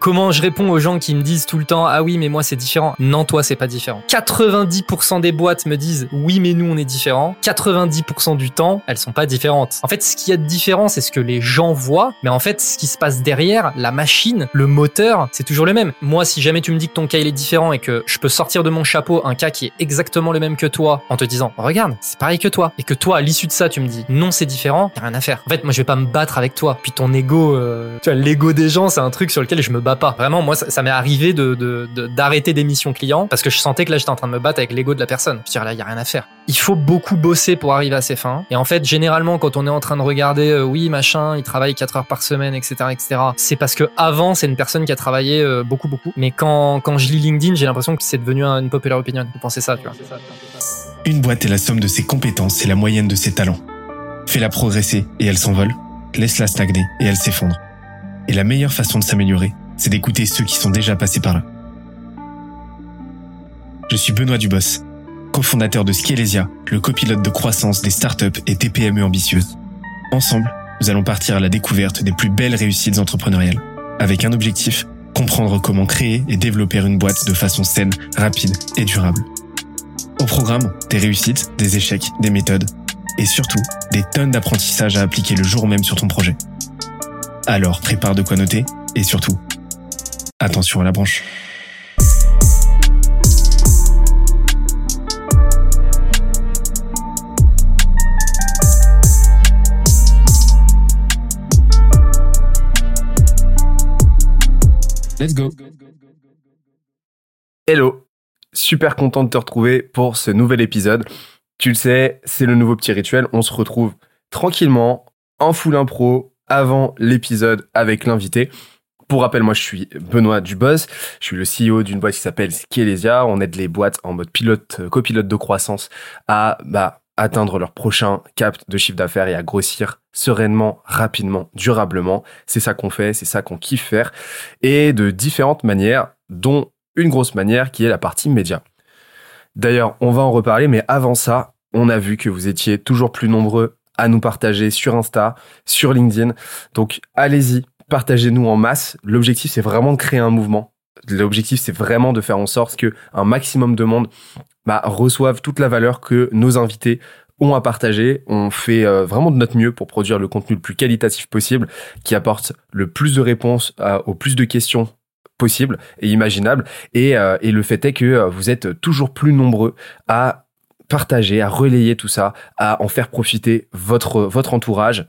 Comment je réponds aux gens qui me disent tout le temps ah oui mais moi c'est différent. Non toi c'est pas différent. 90% des boîtes me disent oui mais nous on est différents. 90% du temps elles sont pas différentes. En fait ce qu'il y a de différent c'est ce que les gens voient, mais en fait ce qui se passe derrière, la machine, le moteur, c'est toujours le même. Moi si jamais tu me dis que ton cas il est différent et que je peux sortir de mon chapeau un cas qui est exactement le même que toi en te disant regarde c'est pareil que toi et que toi à l'issue de ça tu me dis non c'est différent, y a rien à faire. En fait moi je vais pas me battre avec toi. Puis ton ego, euh, tu vois l'ego des gens c'est un truc sur lequel je me bats pas. Vraiment, moi, ça, m'est arrivé de, d'arrêter des missions clients parce que je sentais que là, j'étais en train de me battre avec l'ego de la personne. Je dire là, il y a rien à faire. Il faut beaucoup bosser pour arriver à ses fins. Et en fait, généralement, quand on est en train de regarder, euh, oui, machin, il travaille 4 heures par semaine, etc., etc., c'est parce que avant, c'est une personne qui a travaillé euh, beaucoup, beaucoup. Mais quand, quand je lis LinkedIn, j'ai l'impression que c'est devenu une populaire opinion. Vous pensez ça, tu vois. Une boîte est la somme de ses compétences et la moyenne de ses talents. Fais-la progresser et elle s'envole. Laisse-la stagner et elle s'effondre. Et la meilleure façon de s'améliorer, c'est d'écouter ceux qui sont déjà passés par là. Je suis Benoît Dubos, cofondateur de Skelesia, le copilote de croissance des startups et TPME ambitieuses. Ensemble, nous allons partir à la découverte des plus belles réussites entrepreneuriales, avec un objectif, comprendre comment créer et développer une boîte de façon saine, rapide et durable. Au programme, des réussites, des échecs, des méthodes, et surtout, des tonnes d'apprentissages à appliquer le jour même sur ton projet. Alors prépare de quoi noter, et surtout, Attention à la branche. Let's go. Hello, super content de te retrouver pour ce nouvel épisode. Tu le sais, c'est le nouveau petit rituel. On se retrouve tranquillement en full impro avant l'épisode avec l'invité. Pour rappel, moi, je suis Benoît Dubos. Je suis le CEO d'une boîte qui s'appelle Skelesia. On aide les boîtes en mode pilote, euh, copilote de croissance à, bah, atteindre leur prochain cap de chiffre d'affaires et à grossir sereinement, rapidement, durablement. C'est ça qu'on fait, c'est ça qu'on kiffe faire et de différentes manières, dont une grosse manière qui est la partie média. D'ailleurs, on va en reparler, mais avant ça, on a vu que vous étiez toujours plus nombreux à nous partager sur Insta, sur LinkedIn. Donc, allez-y, partagez-nous en masse. L'objectif, c'est vraiment de créer un mouvement. L'objectif, c'est vraiment de faire en sorte que un maximum de monde bah, reçoive toute la valeur que nos invités ont à partager. On fait euh, vraiment de notre mieux pour produire le contenu le plus qualitatif possible, qui apporte le plus de réponses euh, aux plus de questions possibles et imaginables. Et, euh, et le fait est que vous êtes toujours plus nombreux à partager, à relayer tout ça, à en faire profiter votre votre entourage.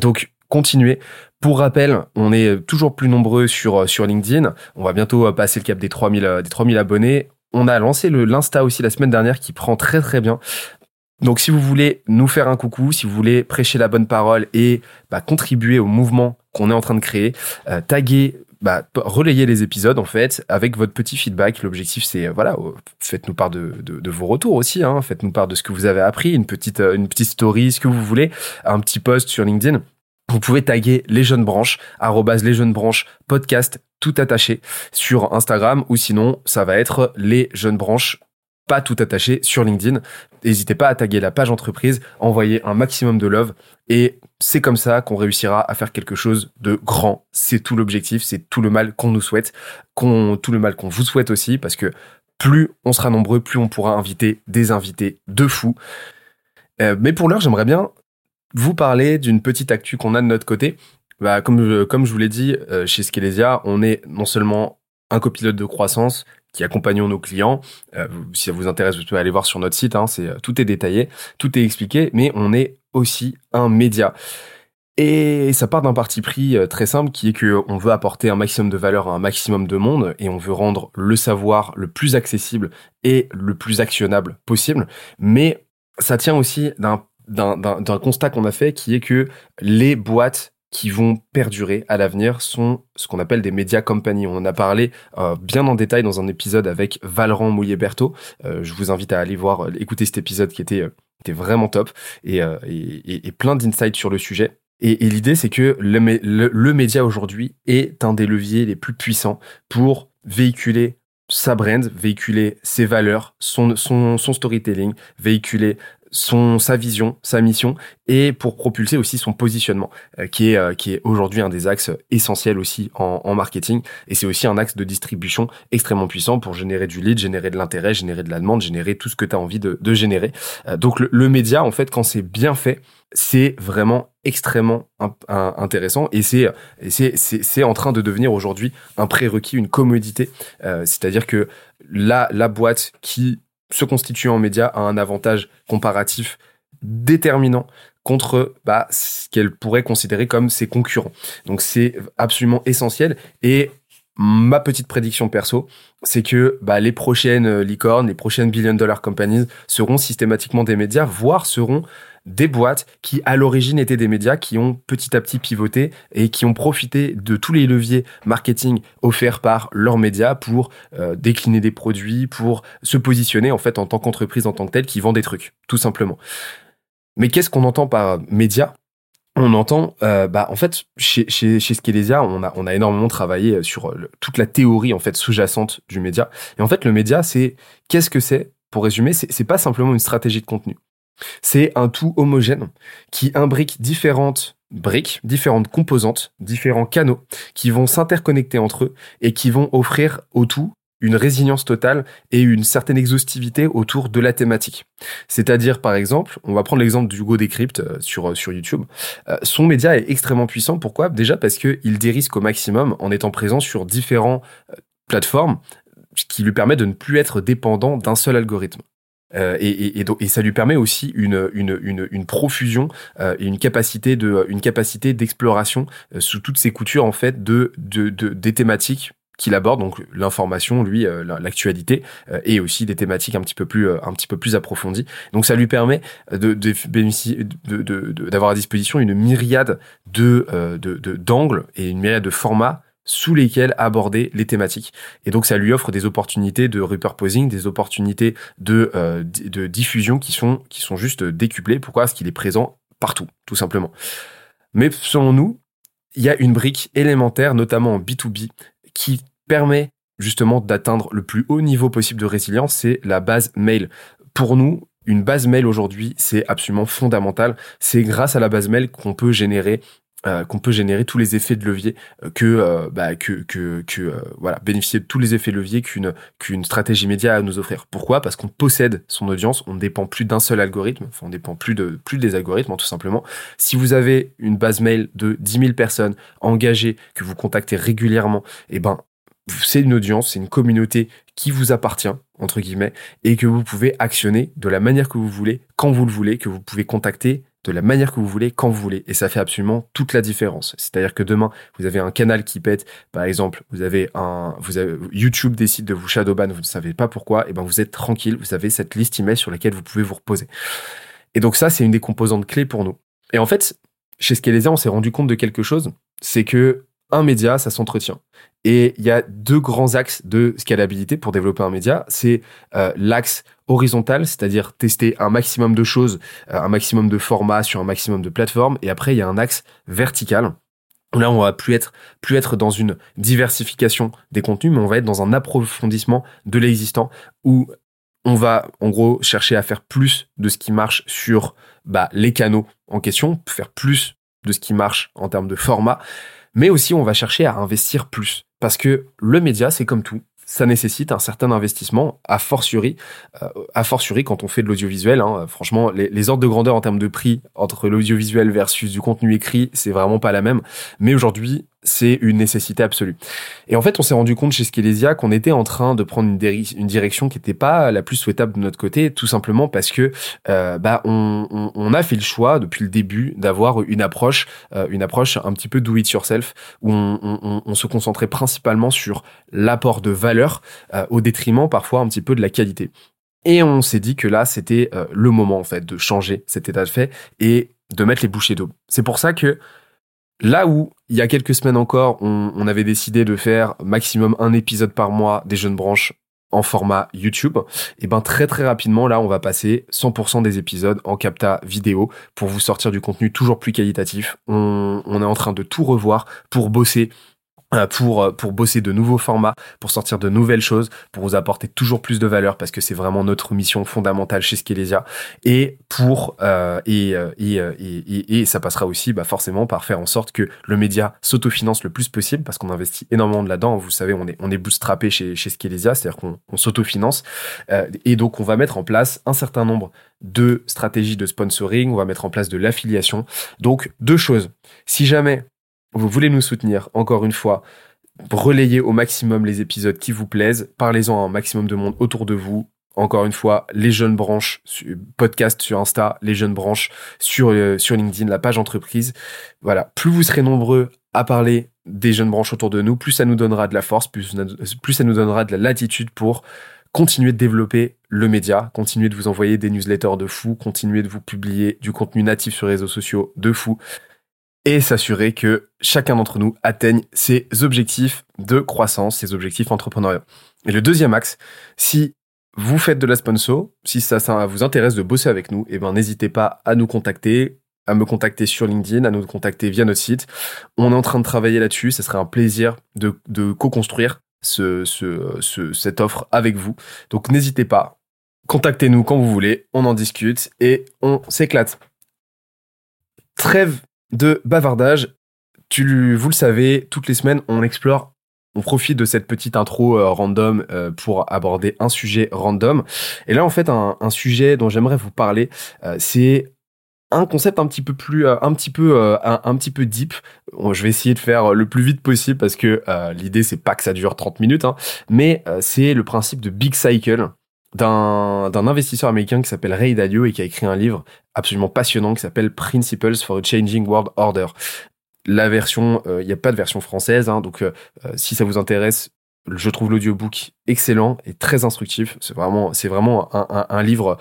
Donc continuez. Pour rappel, on est toujours plus nombreux sur, euh, sur LinkedIn. On va bientôt euh, passer le cap des 3000, euh, des 3000 abonnés. On a lancé l'Insta aussi la semaine dernière qui prend très très bien. Donc si vous voulez nous faire un coucou, si vous voulez prêcher la bonne parole et bah, contribuer au mouvement qu'on est en train de créer, euh, taguer, bah, relayer les épisodes en fait avec votre petit feedback. L'objectif c'est voilà, faites-nous part de, de, de, vos retours aussi, hein. faites-nous part de ce que vous avez appris, une petite une petite story, ce que vous voulez, un petit post sur LinkedIn vous pouvez taguer les jeunes branches, arrobase les jeunes branches podcast tout attaché sur Instagram ou sinon ça va être les jeunes branches pas tout attaché sur LinkedIn. N'hésitez pas à taguer la page entreprise, envoyer un maximum de love et c'est comme ça qu'on réussira à faire quelque chose de grand. C'est tout l'objectif, c'est tout le mal qu'on nous souhaite, tout le mal qu'on vous souhaite aussi parce que plus on sera nombreux, plus on pourra inviter des invités de fous. Euh, mais pour l'heure, j'aimerais bien vous parler d'une petite actu qu'on a de notre côté. Bah, comme, comme je vous l'ai dit, euh, chez Skelesia, on est non seulement un copilote de croissance qui accompagnons nos clients. Euh, si ça vous intéresse, vous pouvez aller voir sur notre site. Hein, c'est tout est détaillé, tout est expliqué, mais on est aussi un média. Et ça part d'un parti pris euh, très simple qui est que on veut apporter un maximum de valeur à un maximum de monde et on veut rendre le savoir le plus accessible et le plus actionnable possible. Mais ça tient aussi d'un d'un constat qu'on a fait qui est que les boîtes qui vont perdurer à l'avenir sont ce qu'on appelle des médias company. On en a parlé euh, bien en détail dans un épisode avec Valran Mouillet-Berthaud. Euh, je vous invite à aller voir, euh, écouter cet épisode qui était, était vraiment top et, et, plein d'insights sur le sujet. Et, l'idée, c'est que le, le, média aujourd'hui est un des leviers les plus puissants pour véhiculer sa brand, véhiculer ses valeurs, son, son storytelling, véhiculer son sa vision, sa mission et pour propulser aussi son positionnement euh, qui est euh, qui est aujourd'hui un des axes essentiels aussi en, en marketing et c'est aussi un axe de distribution extrêmement puissant pour générer du lead, générer de l'intérêt, générer de la demande, générer tout ce que tu as envie de, de générer. Euh, donc le, le, média en fait quand c'est bien fait, c'est vraiment extrêmement intéressant et c'est c'est c'est en train de devenir aujourd'hui un prérequis, une commodité, c'est-à-dire que la la boîte qui se constituer en média a un avantage comparatif déterminant contre bah, ce qu'elle pourrait considérer comme ses concurrents. Donc c'est absolument essentiel et ma petite prédiction perso, c'est que bah, les prochaines licornes, les prochaines billion dollar companies seront systématiquement des médias, voire seront des boîtes qui à l'origine étaient des médias qui ont petit à petit pivoté et qui ont profité de tous les leviers marketing offerts par leurs médias pour euh, décliner des produits, pour se positionner en fait en tant qu'entreprise en tant que telle qui vend des trucs, tout simplement. Mais qu'est-ce qu'on entend par média on entend, euh, bah, en fait, chez, chez, chez on a, on a énormément travaillé sur toute la théorie en fait sous-jacente du média. Et en fait, le média, c'est qu'est-ce que c'est? Pour résumer, c'est pas simplement une stratégie de contenu. C'est un tout homogène qui imbrique différentes briques, différentes composantes, différents canaux qui vont s'interconnecter entre eux et qui vont offrir au tout une résilience totale et une certaine exhaustivité autour de la thématique. C'est-à-dire, par exemple, on va prendre l'exemple du Hugo Decrypt euh, sur, euh, sur YouTube. Euh, son média est extrêmement puissant. Pourquoi? Déjà parce qu'il dérisque au maximum en étant présent sur différentes plateformes, ce qui lui permet de ne plus être dépendant d'un seul algorithme. Euh, et, ça lui permet aussi une, une, une, profusion euh, et une capacité de une capacité d'exploration euh, sous toutes ses coutures en fait de, de, de des thématiques qu'il aborde. Donc l'information lui l'actualité et aussi des thématiques un petit peu plus un petit peu plus approfondies. Donc ça lui permet de d'avoir à disposition une myriade de d'angles et une myriade de formats sous lesquels aborder les thématiques. Et donc ça lui offre des opportunités de repurposing, des opportunités de, euh, de diffusion qui sont, qui sont juste décuplées. Pourquoi? Parce qu'il est présent partout, tout simplement. Mais selon nous, il y a une brique élémentaire, notamment en B2B, qui permet justement d'atteindre le plus haut niveau possible de résilience, c'est la base mail. Pour nous, une base mail aujourd'hui, c'est absolument fondamental. C'est grâce à la base mail qu'on peut générer euh, qu'on peut générer tous les effets de levier euh, que euh, bah, que que, que voilà bénéficier de tous les effets de levier qu'une qu'une stratégie média a à nous offrir. Pourquoi? Parce qu'on possède son audience, on ne dépend plus d'un seul algorithme, enfin on dépend plus de plus des algorithmes hein, tout simplement. Si vous avez une base mail de 10 000 personnes engagées que vous contactez régulièrement, eh ben c'est une audience, c'est une communauté qui vous appartient, entre guillemets, et que vous pouvez actionner de la manière que vous voulez, quand vous le voulez, que vous pouvez contacter de la manière que vous voulez, quand vous voulez. Et ça fait absolument toute la différence. C'est-à-dire que demain, vous avez un canal qui pète, par exemple, vous avez un, YouTube décide de vous shadowban, vous ne savez pas pourquoi, et ben vous êtes tranquille, vous avez cette liste email sur laquelle vous pouvez vous reposer. Et donc ça, c'est une des composantes clés pour nous. Et en fait, chez Skelesia, on s'est rendu compte de quelque chose, c'est que un média, ça s'entretient. Et il y a deux grands axes de scalabilité pour développer un média. C'est euh, l'axe horizontal, c'est-à-dire tester un maximum de choses, euh, un maximum de formats sur un maximum de plateformes. Et après, il y a un axe vertical. Là, on va plus être, plus être dans une diversification des contenus, mais on va être dans un approfondissement de l'existant où on va, en gros, chercher à faire plus de ce qui marche sur bah, les canaux en question, faire plus de ce qui marche en termes de format, mais aussi on va chercher à investir plus. Parce que le média, c'est comme tout, ça nécessite un certain investissement, à fortiori, euh, à fortiori quand on fait de l'audiovisuel. Hein, franchement, les, les, ordres de grandeur en termes de prix entre l'audiovisuel versus du contenu écrit, c'est vraiment pas la même. Mais aujourd'hui, c'est une nécessité absolue. Et en fait, on s'est rendu compte chez Skelesia qu'on était en train de prendre une, direction qui n'était pas la plus souhaitable de notre côté, tout simplement parce que euh, bah on, a fait le choix depuis le début d'avoir une approche, euh, une approche un petit peu do it yourself, où on, se concentrait principalement sur l'apport de valeur euh, au détriment parfois un petit peu de la qualité. Et on s'est dit que là, c'était le moment en fait de changer cet état de fait et de mettre les bouchées d'eau. C'est pour ça que Là où, il y a quelques semaines encore, on, avait décidé de faire maximum un épisode par mois des jeunes branches en format YouTube, et ben très très rapidement là on va passer 100% des épisodes en capta vidéo pour vous sortir du contenu toujours plus qualitatif. On, est en train de tout revoir pour bosser pour, euh, pour bosser de nouveaux formats, pour sortir de nouvelles choses, pour vous apporter toujours plus de valeur parce que c'est vraiment notre mission fondamentale chez Skelesia et pour euh, et, et, et, et, ça passera aussi bah, forcément par faire en sorte que le média s'autofinance le plus possible parce qu'on investit énormément de là-dedans. Vous savez, on est on est bootstrappé chez chez Skelesia, c'est-à-dire qu'on on, s'autofinance et donc on va mettre en place un certain nombre de stratégies de sponsoring, on va mettre en place de l'affiliation. Donc deux choses. Si jamais vous voulez nous soutenir, encore une fois, relayez au maximum les épisodes qui vous plaisent, parlez-en à un maximum de monde autour de vous. Encore une fois, les jeunes branches, podcast sur Insta, les jeunes branches sur, euh, sur LinkedIn, la page entreprise. Voilà, plus vous serez nombreux à parler des jeunes branches autour de nous, plus ça nous donnera de la force, plus, plus ça nous donnera de la latitude pour continuer de développer le média, continuer de vous envoyer des newsletters de fou, continuer de vous publier du contenu natif sur les réseaux sociaux de fou et s'assurer que chacun d'entre nous atteigne ses objectifs de croissance, ses objectifs entrepreneuriaux. Et le deuxième axe, si vous faites de la sponsor, si ça, ça vous intéresse de bosser avec nous, eh ben n'hésitez pas à nous contacter, à me contacter sur LinkedIn, à nous contacter via notre site. On est en train de travailler là-dessus. Ce serait un plaisir de, de co-construire ce, ce, ce, cette offre avec vous. Donc n'hésitez pas. Contactez-nous quand vous voulez. On en discute et on s'éclate. Trêve de bavardage. Tu, vous le savez, toutes les semaines, on explore, on profite de cette petite intro euh, random euh, pour aborder un sujet random. Et là, en fait, un, sujet dont j'aimerais vous parler, euh, c'est un concept un petit peu plus un petit peu un, petit peu deep je vais essayer de faire le plus vite possible parce que l'idée c'est pas que ça dure 30 minutes hein, mais c'est le principe de big cycle d'un investisseur américain qui s'appelle Ray Dalio et qui a écrit un livre absolument passionnant qui s'appelle Principles for a Changing World Order. La version, euh, il n'y a pas de version française, hein, donc euh, euh, si ça vous intéresse, je trouve l'audiobook excellent et très instructif. C'est vraiment, c'est vraiment un, livre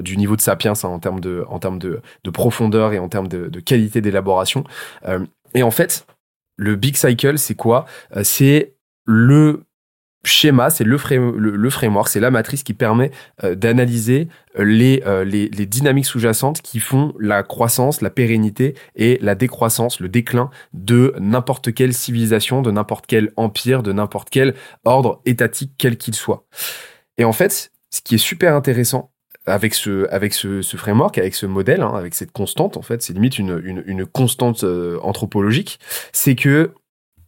du niveau de Sapiens hein, en termes de, en termes de, de, profondeur et en termes de qualité d'élaboration. et en fait, le Big Cycle, c'est quoi? C'est le schéma, c'est le, framework, c'est la matrice qui permet euh, d'analyser euh, les, euh, les, les, dynamiques sous-jacentes qui font la croissance, la pérennité et la décroissance, le déclin de n'importe quelle civilisation, de n'importe quel empire, de n'importe quel ordre étatique, quel qu'il soit. Et en fait, ce qui est super intéressant avec ce, avec ce, framework, avec ce modèle, hein, avec cette constante, en fait, c'est limite une, une, une constante anthropologique, c'est que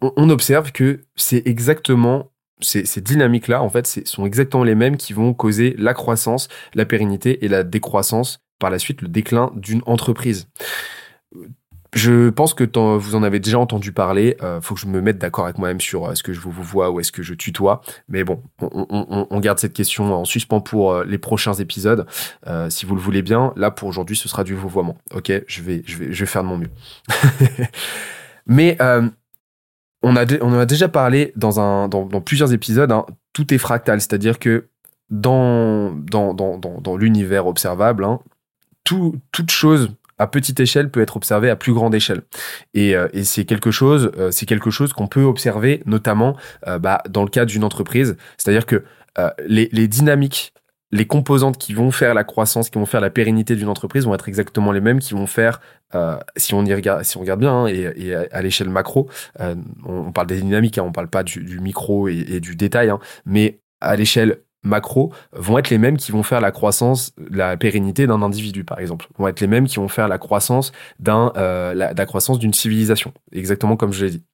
on observe que c'est exactement ces, dynamiques-là, en fait, sont exactement les mêmes qui vont causer la croissance, la pérennité et la décroissance, par la suite le déclin d'une entreprise. Je pense que vous en avez déjà entendu parler. Euh, faut que je me mette d'accord avec moi-même sur euh, est-ce que je vous vois ou est-ce que je tutoie. Mais bon, on, garde cette question en suspens pour euh, les prochains épisodes, euh, si vous le voulez bien. Là, pour aujourd'hui, ce sera du vouvoiement. Ok, je vais, je vais, je vais faire de mon mieux. Mais on, a on en a déjà parlé dans, un, dans, plusieurs épisodes, hein. tout est fractal, c'est-à-dire que dans, dans, dans, dans, l'univers observable, hein, tout, toute chose à petite échelle peut être observée à plus grande échelle. Et, euh, et c'est quelque chose, euh, c'est quelque chose qu'on peut observer notamment euh, bah, dans le cadre d'une entreprise. C'est-à-dire que les, les dynamiques les composantes qui vont faire la croissance, qui vont faire la pérennité d'une entreprise vont être exactement les mêmes qui vont faire, euh, si on y regarde, si on regarde bien, hein, et, à, l'échelle macro, euh, on, parle des dynamiques, hein, on parle pas du, micro et, du détail, hein, mais à l'échelle macro vont être les mêmes qui vont faire la croissance, la pérennité d'un individu, par exemple, vont être les mêmes qui vont faire la croissance d'un, euh, la, la croissance d'une civilisation, exactement comme je l'ai dit.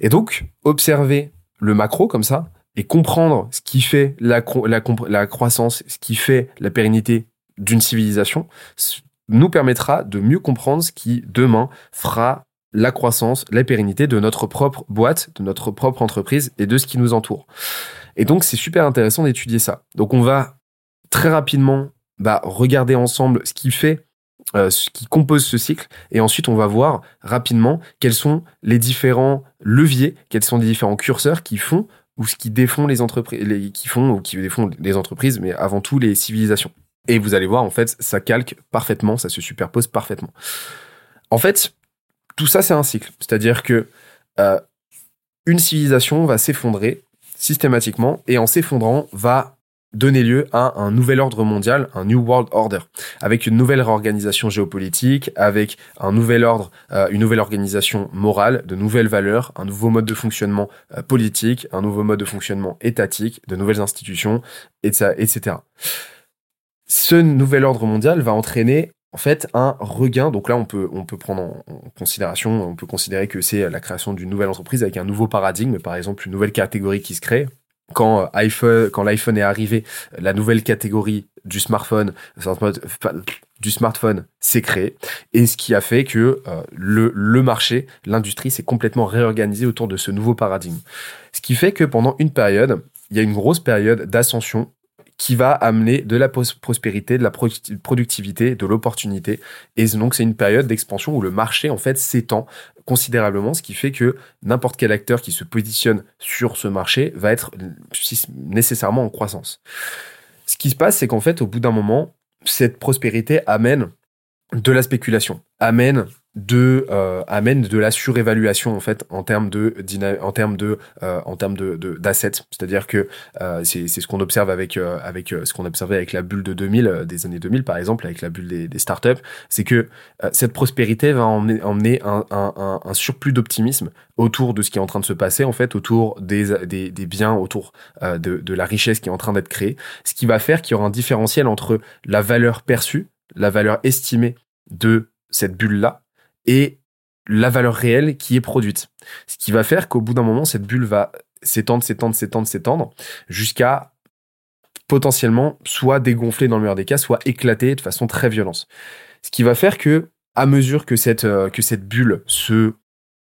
Et donc, observer le macro comme ça, et comprendre ce qui fait la, la, croissance, ce qui fait la pérennité d'une civilisation, nous permettra de mieux comprendre ce qui, demain, fera la croissance, la pérennité de notre propre boîte, de notre propre entreprise et de ce qui nous entoure. Et donc, c'est super intéressant d'étudier ça. Donc, on va très rapidement bah, regarder ensemble ce qui fait, euh, ce qui compose ce cycle, et ensuite, on va voir rapidement quels sont les différents leviers, quels sont les différents curseurs qui font ou ce qui défend les entreprises, qui font ou qui les entreprises, mais avant tout les civilisations. Et vous allez voir, en fait, ça calque parfaitement, ça se superpose parfaitement. En fait, tout ça, c'est un cycle. C'est-à-dire que euh, une civilisation va s'effondrer systématiquement et en s'effondrant va donner lieu à un nouvel ordre mondial, un New World Order, avec une nouvelle réorganisation géopolitique, avec un nouvel ordre, euh, une nouvelle organisation morale, de nouvelles valeurs, un nouveau mode de fonctionnement euh, politique, un nouveau mode de fonctionnement étatique, de nouvelles institutions, etc. Ce nouvel ordre mondial va entraîner en fait un regain. Donc là, on peut, on peut prendre en, considération, on peut considérer que c'est la création d'une nouvelle entreprise avec un nouveau paradigme, par exemple une nouvelle catégorie qui se crée. Quand euh, iPhone, quand l'iPhone est arrivé, la nouvelle catégorie du smartphone, du smartphone s'est créé et ce qui a fait que euh, le, le marché, l'industrie s'est complètement réorganisé autour de ce nouveau paradigme. Ce qui fait que pendant une période, il y a une grosse période d'ascension qui va amener de la prospérité, de la productivité, de l'opportunité. Et donc, c'est une période d'expansion où le marché, en fait, s'étend considérablement, ce qui fait que n'importe quel acteur qui se positionne sur ce marché va être nécessairement en croissance. Ce qui se passe, c'est qu'en fait, au bout d'un moment, cette prospérité amène de la spéculation, amène de euh, amène de la surévaluation en fait en termes de en termes de euh, en termes de d'assets. C'est-à-dire que euh, c'est ce qu'on observe avec euh, avec euh, ce qu'on observait avec la bulle de 2000 des années 2000 par exemple avec la bulle des, des startups. C'est que cette prospérité va emmener, emmener un, un, un, surplus d'optimisme autour de ce qui est en train de se passer en fait autour des des, des biens autour de, de la richesse qui est en train d'être créée. Ce qui va faire qu'il y aura un différentiel entre la valeur perçue la valeur estimée de cette bulle là et la valeur réelle qui est produite. Ce qui va faire qu'au bout d'un moment, cette bulle va s'étendre, s'étendre, s'étendre, s'étendre, jusqu'à potentiellement soit dégonfler dans le meilleur des cas, soit éclater de façon très violente. Ce qui va faire que, à mesure que cette, euh, que cette bulle se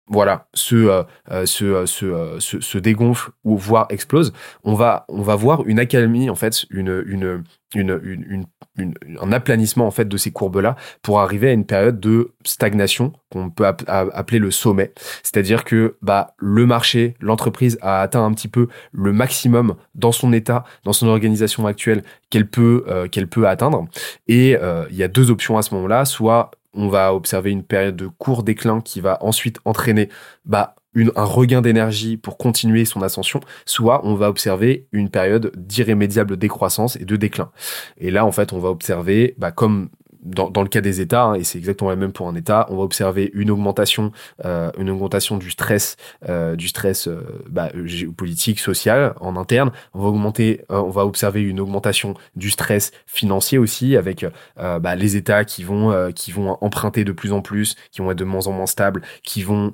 voilà, se, se, se, se, dégonfle ou voire explose, on va, on va voir une accalmie, en fait, une, une, une, une, un aplanissement en fait de ces courbes-là pour arriver à une période de stagnation qu'on peut appeler le sommet. C'est-à-dire que bah, le marché, l'entreprise a atteint un petit peu le maximum dans son état, dans son organisation actuelle qu'elle peut, euh, qu'elle peut atteindre. Et euh, il y a deux options à ce moment-là. Soit on va observer une période de court déclin qui va ensuite entraîner bah, un regain d'énergie pour continuer son ascension, soit on va observer une période d'irrémédiable décroissance et de déclin. Et là, en fait, on va observer, bah, comme dans, dans, le cas des États, hein, et c'est exactement la même pour un État, on va observer une augmentation, euh, une augmentation du stress, euh, du stress euh, bah, géopolitique, social en interne. On va augmenter, euh, on va observer une augmentation du stress financier aussi, avec euh, bah, les États qui vont qui vont emprunter de plus en plus, qui vont être de moins en moins stables, qui vont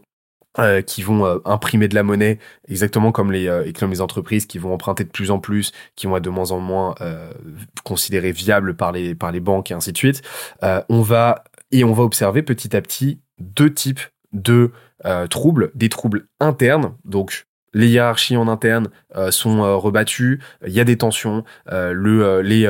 euh, qui vont euh, imprimer de la monnaie, exactement comme les, euh, comme les entreprises qui vont emprunter de plus en plus, qui vont être de moins en moins euh, considérées viables par les, par les banques et ainsi de suite. on va, et on va observer petit à petit deux types de troubles, des troubles internes, donc les hiérarchies en interne sont rebattues, il y a des tensions, le les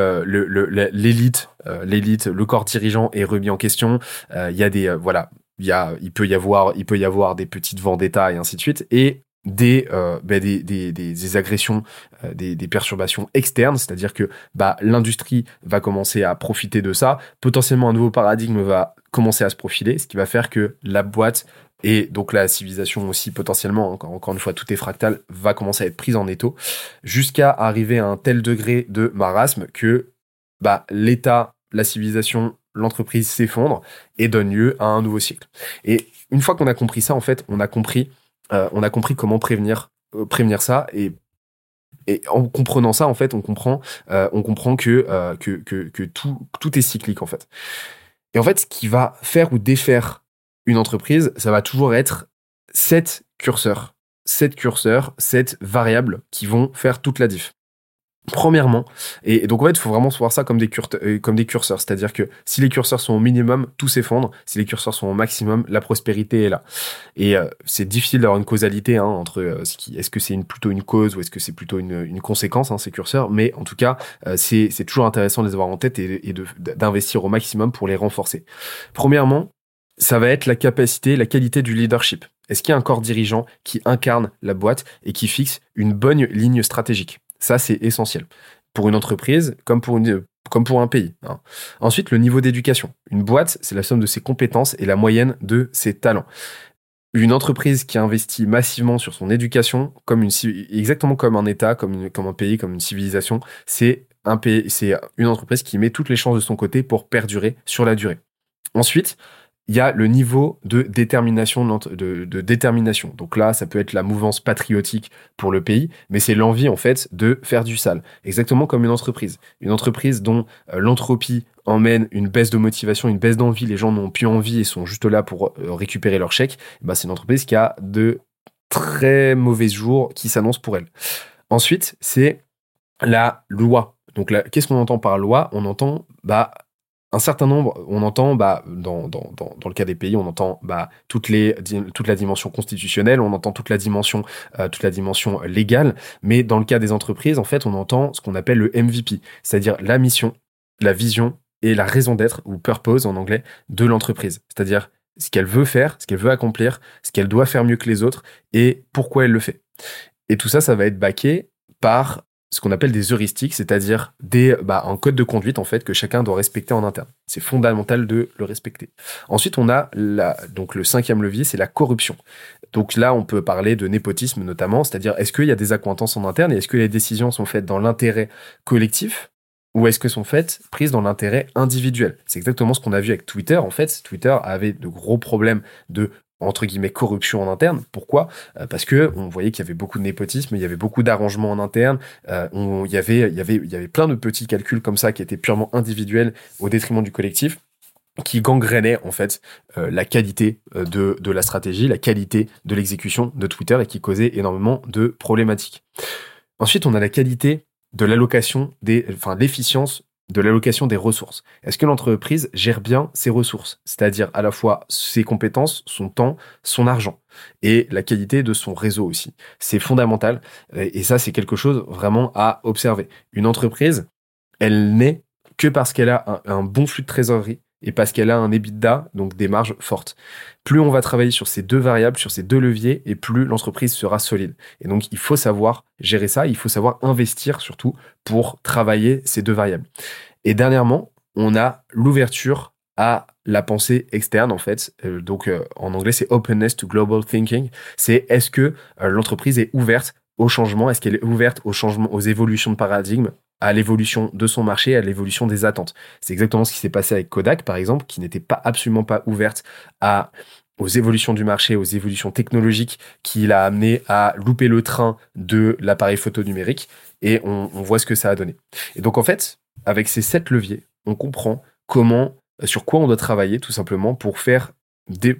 l'élite l'élite le corps dirigeant est remis en question, il y a des voilà il, y a, il, peut y avoir, il peut y avoir des petites vendettas et ainsi de suite, et des, euh, bah, des, des, des, agressions, euh, des, perturbations externes, c'est-à-dire que bah, l'industrie va commencer à profiter de ça, potentiellement un nouveau paradigme va commencer à se profiler, ce qui va faire que la boîte et donc la civilisation aussi potentiellement, encore, encore une fois tout est fractal, va commencer à être prise en étau, jusqu'à arriver à un tel degré de marasme que bah, l'État, la civilisation l'entreprise s'effondre et donne lieu à un nouveau cycle. Et une fois qu'on a compris ça, en fait, on a compris, euh, on a compris comment prévenir, euh, prévenir ça et et en comprenant ça, en fait, on comprend, euh, on comprend que, que, que, que, tout, tout est cyclique, en fait. Et en fait, ce qui va faire ou défaire une entreprise, ça va toujours être sept curseurs. Sept curseurs, sept variables qui vont faire toute la diff. Premièrement, et donc en fait, il faut vraiment voir ça comme des, euh, comme des curseurs, c'est-à-dire que si les curseurs sont au minimum, tout s'effondre. Si les curseurs sont au maximum, la prospérité est là. Et euh, c'est difficile d'avoir une causalité hein, entre euh, est-ce que c'est une, plutôt une cause ou est-ce que c'est plutôt une, une conséquence hein, ces curseurs. Mais en tout cas, c'est c'est toujours intéressant de les avoir en tête et, et d'investir au maximum pour les renforcer. Premièrement, ça va être la capacité, la qualité du leadership. Est-ce qu'il y a un corps dirigeant qui incarne la boîte et qui fixe une bonne ligne stratégique? Ça, c'est essentiel. Pour une entreprise, comme pour, un pays. Hein. Ensuite, le niveau d'éducation. Une boîte, c'est la somme de ses compétences et la moyenne de ses talents. Une entreprise qui investit massivement sur son éducation, exactement comme un État, comme, un pays, comme une civilisation, c'est une entreprise qui met toutes les chances de son côté pour perdurer sur la durée. Ensuite, il y a le niveau de détermination de. Donc là, ça peut être la mouvance patriotique pour le pays, mais c'est l'envie en fait de faire du sale. Exactement comme une entreprise. Une entreprise dont euh, l'entropie emmène une baisse de motivation, une baisse d'envie, les gens n'ont plus envie et sont juste là pour euh, récupérer leur chèque. Bah, c'est une entreprise qui a de très mauvais jours qui s'annoncent pour elle. Ensuite, c'est la loi. Donc qu'est-ce qu'on entend par loi? On entend bah un certain nombre, on entend, bah, dans, dans, dans, le cas des pays, on entend bah, les, toute la dimension constitutionnelle, on entend toute la dimension, euh, toute la dimension légale, mais dans le cas des entreprises, en fait, on entend ce qu'on appelle le MVP, c'est-à-dire la mission, la vision et la raison d'être, ou purpose en anglais, de l'entreprise. C'est-à-dire ce qu'elle veut faire, ce qu'elle veut accomplir, ce qu'elle doit faire mieux que les autres et pourquoi elle le fait. Et tout ça, ça va être baqué par ce qu'on appelle des heuristiques, c'est-à-dire des, bah, un code de conduite en fait que chacun doit respecter en interne. C'est fondamental de le respecter. Ensuite, on a donc le cinquième levier, c'est la corruption. Donc là, on peut parler de népotisme notamment, c'est-à-dire est-ce qu'il y a des accointances en interne et est-ce que les décisions sont faites dans l'intérêt collectif ou est-ce que sont faites prises dans l'intérêt individuel? C'est exactement ce qu'on a vu avec Twitter. En fait, Twitter avait de gros problèmes de entre guillemets corruption en interne. Pourquoi? Euh, Parce que on voyait qu'il y avait beaucoup de népotisme, il y avait beaucoup d'arrangements en interne, euh, il y avait plein de petits calculs comme ça qui étaient purement individuels au détriment du collectif qui gangrénaient en fait euh, la qualité de, de la stratégie, la qualité de l'exécution de Twitter et qui causaient énormément de problématiques. Ensuite, on a la qualité de l'allocation des, enfin, l'efficience de l'allocation des ressources. Est-ce que l'entreprise gère bien ses ressources, c'est-à-dire à la fois ses compétences, son temps, son argent et la qualité de son réseau aussi. C'est fondamental et ça c'est quelque chose vraiment à observer. Une entreprise, elle n'est que parce qu'elle a un, un bon flux de trésorerie et parce qu'elle a un EBITDA, donc des marges fortes. Plus on va travailler sur ces deux variables, sur ces deux leviers, et plus l'entreprise sera solide. Et donc, il faut savoir gérer ça, il faut savoir investir surtout pour travailler ces deux variables. Et dernièrement, on a l'ouverture à la pensée externe en fait. Euh, donc euh, en anglais c'est openness to global thinking. C'est est-ce que euh, l'entreprise est ouverte au changement? Est-ce qu'elle est ouverte au changement, aux évolutions de paradigme à l'évolution de son marché, à l'évolution des attentes. C'est exactement ce qui s'est passé avec Kodak, par exemple, qui n'était pas absolument pas ouverte aux évolutions du marché, aux évolutions technologiques qui l'a amené à louper le train de l'appareil photo numérique et on, voit ce que ça a donné. Et donc en fait, avec ces sept leviers, on comprend comment, sur quoi on doit travailler tout simplement pour faire,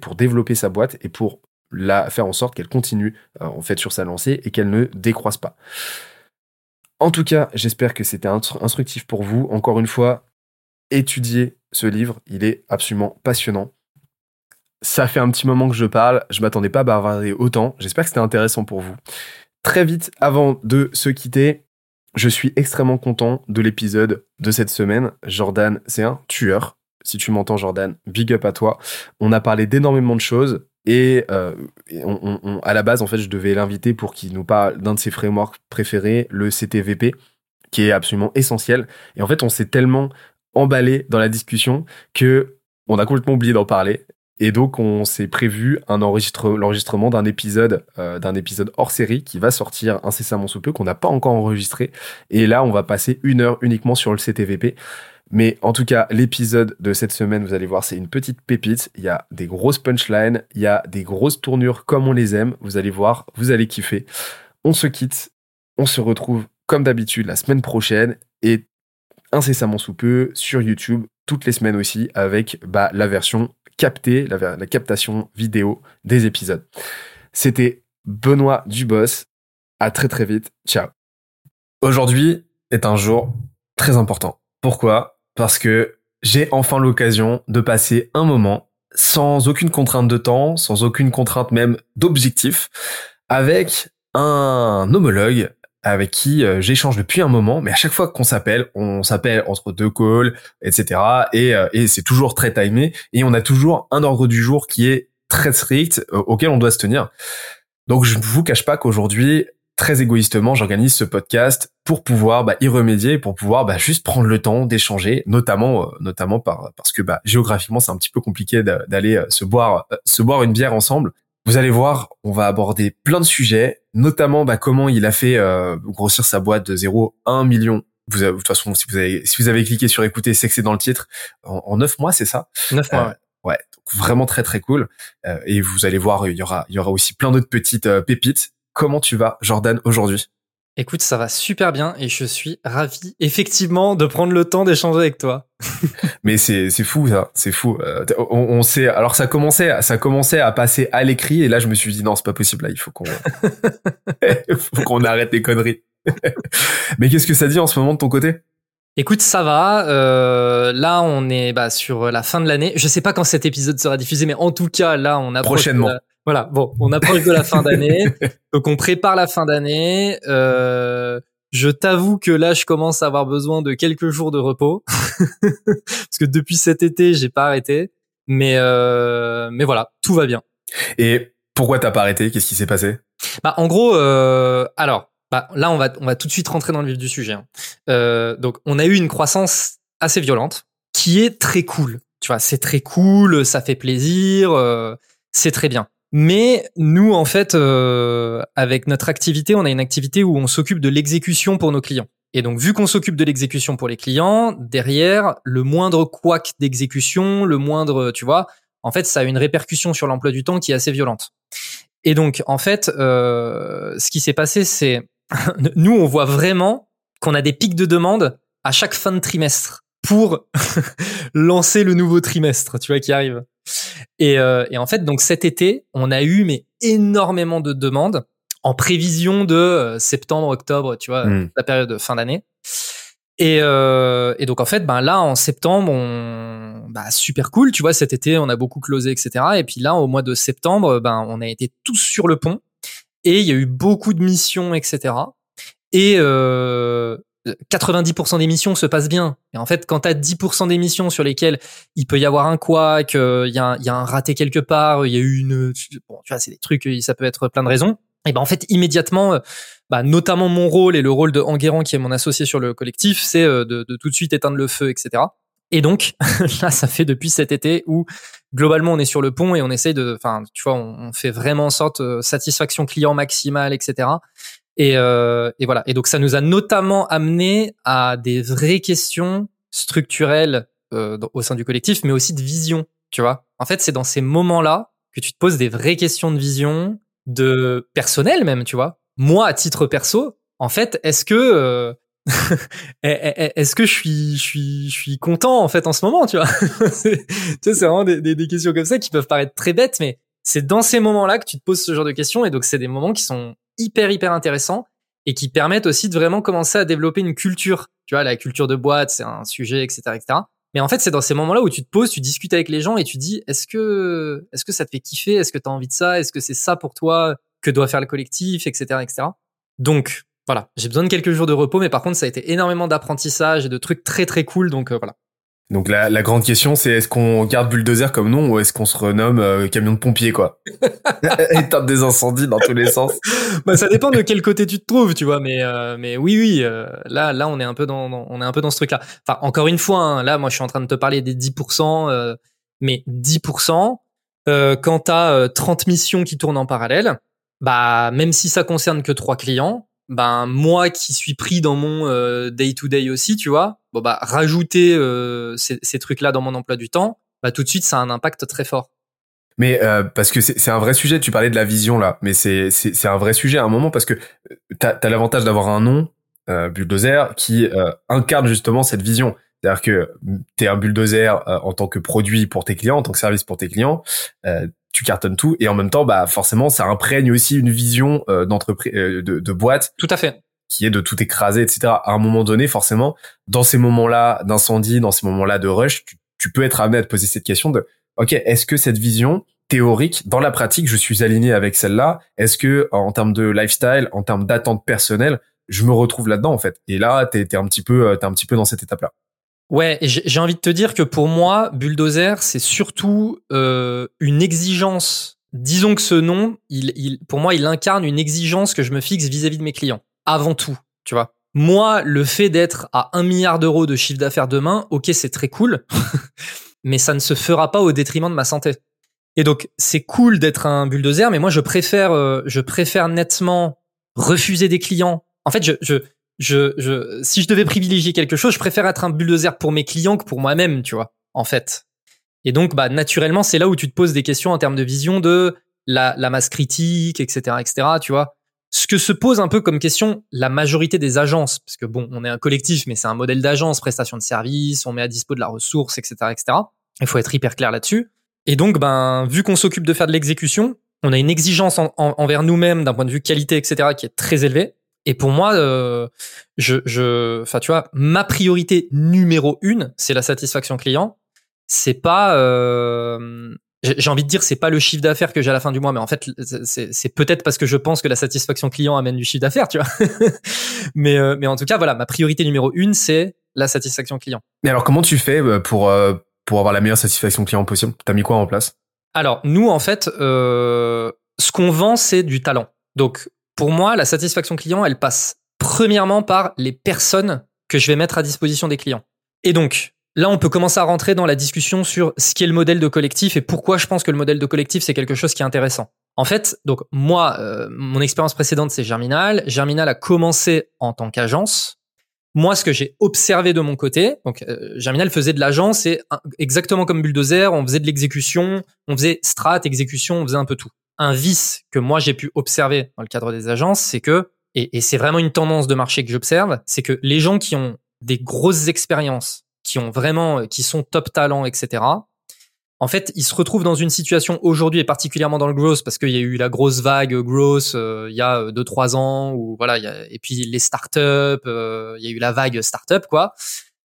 pour développer sa boîte et pour la faire en sorte qu'elle continue euh, en fait sur sa lancée et qu'elle ne décroisse pas. En tout cas, j'espère que c'était instructif pour vous. Encore une fois, étudiez ce livre, il est absolument passionnant. Ça fait un petit moment que je parle, je m'attendais pas à bavarder autant. J'espère que c'était intéressant pour vous. Très vite, avant de se quitter, je suis extrêmement content de l'épisode de cette semaine. Jordan, c'est un tueur. Si tu m'entends, Jordan, big up à toi. On a parlé d'énormément de choses. Et, euh, on, à la base, en fait, je devais l'inviter pour qu'il nous parle d'un de ses frameworks préférés, le CTVP, qui est absolument essentiel. Et en fait, on s'est tellement emballé dans la discussion que on a complètement oublié d'en parler. Et donc, on s'est prévu un enregistre, l'enregistrement d'un épisode, euh, d'un épisode hors série qui va sortir incessamment sous peu, qu'on n'a pas encore enregistré. Et là, on va passer une heure uniquement sur le CTVP. Mais en tout cas, l'épisode de cette semaine, vous allez voir, c'est une petite pépite. Il y a des grosses punchlines, il y a des grosses tournures comme on les aime. Vous allez voir, vous allez kiffer. On se quitte, on se retrouve comme d'habitude la semaine prochaine et incessamment sous peu sur YouTube, toutes les semaines aussi, avec bah, la version captée, la, la captation vidéo des épisodes. C'était Benoît Dubos. À très très vite. Ciao. Aujourd'hui est un jour très important. Pourquoi? Parce que j'ai enfin l'occasion de passer un moment sans aucune contrainte de temps, sans aucune contrainte même d'objectif, avec un homologue avec qui euh, j'échange depuis un moment, mais à chaque fois qu'on s'appelle, on s'appelle entre deux calls, etc. Et, euh, et c'est toujours très timé, et on a toujours un ordre du jour qui est très strict, euh, auquel on doit se tenir. Donc je ne vous cache pas qu'aujourd'hui, très égoïstement, j'organise ce podcast pour pouvoir bah, y remédier, pour pouvoir bah, juste prendre le temps d'échanger, notamment, euh, notamment par, parce que bah, géographiquement c'est un petit peu compliqué d'aller euh, se boire, euh, se boire une bière ensemble. Vous allez voir, on va aborder plein de sujets, notamment bah, comment il a fait grossir sa boîte de 0 à 1 million vous avez, de toute façon, si vous avez, si vous avez cliqué sur écouter, c'est que c'est dans le titre. En neuf mois, c'est ça? Neuf mois. Euh, ouais. Donc vraiment très très cool. Euh, et vous allez voir, il y aura, il y aura aussi plein d'autres petites euh, pépites. Comment tu vas, Jordan, aujourd'hui? Écoute, ça va super bien et je suis ravi effectivement de prendre le temps d'échanger avec toi. Mais c'est c'est fou ça, c'est fou. Euh, on, on, sait alors ça commençait ça commençait à passer à l'écrit et là je me suis dit non, c'est pas possible là, il faut qu'on faut qu'on arrête les conneries. Mais qu'est-ce que ça dit en ce moment de ton côté? Écoute, ça va. Euh, là, on est bah, sur la fin de l'année. Je sais pas quand cet épisode sera diffusé, mais en tout cas, là, on approche. Prochainement. Voilà. Bon, on approche de la fin d'année, donc on prépare la fin d'année. Euh, je t'avoue que là, je commence à avoir besoin de quelques jours de repos parce que depuis cet été, j'ai pas arrêté. Mais euh, mais voilà, tout va bien. Et pourquoi t'as pas arrêté? Qu'est-ce qui s'est passé? Bah, en gros, euh, alors bah, là, on va, on va tout de suite rentrer dans le vif du sujet. Hein. Euh, donc, on a eu une croissance assez violente, qui est très cool. Tu vois, c'est très cool, ça fait plaisir, euh, c'est très bien. Mais nous, en fait, euh, avec notre activité, on a une activité où on s'occupe de l'exécution pour nos clients. Et donc, vu qu'on s'occupe de l'exécution pour les clients, derrière, le moindre couac d'exécution, le moindre, tu vois, en fait, ça a une répercussion sur l'emploi du temps qui est assez violente. Et donc, en fait, euh, ce qui s'est passé, c'est nous, on voit vraiment qu'on a des pics de demande à chaque fin de trimestre pour lancer le nouveau trimestre, tu vois, qui arrive. Et, euh, et, en fait, donc cet été, on a eu mais énormément de demandes en prévision de euh, septembre, octobre, tu vois, mm. la période de fin d'année. Et, euh, et, donc en fait, ben là en septembre, on, bah, super cool, tu vois, cet été on a beaucoup closé, etc. Et puis là au mois de septembre, ben on a été tous sur le pont et il y a eu beaucoup de missions, etc. Et euh, 90% des missions se passent bien. Et en fait, quand tu as 10% des missions sur lesquelles il peut y avoir un couac, il y, a un, raté quelque part, il y a eu une... Bon, tu vois, c'est des trucs, ça peut être plein de raisons. Et ben en fait, immédiatement, bah, notamment mon rôle et le rôle de Enguerrand, qui est mon associé sur le collectif, c'est euh, de, tout de suite éteindre le feu, etc. Et donc, là, ça fait depuis cet été où globalement on est sur le pont et on essaye de, enfin, tu vois, on, fait vraiment en sorte euh, satisfaction client maximale, etc. Et, euh, et voilà. Et donc ça nous a notamment amené à des vraies questions structurelles euh, au sein du collectif, mais aussi de vision. Tu vois. En fait, c'est dans ces moments-là que tu te poses des vraies questions de vision, de personnel même. Tu vois. Moi, à titre perso, en fait, est-ce que euh, est-ce que je suis, je suis, je suis content en fait en ce moment, tu vois? C'est vraiment des, des, questions comme ça qui peuvent paraître très bêtes, mais c'est dans ces moments-là que tu te poses ce genre de questions, et donc c'est des moments qui sont hyper hyper intéressants et qui permettent aussi de vraiment commencer à développer une culture. Tu vois, la culture de boîte, c'est un sujet, etc., etc. Mais en fait, c'est dans ces moments-là où tu te poses, tu discutes avec les gens et tu dis, est-ce que, est-ce que ça te fait kiffer? Est-ce que tu as envie de ça? Est-ce que c'est ça pour toi que doit faire le collectif, etc., etc. Donc, voilà, j'ai besoin de quelques jours de repos, mais par contre, ça a été énormément d'apprentissage et de trucs très très cool, donc euh, voilà. Donc la, la grande question, c'est est-ce qu'on garde bulldozer comme nom ou est-ce qu'on se renomme euh, camion de pompier quoi Éteindre des incendies dans tous les sens. bah ça dépend de quel côté tu te trouves, tu vois. Mais euh, mais oui oui, là là on est un peu dans, on est un peu dans ce truc là. Enfin encore une fois, hein, là moi je suis en train de te parler des 10%, mais 10% quand t'as 30 missions qui tournent en parallèle, bah même si ça concerne que trois clients, ben moi qui suis pris dans mon day to day aussi, tu vois, bon bah rajouter euh, ces, ces trucs là dans mon emploi du temps, bah tout de suite ça a un impact très fort. Mais euh, parce que c'est un vrai sujet, tu parlais de la vision là, mais c'est c'est un vrai sujet à un moment parce que euh, t'as as, l'avantage d'avoir un nom euh, bulldozer qui incarne justement cette vision. C'est-à-dire que tu es un bulldozer en tant que produit pour tes clients, en tant que service pour tes clients, tu cartonnes tout. Et en même temps bah forcément ça imprègne aussi une vision euh, d'entreprise euh, de, de boîte. Tout à fait qui est de tout écraser etc à un moment donné forcément dans ces moments là d'incendie dans ces moments là de rush tu, peux être amené à te poser cette question de ok est-ce que cette vision théorique dans la pratique je suis aligné avec celle-là? Est-ce que en termes de lifestyle en termes d'attente personnelle je me retrouve là-dedans en fait? Et là t'es es un petit peu euh, t'es un petit peu dans cette étape là Ouais, j'ai envie de te dire que pour moi, Bulldozer, c'est surtout euh, une exigence. Disons que ce nom, il, il, pour moi, il incarne une exigence que je me fixe vis-à-vis de mes clients. Avant tout, tu vois. Moi, le fait d'être à un milliard d'euros de chiffre d'affaires demain, ok, c'est très cool, mais ça ne se fera pas au détriment de ma santé. Et donc, c'est cool d'être un bulldozer, mais moi, je préfère, euh, je préfère nettement refuser des clients. En fait, je, je, je, je, si je devais privilégier quelque chose, je préfère être un bulldozer pour mes clients que pour moi-même, tu vois, en fait. Et donc, bah, naturellement, c'est là où tu te poses des questions en termes de vision de la, la masse critique, etc., etc., tu vois. Ce que se pose un peu comme question la majorité des agences, parce que bon, on est un collectif, mais c'est un modèle d'agence, prestation de service, on met à dispo de la ressource, etc., etc. Il faut être hyper clair là-dessus. Et donc, ben, vu qu'on s'occupe de faire de l'exécution, on a une exigence envers nous-mêmes d'un point de vue qualité, etc., qui est très élevée. Et pour moi, euh, je, je, enfin, tu vois, ma priorité numéro une, c'est la satisfaction client. C'est pas, euh, j'ai envie de dire, c'est pas le chiffre d'affaires que j'ai à la fin du mois, mais en fait, c'est peut-être parce que je pense que la satisfaction client amène du chiffre d'affaires, tu vois. mais, euh, mais en tout cas, voilà, ma priorité numéro une, c'est la satisfaction client. Mais alors, comment tu fais euh, pour pour avoir la meilleure satisfaction client possible? T'as mis quoi en place? Alors, nous, en fait, euh, ce qu'on vend, c'est du talent. Donc, pour moi, la satisfaction client, elle passe premièrement par les personnes que je vais mettre à disposition des clients. Et donc, là, on peut commencer à rentrer dans la discussion sur ce qu'est le modèle de collectif et pourquoi je pense que le modèle de collectif, c'est quelque chose qui est intéressant. En fait, donc moi, euh, mon expérience précédente, c'est Germinal. Germinal a commencé en tant qu'agence moi, ce que j'ai observé de mon côté, donc euh, Germinal faisait de l'agence et exactement comme Bulldozer, on faisait de l'exécution, on faisait strat, exécution, on faisait un peu tout. Un vice que moi j'ai pu observer dans le cadre des agences, c'est que, et, et c'est vraiment une tendance de marché que j'observe, c'est que les gens qui ont des grosses expériences, qui ont vraiment, qui sont top talents, etc., en fait, ils se retrouvent dans une situation aujourd'hui et particulièrement dans le growth parce qu'il y a eu la grosse vague growth euh, il y a deux trois ans ou voilà, et puis les startups, euh, il y a eu la vague startup quoi.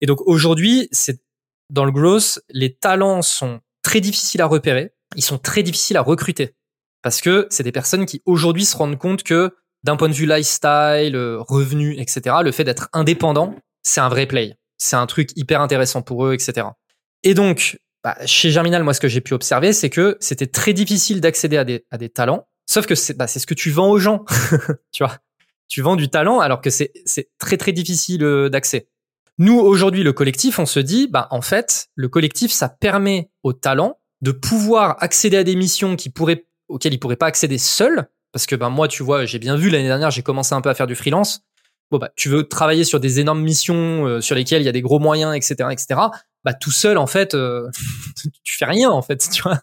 Et donc aujourd'hui, c'est dans le growth, les talents sont très difficiles à repérer, ils sont très difficiles à recruter parce que c'est des personnes qui aujourd'hui se rendent compte que d'un point de vue lifestyle, euh, revenu, etc., le fait d'être indépendant, c'est un vrai play. C'est un truc hyper intéressant pour eux, etc. Et donc, bah, chez Germinal, moi, ce que j'ai pu observer, c'est que c'était très difficile d'accéder à des, à des talents. Sauf que c'est bah, ce que tu vends aux gens. tu vois, tu vends du talent alors que c'est très très difficile euh, d'accès. Nous aujourd'hui, le collectif, on se dit, bah en fait, le collectif, ça permet aux talents de pouvoir accéder à des missions qui pourraient auxquelles ils pourraient pas accéder seuls. Parce que ben moi, tu vois, j'ai bien vu l'année dernière, j'ai commencé un peu à faire du freelance. Bon bah, tu veux travailler sur des énormes missions euh, sur lesquelles il y a des gros moyens, etc., etc bah tout seul en fait euh, tu fais rien en fait tu vois.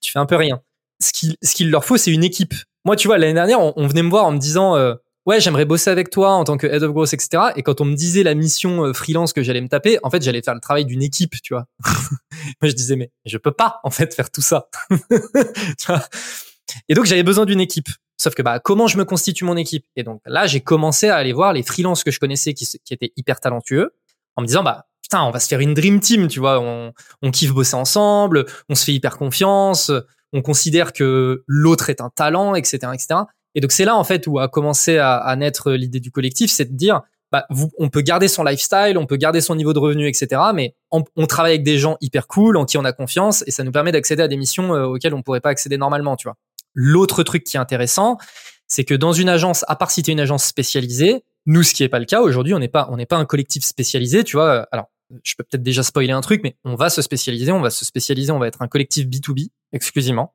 Tu fais un peu rien. Ce qu'il ce qu'il leur faut c'est une équipe. Moi tu vois l'année dernière on, venait me voir en me disant euh, ouais j'aimerais bosser avec toi en tant que head of growth etc et quand on me disait la mission euh, freelance que j'allais me taper en fait j'allais faire le travail d'une équipe tu vois. Moi je disais mais je peux pas en fait faire tout ça. Tu vois et donc j'avais besoin d'une équipe sauf que bah comment je me constitue mon équipe? Et donc là j'ai commencé à aller voir les freelances que je connaissais qui, étaient hyper talentueux en me disant bah putain, on va se faire une dream team, tu vois, on, on kiffe bosser ensemble, on se fait hyper confiance, on considère que l'autre est un talent, etc., etc. Et donc c'est là en fait où a commencé à, naître l'idée du collectif, c'est de dire, bah, on peut garder son lifestyle, on peut garder son niveau de revenu, etc. Mais on, on, travaille avec des gens hyper cool, en qui on a confiance, et ça nous permet d'accéder à des missions euh, auxquelles on pourrait pas accéder normalement, tu vois. L'autre truc qui est intéressant, c'est que dans une agence, à part si tu une agence spécialisée, nous, ce qui est pas le cas aujourd'hui, on n'est pas, on n'est pas un collectif spécialisé, tu vois. Alors, je peux peut-être déjà spoiler un truc, mais on va se spécialiser, on va se spécialiser, on va être un collectif B2B exclusivement.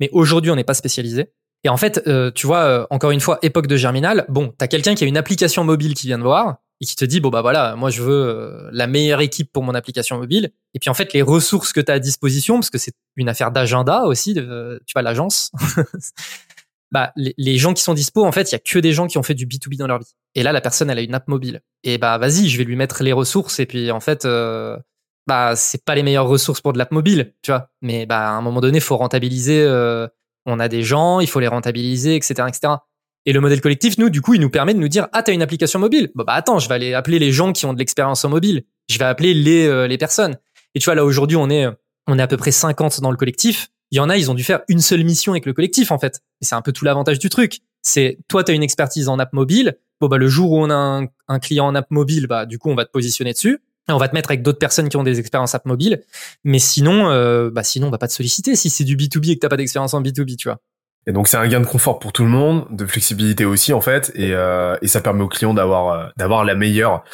Mais aujourd'hui, on n'est pas spécialisé. Et en fait, euh, tu vois, euh, encore une fois, époque de Germinal, bon, t'as quelqu'un qui a une application mobile qui vient de voir et qui te dit, bon bah voilà, moi je veux euh, la meilleure équipe pour mon application mobile. Et puis en fait, les ressources que tu as à disposition, parce que c'est une affaire d'agenda aussi, de, tu vois, l'agence, bah, les, gens qui sont dispo, en fait, il y a que des gens qui ont fait du B2B dans leur vie. Et là, la personne, elle a une app mobile. Et bah, vas-y, je vais lui mettre les ressources. Et puis, en fait, euh, bah, c'est pas les meilleures ressources pour de l'app mobile, tu vois. Mais bah, à un moment donné, faut rentabiliser. Euh, on a des gens, il faut les rentabiliser, etc., etc. Et le modèle collectif, nous, du coup, il nous permet de nous dire, ah, t'as une application mobile. Bah, bah, attends, je vais aller appeler les gens qui ont de l'expérience en mobile. Je vais appeler les, euh, les personnes. Et tu vois, là, aujourd'hui, on est, on est à peu près 50 dans le collectif il y en a, ils ont dû faire une seule mission avec le collectif en fait. Et c'est un peu tout l'avantage du truc. C'est toi, tu as une expertise en app mobile. Bon bah le jour où on a un, client en app mobile, bah du coup on va te positionner dessus. On va te mettre avec d'autres personnes qui ont des expériences app mobile. Mais sinon, euh, bah sinon on va pas te solliciter si c'est du B2B et que t'as pas d'expérience en B2B, tu vois. Et donc c'est un gain de confort pour tout le monde, de flexibilité aussi en fait, et, euh, et ça permet aux clients d'avoir euh, d'avoir la meilleure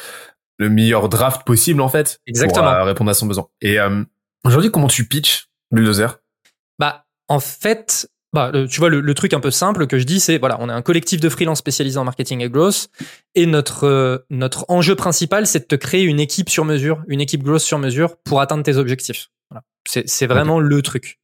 le meilleur draft possible en fait Exactement. pour répondre à son besoin. Et aujourd'hui comment tu pitches Bulldozer? Bah, en fait, bah, le- tu vois, le, le truc un peu simple que je dis, c'est voilà, on est un collectif de freelance spécialisé en marketing et growth, et notre euh, notre enjeu principal, c'est de te créer une équipe sur mesure, une équipe growth sur mesure pour atteindre tes objectifs. Voilà. C'est c'est vraiment le truc.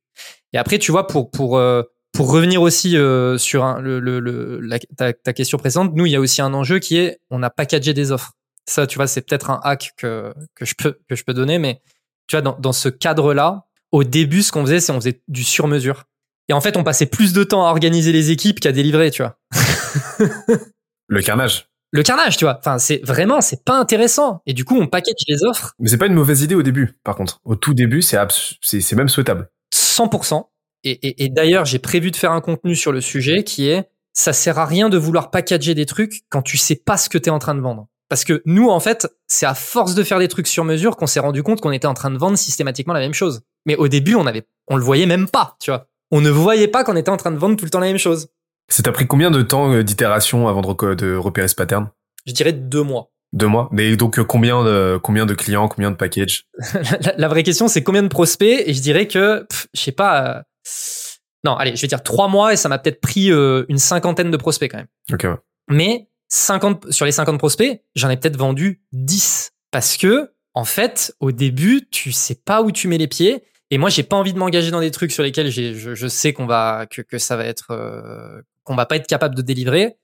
Et après, tu vois, pour pour euh, pour revenir aussi euh, sur un- le, le, le- la- ta, ta question précédente, nous, il y a aussi un enjeu qui est, on a packagé des offres. Ça, tu vois, c'est peut-être un hack que que je peux que je peux donner, mais tu vois, dans dans ce cadre-là, au début, ce qu'on faisait, c'est on faisait du sur-mesure. Et en fait, on passait plus de temps à organiser les équipes qu'à délivrer, tu vois. Le carnage. Le carnage, tu vois. Enfin, c'est vraiment, c'est pas intéressant. Et du coup, on package les offres Mais c'est pas une mauvaise idée au début, par contre. Au tout début, c'est abs- c'est c'est même souhaitable. 100%. Et, et, et d'ailleurs, j'ai prévu de faire un contenu sur le sujet qui est, ça sert à rien de vouloir packager des trucs quand tu sais pas ce que tu es en train de vendre. Parce que nous, en fait, c'est à force de faire des trucs sur mesure qu'on s'est rendu compte qu'on était en train de vendre systématiquement la même chose. Mais au début, on avait, on le voyait même pas, tu vois. On ne voyait pas qu'on était en train de vendre tout le temps la même chose. Ça t'a pris combien de temps euh, d'itération avant de, repérer ce pattern? Je dirais deux mois. Deux mois? Mais donc euh, combien de combien de clients, combien de packages? La, la vraie question, c'est combien de prospects? Et je dirais que, pff, je sais pas. Non, allez, je vais dire trois mois et ça m'a peut-être pris euh, une cinquantaine de prospects quand même. Ouais. Mais 50, sur les 50 prospects, j'en ai peut-être vendu 10. Parce que, en fait, au début, tu sais pas où tu mets les pieds. Et moi, j'ai pas envie de m'engager dans des trucs sur lesquels je, je sais qu'on va, que, que ça va être, euh, qu'on va pas être capable de délivrer.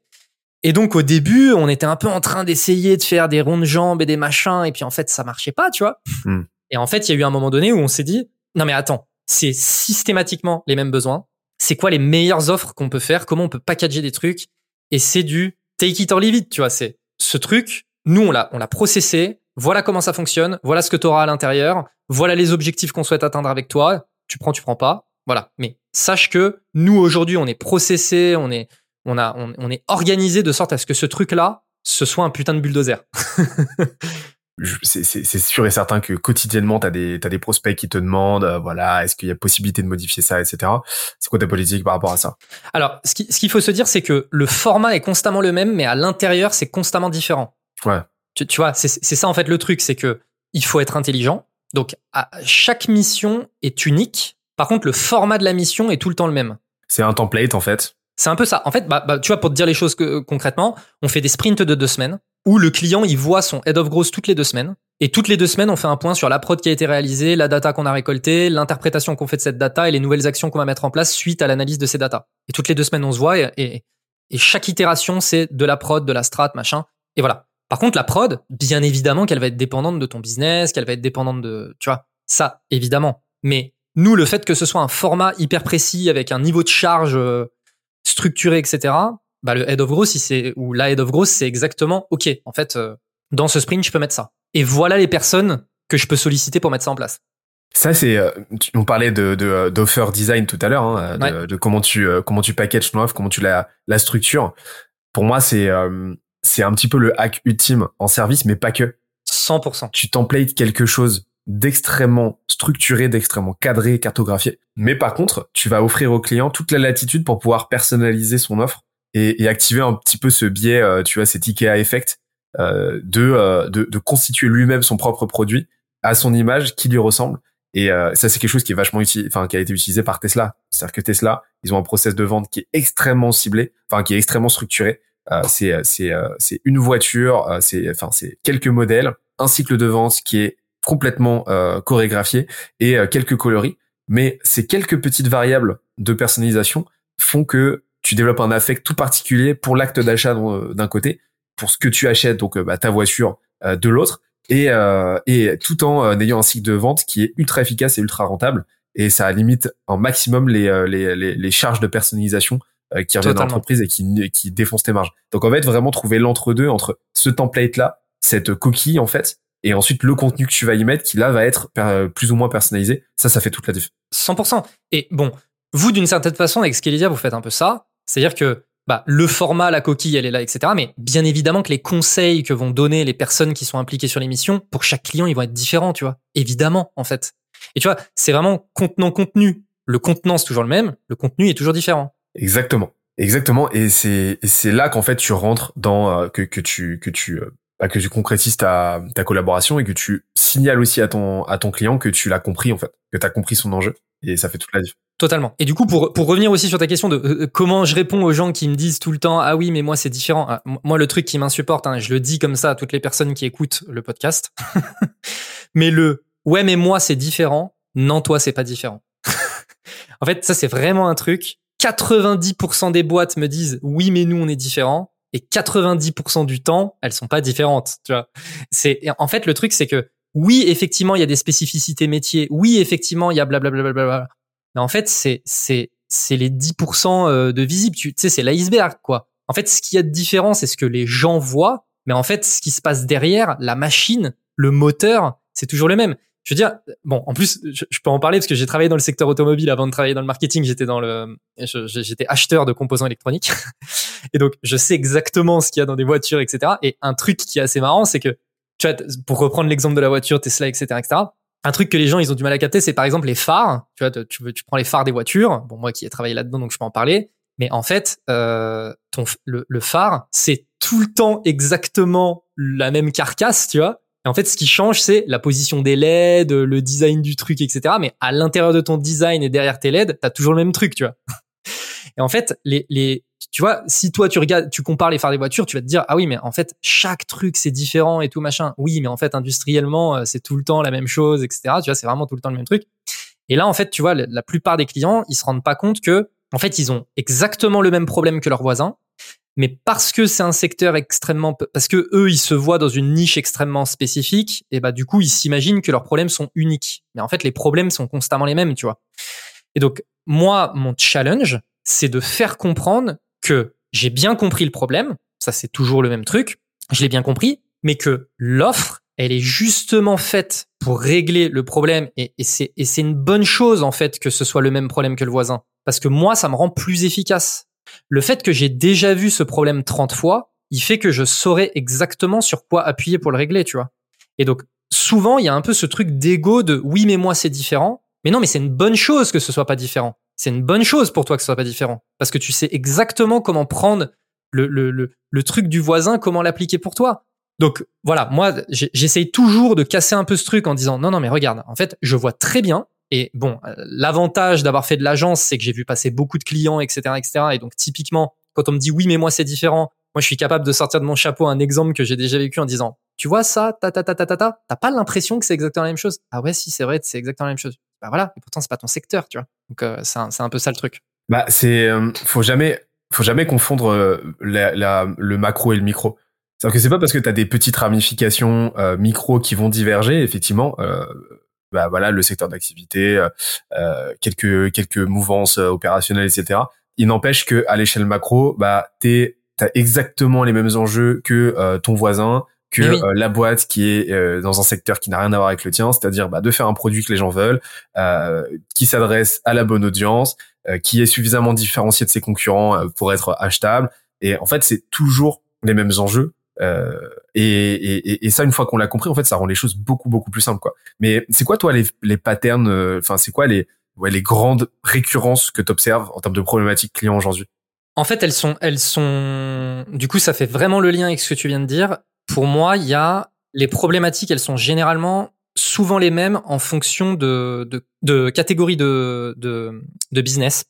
Et donc, au début, on était un peu en train d'essayer de faire des rondes jambes et des machins. Et puis, en fait, ça marchait pas, tu vois. Hmm. Et en fait, il y a eu un moment donné où on s'est dit, non, mais attends, c'est systématiquement les mêmes besoins. C'est quoi les meilleures offres qu'on peut faire? Comment on peut packager des trucs? Et c'est du take it or leave it, tu vois. C'est ce truc, nous, on l'a, on l'a processé. Voilà comment ça fonctionne. Voilà ce que tu auras à l'intérieur. Voilà les objectifs qu'on souhaite atteindre avec toi. Tu prends, tu prends pas. Voilà. Mais sache que nous, aujourd'hui, on est processé, on est, on a, on, on est organisé de sorte à ce que ce truc-là, ce soit un putain de bulldozer. C'est sûr et certain que quotidiennement, t'as des t'as des prospects qui te demandent, euh, voilà, est-ce qu'il y a possibilité de modifier ça, etc. C'est quoi ta politique par rapport à ça? Alors, ce qui- ce qu'il faut se dire, c'est que le format est constamment le même, mais à l'intérieur, c'est constamment différent. Ouais. Tu, tu vois, c'est c'est ça en fait le truc, c'est que il faut être intelligent. Donc, à- chaque mission est unique. Par contre, le format de la mission est tout le temps le même. C'est un template en fait. C'est un peu ça. En fait, bah, bah, tu vois, pour te dire les choses que- concrètement, on fait des sprints de deux semaines où le client il voit son head of growth toutes les deux semaines et toutes les deux semaines on fait un point sur la prod qui a été réalisée, la data qu'on a récoltée, l'interprétation qu'on fait de cette data et les nouvelles actions qu'on va mettre en place suite à l'analyse de ces data. Et toutes les deux semaines on se voit et, chaque itération c'est de la prod, de la strat, machin. Et voilà. Par contre, la prod, bien évidemment qu'elle va être dépendante de ton business, qu'elle va être dépendante de, tu vois, ça, évidemment. Mais nous, le fait que ce soit un format hyper précis avec un niveau de charge euh, structuré, etc., bah, le head of growth, si c'est, ou la head of growth, c'est exactement, OK, en fait, euh, dans ce sprint, je peux mettre ça. Et voilà les personnes que je peux solliciter pour mettre ça en place. Ça c'est, euh, on parlait de de, euh, d'offer design tout à l'heure, hein, de, de comment tu euh, comment tu packages ton offre, comment tu la la structures. Pour moi, c'est euh, c'est un petit peu le hack ultime en service, mais pas que. 100%. tu templates quelque chose d'extrêmement structuré, d'extrêmement cadré, cartographié. Mais par contre, tu vas offrir au client toute la latitude pour pouvoir personnaliser son offre et, et activer un petit peu ce biais, euh, tu vois, cet IKEA effect euh, de, euh, de de constituer lui-même son propre produit à son image qui lui ressemble. Et ça, c'est quelque chose qui est vachement utilisé, enfin, qui a été utilisé par Tesla. C'est-à-dire que Tesla, ils ont un process de vente qui est extrêmement ciblé, enfin, qui est extrêmement structuré. Euh, c'est c'est c'est une voiture, c'est enfin c'est quelques modèles, un cycle de vente qui est complètement euh, chorégraphié et euh, quelques coloris. Mais ces quelques petites variables de personnalisation font que tu développes un affect tout particulier pour l'acte d'achat d'un d'un côté, pour ce que tu achètes, donc euh, bah, ta voiture euh, de l'autre, et, euh, et tout en euh, ayant un cycle de vente qui est ultra efficace et ultra rentable. Et ça limite en maximum les, euh, les, les, les charges de personnalisation euh, qui reviennent à l'entreprise et qui, qui défoncent tes marges. Donc en fait, vraiment trouver l'entre-deux entre ce template-là, cette coquille en fait, et ensuite le contenu que tu vas y mettre qui là va être plus ou moins personnalisé. Ça, ça fait toute la diff. 100%. Et bon, vous, d'une certaine façon, avec Scalydia, vous faites un peu ça. C'est-à-dire que bah, le format, la coquille, elle est là, etc. Mais bien évidemment que les conseils que vont donner les personnes qui sont impliquées sur l'émission, pour chaque client, ils vont être différents, tu vois. Évidemment, en fait. Et tu vois, c'est vraiment contenant-contenu. Le contenant, c'est toujours le même. Le contenu est toujours différent. Exactement. Exactement. Et c'est là qu'en fait tu rentres dans euh, que que tu que tu euh, bah, que tu concrétises ta, ta collaboration et que tu signales aussi à ton, à ton client que tu l'as compris, en fait, que tu as compris son enjeu. Et ça fait toute la différence. Totalement. Et du coup, pour, pour revenir aussi sur ta question de euh, comment je réponds aux gens qui me disent tout le temps ah oui mais moi c'est différent. Ah, moi le truc qui m'insupporte, hein, je le dis comme ça à toutes les personnes qui écoutent le podcast. mais le ouais mais moi c'est différent. Non toi c'est pas différent. en fait ça c'est vraiment un truc. 90% des boîtes me disent oui mais nous on est différent et 90% du temps elles sont pas différentes. Tu vois. C'est en fait le truc c'est que oui effectivement il y a des spécificités métiers. Oui effectivement il y a blablabla. Bla mais en fait, c'est c'est c'est les 10% euh, de visible. Tu sais, c'est l'iceberg, quoi. En fait, ce qu'il y a de différent, c'est ce que les gens voient. Mais en fait, ce qui se passe derrière, la machine, le moteur, c'est toujours le même. Je veux dire, bon, en plus, je, peux en parler parce que j'ai travaillé dans le secteur automobile avant de travailler dans le marketing. J'étais dans le, j'étais acheteur de composants électroniques, et donc je sais exactement ce qu'il y a dans des voitures, etc. Et un truc qui est assez marrant, c'est que, tu vois, pour reprendre l'exemple de la voiture Tesla, etc., etc un truc que les gens ils ont du mal à capter, c'est par exemple les phares. Tu vois, tu, tu prends les phares des voitures. Bon, moi qui ai travaillé là-dedans, donc je peux en parler. Mais en fait, euh, ton, le, le phare, c'est tout le temps exactement la même carcasse, tu vois. Et en fait, ce qui change, c'est la position des LED, le design du truc, etc. Mais à l'intérieur de ton design et derrière tes LED, t'as toujours le même truc, tu vois. Et en fait, les, les, tu vois, si toi tu regardes, tu compares les phares des voitures, tu vas te dire ah oui, mais en fait chaque truc c'est différent et tout machin. Oui, mais en fait industriellement euh, c'est tout le temps la même chose, etc. Tu vois, c'est vraiment tout le temps le même truc. Et là en fait, tu vois, la plupart des clients ils se rendent pas compte que en fait ils ont exactement le même problème que leurs voisins, mais parce que c'est un secteur extrêmement, parce que eux ils se voient dans une niche extrêmement spécifique, et bah du coup ils s'imaginent que leurs problèmes sont uniques. Mais en fait les problèmes sont constamment les mêmes, tu vois. Et donc moi mon challenge c'est de faire comprendre que j'ai bien compris le problème, ça c'est toujours le même truc, je l'ai bien compris, mais que l'offre, elle est justement faite pour régler le problème et, et c'est une bonne chose en fait que ce soit le même problème que le voisin, parce que moi ça me rend plus efficace. Le fait que j'ai déjà vu ce problème 30 fois, il fait que je saurais exactement sur quoi appuyer pour le régler, tu vois. Et donc souvent il y a un peu ce truc d'ego de oui mais moi c'est différent, mais non mais c'est une bonne chose que ce soit pas différent c'est une bonne chose pour toi que ce soit pas différent. Parce que tu sais exactement comment prendre le, le, le, truc du voisin, comment l'appliquer pour toi. Donc voilà, moi j'essaye toujours de casser un peu ce truc en disant non non mais regarde, en fait je vois très bien et bon euh, l'avantage d'avoir fait de l'agence c'est que j'ai vu passer beaucoup de clients etc etc et donc typiquement quand on me dit oui mais moi c'est différent, moi je suis capable de sortir de mon chapeau un exemple que j'ai déjà vécu en disant tu vois ça ta ta ta ta ta ta t'as pas l'impression que c'est exactement la même chose? Ah ouais si c'est vrai c'est exactement la même chose bah voilà et pourtant c'est pas ton secteur tu vois donc euh, c'est un, un, peu ça le truc. Bah c'est euh, faut jamais faut jamais confondre euh, le macro et le micro. C'est-à-dire que c'est pas parce que tu as des petites ramifications micro qui vont diverger, effectivement, bah voilà le secteur d'activité, quelques quelques mouvances opérationnelles, etc. Il n'empêche que à l'échelle macro, bah t'es t'as exactement les mêmes enjeux que ton voisin, que euh, la boîte qui est euh, dans un secteur qui n'a rien à voir avec le tien, c'est-à-dire bah, de faire un produit que les gens veulent, euh, qui s'adresse à la bonne audience, qui est suffisamment différencié de ses concurrents pour être achetable. Et en fait, c'est toujours les mêmes enjeux. Et, et, et, ça, une fois qu'on l'a compris, en fait, ça rend les choses beaucoup beaucoup plus simples, quoi. Mais c'est quoi toi les, les patterns Enfin, c'est quoi les ouais, les grandes récurrences que tu observes en termes de problématiques clients aujourd'hui? En fait, elles sont elles sont. Du coup, ça fait vraiment le lien avec ce que tu viens de dire pour moi, il y a les problématiques, elles sont généralement souvent les mêmes en fonction de, de, de catégories de, de, de business.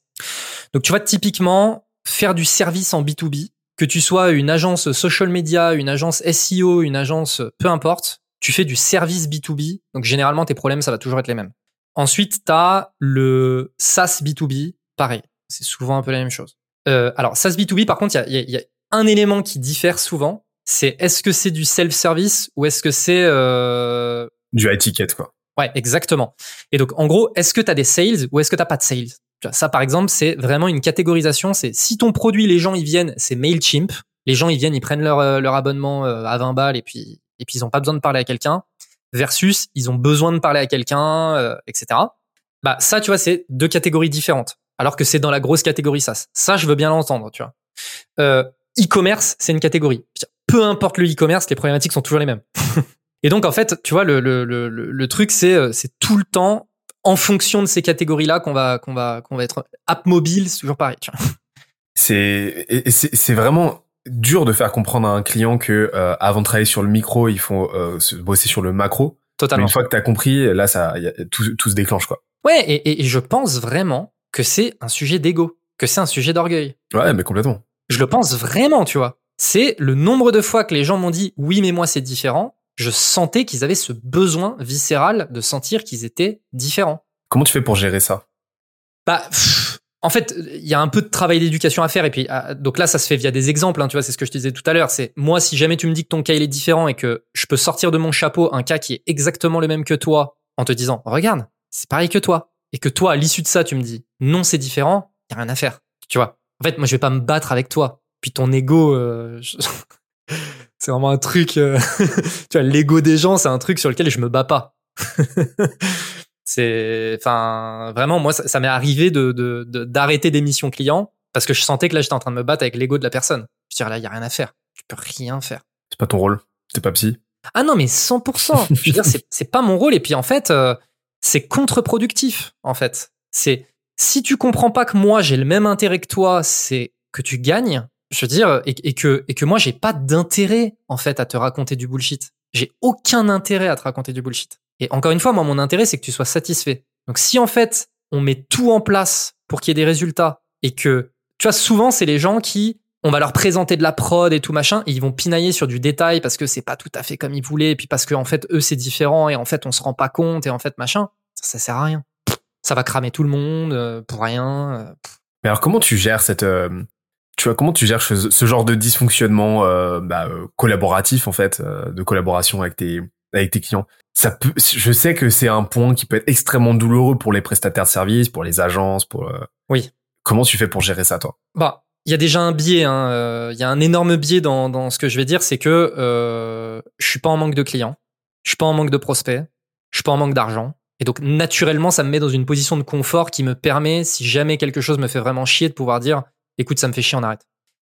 Donc tu vois, typiquement, faire du service en B2B, que tu sois une agence social media, une agence SEO, une agence, peu importe, tu fais du service B2B, donc généralement tes problèmes, ça va toujours être les mêmes. Ensuite, tu as le SaaS B2B, pareil, c'est souvent un peu la même chose. Euh, alors, SaaS B2B, par contre, il y a, y a, un élément qui diffère souvent, c'est est-ce que c'est du self-service ou est-ce que c'est euh... du high ticket quoi. Ouais, exactement. Et donc en gros, est-ce que tu as des sales ou est-ce que tu pas de sales? Ça par exemple, c'est vraiment une catégorisation, c'est si ton produit les gens ils viennent, c'est Mailchimp, les gens ils viennent, ils prennent leur euh, leur abonnement euh, à 20 balles et puis et puis ils ont pas besoin de parler à quelqu'un versus ils ont besoin de parler à quelqu'un euh, etc. Bah ça tu vois, c'est deux catégories différentes alors que c'est dans la grosse catégorie SaaS. Ça je veux bien l'entendre, tu vois. Euh, e-commerce, c'est une catégorie peu importe le e-commerce, les problématiques sont toujours les mêmes. et donc en fait, tu vois, le, le, le, le truc, c'est euh, c'est tout le temps en fonction de ces catégories-là qu'on va qu'on va qu'on va être app mobile, c'est toujours pareil. C'est c'est vraiment dur de faire comprendre à un client que euh, avant de travailler sur le micro, il faut euh, se bosser sur le macro. Totalement. Mais une fois que t'as compris, là, ça, y a, tout, tout se déclenche quoi. Ouais, et, et je pense vraiment que c'est un sujet d'ego, que c'est un sujet d'orgueil. Ouais, mais complètement. Je le pense vraiment, tu vois. C'est le nombre de fois que les gens m'ont dit oui, mais moi c'est différent. Je sentais qu'ils avaient ce besoin viscéral de sentir qu'ils étaient différents. Comment tu fais pour gérer ça? Bah, pff, en fait, il y a un peu de travail d'éducation à faire. Et puis, ah, donc là, ça se fait via des exemples. Hein, tu vois, c'est ce que je te disais tout à l'heure. C'est moi, si jamais tu me dis que ton cas il est différent et que je peux sortir de mon chapeau un cas qui est exactement le même que toi, en te disant, regarde, c'est pareil que toi, et que toi, à l'issue de ça, tu me dis, non, c'est différent, y a rien à faire. Tu vois. En fait, moi, je vais pas me battre avec toi. Puis ton ego, euh, je- c'est vraiment un truc. euh, tu vois, l'ego des gens, c'est un truc sur lequel je me bats pas. c'est, enfin, vraiment, moi, ça, ça m'est arrivé de de- de- d'arrêter des missions clients parce que je sentais que là, j'étais en train de me battre avec l'ego de la personne. Je veux dire, là, il y a rien à faire. Tu peux rien faire. C'est pas ton rôle. T'es pas psy. Ah non, mais 100%. Je veux dire, c'est, c'est pas mon rôle. Et puis, en fait, euh, c'est contre-productif, en fait. C'est, si tu comprends pas que moi, j'ai le même intérêt que toi, c'est que tu gagnes, je veux dire, et, que, et que moi, j'ai pas d'intérêt, en fait, à te raconter du bullshit. J'ai aucun intérêt à te raconter du bullshit. Et encore une fois, moi, mon intérêt, c'est que tu sois satisfait. Donc, si, en fait, on met tout en place pour qu'il y ait des résultats et que, tu vois, souvent, c'est les gens qui, on va leur présenter de la prod et tout machin, et ils vont pinailler sur du détail parce que c'est pas tout à fait comme ils voulaient, et puis parce que en fait eux c'est différent et en fait on se rend pas compte et en fait machin, ça, ça sert à rien. Ça va cramer tout le monde euh, pour rien. euh. Mais alors, comment tu gères cette, euh, tu vois, comment tu gères ce, ce genre de dysfonctionnement euh, bah, euh, collaboratif en fait, euh, de collaboration avec tes avec tes clients? Ça peut, je sais que c'est un point qui peut être extrêmement douloureux pour les prestataires de services, pour les agences, pour. euh, Oui. Comment tu fais pour gérer ça, toi? Bah, il y a déjà un biais, hein, euh, il y a un énorme biais dans, dans ce que je vais dire, c'est que euh, je suis pas en manque de clients, je suis pas en manque de prospects, je suis pas en manque d'argent. Et donc naturellement, ça me met dans une position de confort qui me permet, si jamais quelque chose me fait vraiment chier, de pouvoir dire, écoute, ça me fait chier, on arrête.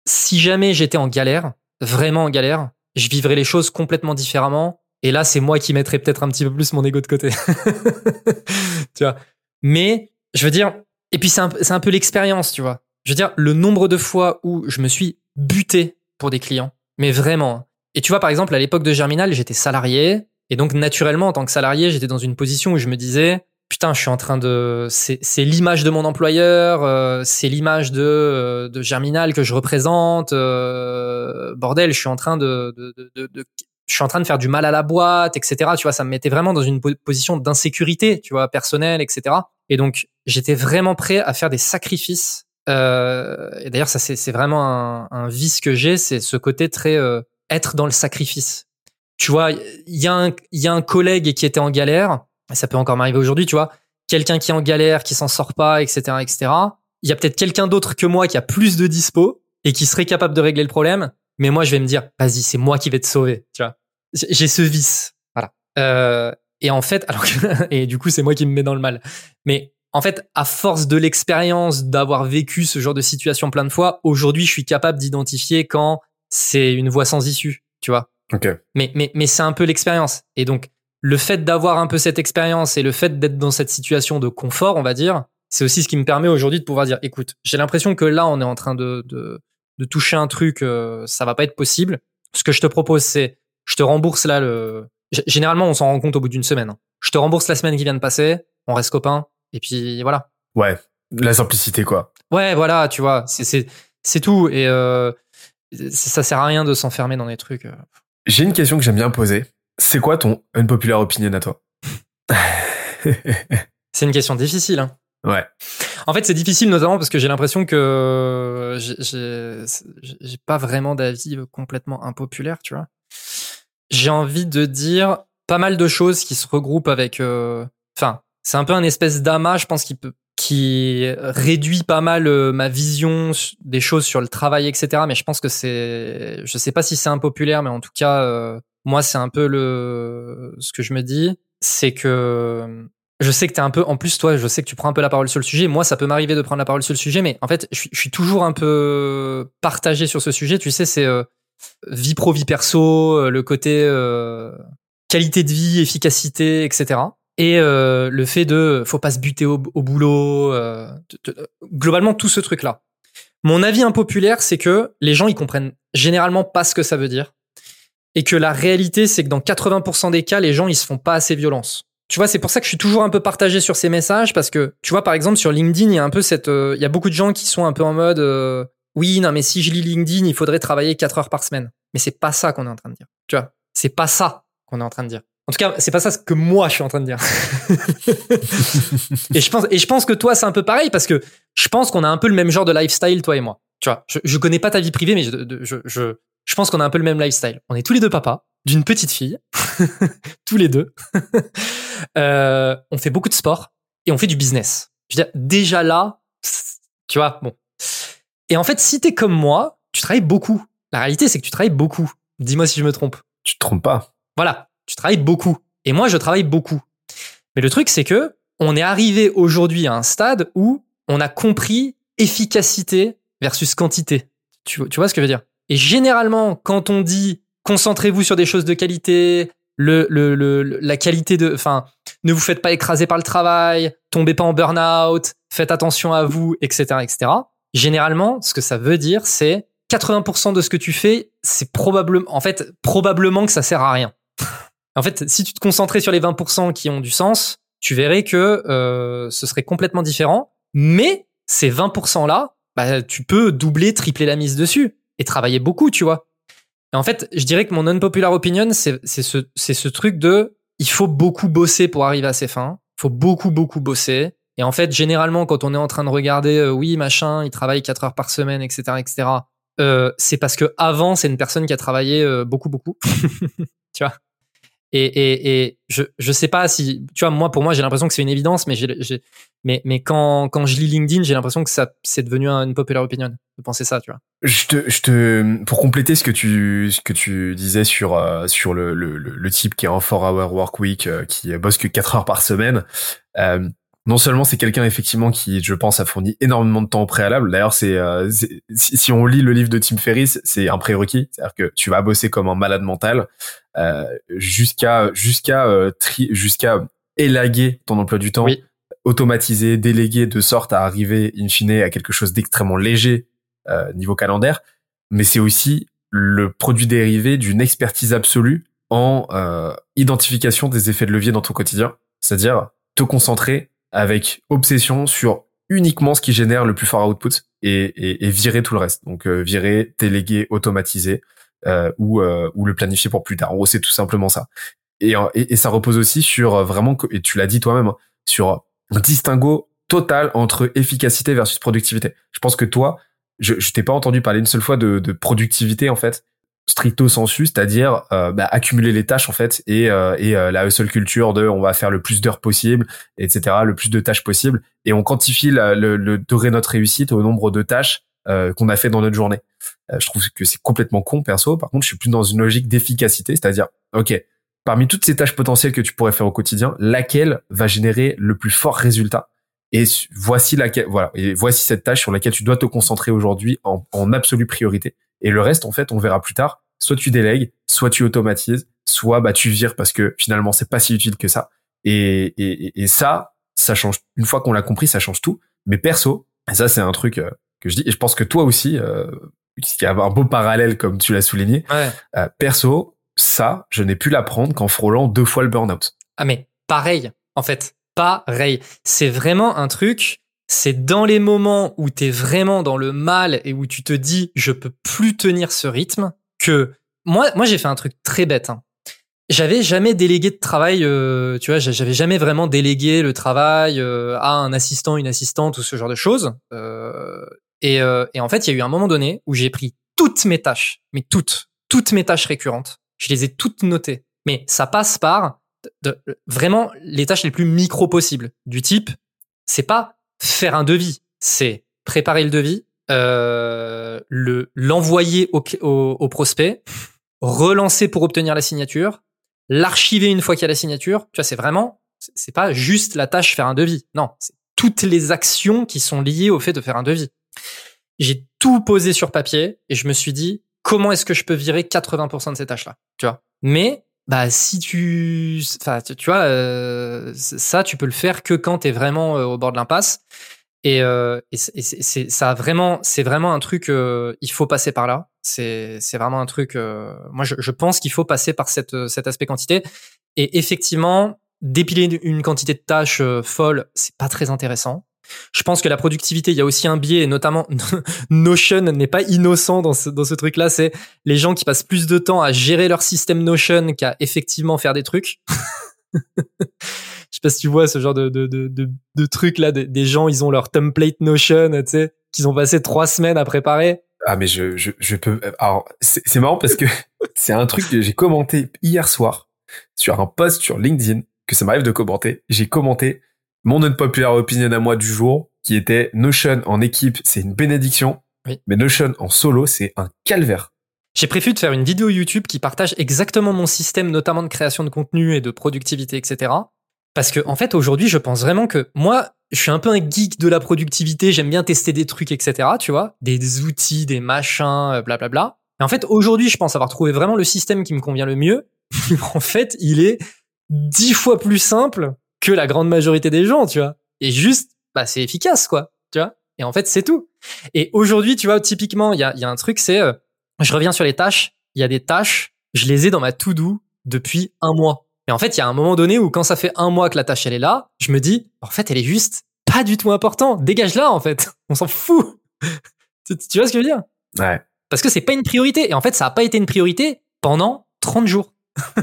Si jamais j'étais en galère, vraiment en galère, je vivrais les choses complètement différemment. Et là, c'est moi qui mettrais peut-être un petit peu plus mon ego de côté. tu vois. Mais je veux dire, et puis c'est un, un peu l'expérience, tu vois. Je veux dire, le nombre de fois où je me suis buté pour des clients, mais vraiment. Et tu vois, par exemple, à l'époque de Germinal, j'étais salarié, et donc naturellement, en tant que salarié, j'étais dans une position où je me disais, putain, je suis en train de, c'est l'image de mon employeur, euh, c'est l'image de euh, de Germinal que je représente. euh, bordel, je suis en train de, de, de, de- je suis en train de faire du mal à la boîte, etc. Tu vois, ça me mettait vraiment dans une po- position d'insécurité, tu vois, personnelle, etc. Et donc, j'étais vraiment prêt à faire des sacrifices. Euh, et d'ailleurs, ça, c'est vraiment un, un vice que j'ai, c'est ce côté très euh, être dans le sacrifice. Tu vois, il y, a un- y a un collègue qui était en galère, ça peut encore m'arriver aujourd'hui, tu vois, quelqu'un qui est en galère, qui s'en sort pas, etc., etc. Il y a peut-être quelqu'un d'autre que moi qui a plus de dispo et qui serait capable de régler le problème, mais moi, je vais me dire, vas-y, c'est moi qui vais te sauver, tu vois. J'ai ce vice, voilà. Euh, et en fait, alors que- et du coup, c'est moi qui me mets dans le mal. Mais en fait, à force de l'expérience d'avoir vécu ce genre de situation plein de fois, aujourd'hui, je suis capable d'identifier quand c'est une voie sans issue, tu vois. Ok. Mais, mais, mais c'est un peu l'expérience. Et donc, le fait d'avoir un peu cette expérience et le fait d'être dans cette situation de confort, on va dire, c'est aussi ce qui me permet aujourd'hui de pouvoir dire, écoute, j'ai l'impression que là, on est en train de, de, de toucher un truc, euh, ça va pas être possible. Ce que je te propose, c'est, je te rembourse là le. Généralement, on s'en rend compte au bout d'une semaine. hein. Je te rembourse la semaine qui vient de passer, on reste copains, et puis voilà. Ouais. La simplicité, quoi. Ouais, voilà, tu vois, c'est c'est c'est tout. Et euh, ça sert à rien de s'enfermer dans des trucs. euh. J'ai une question que j'aime bien poser. C'est quoi ton unpopular opinion à toi C'est une question difficile. Hein. Ouais. En fait, c'est difficile notamment parce que j'ai l'impression que j'ai- j'ai pas vraiment d'avis complètement impopulaire, tu vois. J'ai envie de dire pas mal de choses qui se regroupent avec. euh, Enfin, c'est un peu un espèce d'amas, je pense, qui peut qui réduit pas mal euh, ma vision des choses sur le travail, etc. Mais je pense que c'est, je sais pas si c'est impopulaire, mais en tout cas, euh, moi, c'est un peu le ce que je me dis, c'est que je sais que t'es un peu, en plus, toi, je sais que tu prends un peu la parole sur le sujet. Moi, ça peut m'arriver de prendre la parole sur le sujet, mais en fait, je suis, je suis toujours un peu partagé sur ce sujet. Tu sais, c'est euh, vie pro, vie perso, euh, le côté euh, qualité de vie, efficacité, etc. Et euh, le fait de faut pas se buter au, au boulot, euh, globalement tout ce truc-là. Mon avis impopulaire, c'est que les gens, ils comprennent généralement pas ce que ça veut dire. Et que la réalité, c'est que dans 80% des cas, les gens, ils se font pas assez violence. Tu vois, c'est pour ça que je suis toujours un peu partagé sur ces messages parce que, tu vois, par exemple, sur LinkedIn, il y a un peu cette, euh, il y a beaucoup de gens qui sont un peu en mode, euh, oui, non, mais si je lis LinkedIn, il faudrait travailler 4 heures par semaine. Mais c'est pas ça qu'on est en train de dire. Tu vois, c'est pas ça qu'on est en train de dire. En tout cas, c'est pas ça que moi je suis en train de dire. et je pense, et je pense que toi c'est un peu pareil parce que je pense qu'on a un peu le même genre de lifestyle toi et moi. Tu vois, je, je connais pas ta vie privée, mais je, je, je, je pense qu'on a un peu le même lifestyle. On est tous les deux papas d'une petite fille, tous les deux. euh, on fait beaucoup de sport et on fait du business. Je veux dire, déjà là, tu vois, bon. Et en fait, si t'es comme moi, tu travailles beaucoup. La réalité, c'est que tu travailles beaucoup. Dis-moi si je me trompe. Tu te trompes pas. Voilà, tu travailles beaucoup. Et moi, je travaille beaucoup. Mais le truc, c'est que on est arrivé aujourd'hui à un stade où on a compris efficacité versus quantité. Tu, tu vois ce que je veux dire? Et généralement, quand on dit concentrez-vous sur des choses de qualité, le, le, le, la qualité de, enfin, ne vous faites pas écraser par le travail, tombez pas en burn-out, faites attention à vous, etc., etc. Généralement, ce que ça veut dire, c'est 80% de ce que tu fais, c'est probablement, en fait, probablement que ça sert à rien. en fait, si tu te concentrais sur les 20% qui ont du sens, tu verrais que euh, ce serait complètement différent. Mais ces 20% là, bah, tu peux doubler, tripler la mise dessus et travailler beaucoup, tu vois. Et en fait, je dirais que mon unpopular opinion, c'est ce, ce truc de il faut beaucoup bosser pour arriver à ses fins. Il faut beaucoup, beaucoup bosser. Et en fait, généralement, quand on est en train de regarder, euh, oui, machin, il travaille 4 heures par semaine, etc., etc., euh, c'est parce que avant, c'est une personne qui a travaillé euh, beaucoup, beaucoup. tu vois? Et, et, et je, je sais pas si, tu vois, moi, pour moi, j'ai l'impression que c'est une évidence, mais, j'ai, mais, mais quand, quand je lis LinkedIn, j'ai l'impression que ça, c'est devenu une populaire opinion de penser ça, tu vois. Je te, je te, pour compléter ce que tu, ce que tu disais sur, euh, sur le, le, le, type qui est en 4 hour work week, euh, qui bosse que 4 heures par semaine, euh, non seulement c'est quelqu'un effectivement qui, je pense, a fourni énormément de temps au préalable. D'ailleurs, c'est euh, si, on lit le livre de Tim Ferriss, c'est un prérequis, c'est-à-dire que tu vas bosser comme un malade mental euh, jusqu'à jusqu'à euh, jusqu'à élaguer ton emploi du temps, automatiser, déléguer de sorte à arriver in fine à quelque chose d'extrêmement léger euh, niveau calendaire. Mais c'est aussi le produit dérivé d'une expertise absolue en identification des effets de levier dans ton quotidien, c'est-à-dire te concentrer avec obsession sur uniquement ce qui génère le plus fort output et, et, virer tout le reste. Donc euh, virer, déléguer, automatiser euh, ou, euh, ou le planifier pour plus tard. En gros, c'est tout simplement ça. Et, et, ça repose aussi sur vraiment, et tu l'as dit toi-même, sur un distinguo total entre efficacité versus productivité. Je pense que toi, je, je t'ai pas entendu parler une seule fois de, de productivité en fait stricto sensu, c'est-à-dire euh, bah, accumuler les tâches en fait et, euh, euh, la seule culture de on va faire le plus d'heures possible, etc., le plus de tâches possible, et on quantifie le, le degré de notre réussite au nombre de tâches qu'on a fait dans notre journée. je trouve que c'est complètement con perso. Par contre, je suis plus dans une logique d'efficacité, c'est-à-dire ok, parmi toutes ces tâches potentielles que tu pourrais faire au quotidien, laquelle va générer le plus fort résultat? Et voici laquelle, voilà, et voici cette tâche sur laquelle tu dois te concentrer aujourd'hui en, en absolue priorité. Et le reste, en fait, on verra plus tard. Soit tu délègues, soit tu automatises, soit bah tu vires parce que finalement c'est pas si utile que ça. Et, et, et ça, ça change. Une fois qu'on l'a compris, ça change tout. Mais perso, et ça c'est un truc euh, que je dis. Et je pense que toi aussi, euh, qui a un beau parallèle comme tu l'as souligné. Euh, perso, ça, je n'ai pu l'apprendre qu'en frôlant deux fois le burn-out. Ah mais pareil, en fait, pareil. C'est vraiment un truc c'est dans les moments où tu es vraiment dans le mal et où tu te dis je peux plus tenir ce rythme que moi moi j'ai fait un truc très bête hein. j'avais jamais délégué de travail euh, tu vois j'avais jamais vraiment délégué le travail euh, à un assistant une assistante ou ce genre de choses euh, et, et en fait il y a eu un moment donné où j'ai pris toutes mes tâches mais toutes toutes mes tâches récurrentes. Je les ai toutes notées. Mais ça passe par de, vraiment les tâches les plus micro possibles. Du type c'est pas faire un devis, c'est préparer le devis, euh, le l'envoyer au, au, prospect, relancer pour obtenir la signature, l'archiver une fois qu'il y a la signature. Tu vois, c'est vraiment, c'est pas juste la tâche faire un devis. Non, c'est toutes les actions qui sont liées au fait de faire un devis. J'ai tout posé sur papier et je me suis dit comment est-ce que je peux virer 80% de ces tâches-là, tu vois? Mais bah si tu enfin tu vois euh, ça tu peux le faire que quand tu es vraiment euh, au bord de l'impasse Et, euh, et c'est- ça a vraiment, c'est vraiment un truc. euh, il faut passer par là. C'est c'est vraiment un truc. euh, moi, je, je pense qu'il faut passer par cette, cet aspect quantité. Et effectivement, dépiler une- quantité de tâches folle, c'est pas très intéressant. Je pense que la productivité, il y a aussi un biais, et notamment Notion n'est pas innocent dans ce, dans ce truc-là. C'est les gens qui passent plus de temps à gérer leur système Notion qu'à effectivement faire des trucs. Je sais pas si tu vois ce genre de, de, de, de, de truc là, des, des gens, ils ont leur template Notion, tu sais, qu'ils ont passé trois semaines à préparer. Ah mais je je, je peux alors c'est marrant parce que c'est un truc que j'ai commenté hier soir sur un post sur LinkedIn que ça m'arrive de commenter. J'ai commenté mon unpopular opinion à moi du jour qui était Notion en équipe, c'est une bénédiction. Oui. Mais Notion en solo, c'est un calvaire. J'ai prévu de faire une vidéo YouTube qui partage exactement mon système, notamment de création de contenu et de productivité, etc. Parce que, en fait, aujourd'hui, je pense vraiment que moi, je suis un peu un geek de la productivité. J'aime bien tester des trucs, etc. Tu vois, des, outils, des machins, euh, blablabla. Et en fait, aujourd'hui, je pense avoir trouvé vraiment le système qui me convient le mieux. en fait, il est dix fois plus simple que la grande majorité des gens, tu vois. Et juste, bah, c'est efficace, quoi. Tu vois. Et en fait, c'est tout. Et aujourd'hui, tu vois, typiquement, il y a, il y a un truc, c'est, euh, je reviens sur les tâches. Il y a des tâches, je les ai dans ma to-do depuis un mois. Et en fait, il y a un moment donné où quand ça fait un mois que la tâche elle est là, je me dis, en fait, elle est juste pas du tout important. Dégage-la, en fait. On s'en fout. tu, tu vois ce que je veux dire? Ouais. Parce que c'est pas une priorité. Et en fait, ça a pas été une priorité pendant 30 jours.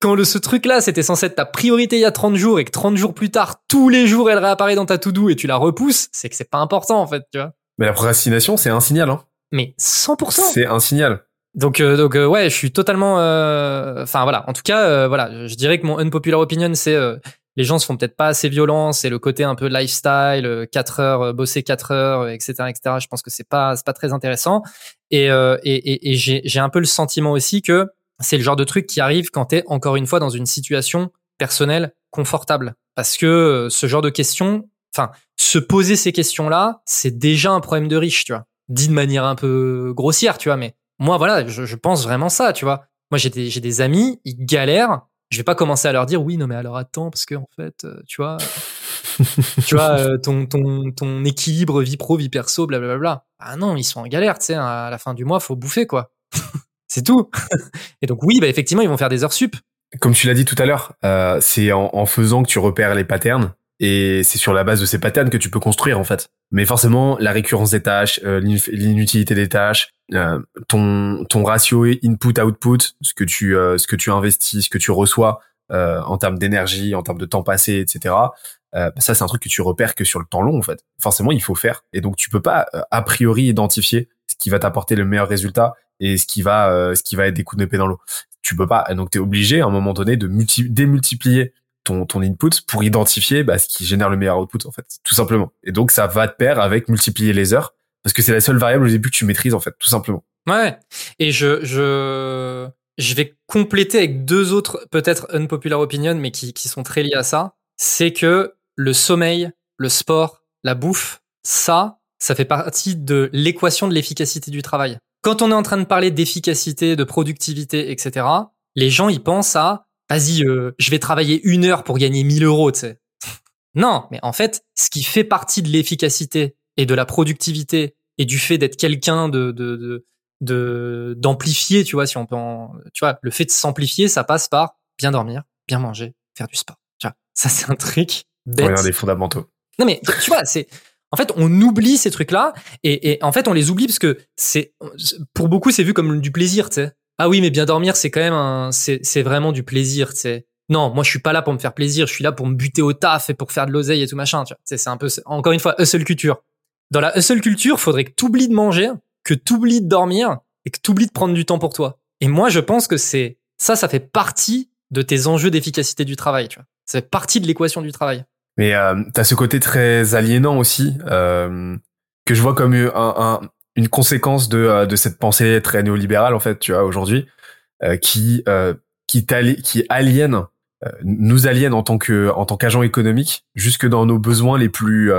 quand le, ce truc-là, c'était censé être ta priorité il y a 30 jours et que 30 jours plus tard, tous les jours, elle réapparaît dans ta to-do et tu la repousses, c'est que c'est pas important, en fait, tu vois. Mais la procrastination, c'est un signal hein. Mais 100%. C'est un signal. Donc, euh, donc euh, ouais, je suis totalement. euh, Enfin voilà. En tout cas, euh, voilà, je dirais que mon unpopular opinion, c'est euh, les gens se font peut-être pas assez violents. C'est le côté un peu lifestyle, euh, 4 heures, bosser 4 heures, etc., etc. Je pense que c'est pas c'est pas très intéressant. Et euh, et, et, et j'ai j'ai un peu le sentiment aussi que c'est le genre de truc qui arrive quand t'es encore une fois dans une situation personnelle confortable, parce que euh, ce genre de questions, enfin, se poser ces questions-là, c'est déjà un problème de riche, tu vois. Dit de manière un peu grossière, tu vois, mais moi, voilà, je, je pense vraiment ça, tu vois. Moi, j'ai des, j'ai des amis, ils galèrent. Je vais pas commencer à leur dire oui, non, mais alors attends, parce que en fait, euh, tu vois, tu vois, euh, ton, ton, ton équilibre vie pro, vie perso, blablabla. Ah non, ils sont en galère, tu sais, à la fin du mois, faut bouffer, quoi. C'est tout. Et donc, oui, bah, effectivement, ils vont faire des heures sup. Comme tu l'as dit tout à l'heure, euh, c'est en, en faisant que tu repères les patterns et c'est sur la base de ces patterns que tu peux construire en fait. Mais forcément, la récurrence des tâches, euh, l'in- l'inutilité des tâches, euh, ton ton ratio input-output, ce que tu euh, ce que tu investis, ce que tu reçois euh, en termes d'énergie, en termes de temps passé, etc. Euh, ça, c'est un truc que tu repères que sur le temps long en fait. Forcément, il faut faire et donc tu peux pas euh, a priori identifier ce qui va t'apporter le meilleur résultat et ce qui va euh, ce qui va être des coups d'épée dans l'eau. Tu peux pas. Donc, tu es obligé à un moment donné de multi démultiplier ton, ton input pour identifier bah, ce qui génère le meilleur output en fait, tout simplement. Et donc ça va de pair avec multiplier les heures parce que c'est la seule variable au début que tu maîtrises en fait, tout simplement. Ouais. Et je, je, je vais compléter avec deux autres, peut-être unpopular opinion, mais qui, qui sont très liés à ça. C'est que le sommeil, le sport, la bouffe, ça, ça fait partie de l'équation de l'efficacité du travail. Quand on est en train de parler d'efficacité, de productivité, etc., les gens, ils pensent à, vas-y, euh, je vais travailler une heure pour gagner 1000 euros, tu sais. Non, mais en fait, ce qui fait partie de l'efficacité et de la productivité et du fait d'être quelqu'un de, de, de, de d'amplifier, tu vois, si on peut en, tu vois, le fait de s'amplifier, ça passe par bien dormir, bien manger, faire du sport. Tu vois, ça c'est un truc bête. Regarde les fondamentaux. Non mais tu vois, c'est en fait on oublie ces trucs-là et, et en fait on les oublie parce que c'est pour beaucoup c'est vu comme du plaisir, tu sais. Ah oui, mais bien dormir c'est quand même un c'est vraiment du plaisir, tu sais. Non, moi je suis pas là pour me faire plaisir, je suis là pour me buter au taf et pour faire de l'oseille et tout machin, tu. C'est c'est un peu encore une fois hustle culture. Dans la hustle culture, faudrait que t'oublies de manger, que t'oublies de dormir et que t'oublies de prendre du temps pour toi. Et moi je pense que c'est ça ça fait partie de tes enjeux d'efficacité du travail, tu vois. Ça fait partie de l'équation du travail. Mais euh, t'as ce côté très aliénant aussi euh, que je vois comme un, un, une conséquence de, euh, de cette pensée très néolibérale en fait, tu vois, aujourd'hui, euh, qui euh, qui, qui aliène euh, nous aliène en tant que en tant qu'agent économique jusque dans nos besoins les plus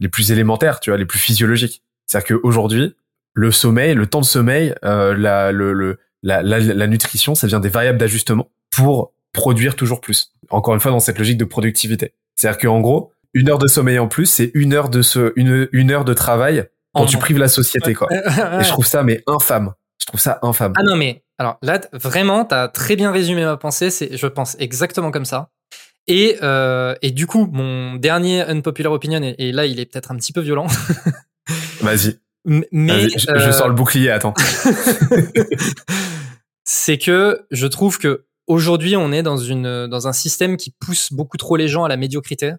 les plus élémentaires, tu vois, les plus physiologiques. C'est-à-dire qu'aujourd'hui, le sommeil, le temps de sommeil, la, le, le, la, la, la nutrition, ça devient des variables d'ajustement pour produire toujours plus. Encore une fois, dans cette logique de productivité. C'est-à-dire qu'en gros, une heure de sommeil en plus, c'est une heure de ce, une, une heure de travail En tu prives la société, quoi. Et je trouve ça, mais infâme. Je trouve ça infâme. Ah non, mais alors là, vraiment, t'as très bien résumé ma pensée. C'est, je pense exactement comme ça. Et, euh, et du coup, mon dernier unpopular opinion, et, et là, il est peut-être un petit peu violent, Vas-y. mais je, je euh, sors le bouclier, attends. c'est que je trouve que aujourd'hui, on est dans une dans un système qui pousse beaucoup trop les gens à la médiocrité.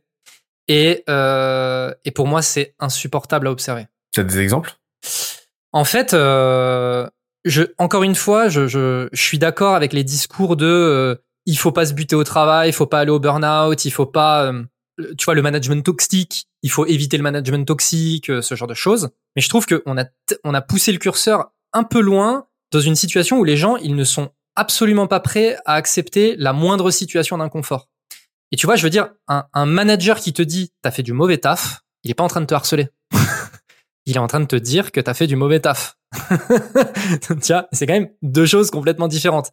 Et, euh, et pour moi, c'est insupportable à observer. Tu as des exemples? En fait, euh, je, encore une fois, je, je, je suis d'accord avec les discours de euh, il faut pas se buter au travail, il faut pas aller au burn-out, il faut pas, euh, tu vois, le management toxique, il faut éviter le management toxique, euh, ce genre de choses. Mais je trouve qu'on a, on a poussé le curseur un peu loin dans une situation où les gens, ils ne sont absolument pas prêts à accepter la moindre situation d'inconfort. Et tu vois, je veux dire, un, un manager qui te dit t'as fait du mauvais taf, il est pas en train de te harceler. il est en train de te dire que t'as fait du mauvais taf. vois, c'est quand même deux choses complètement différentes.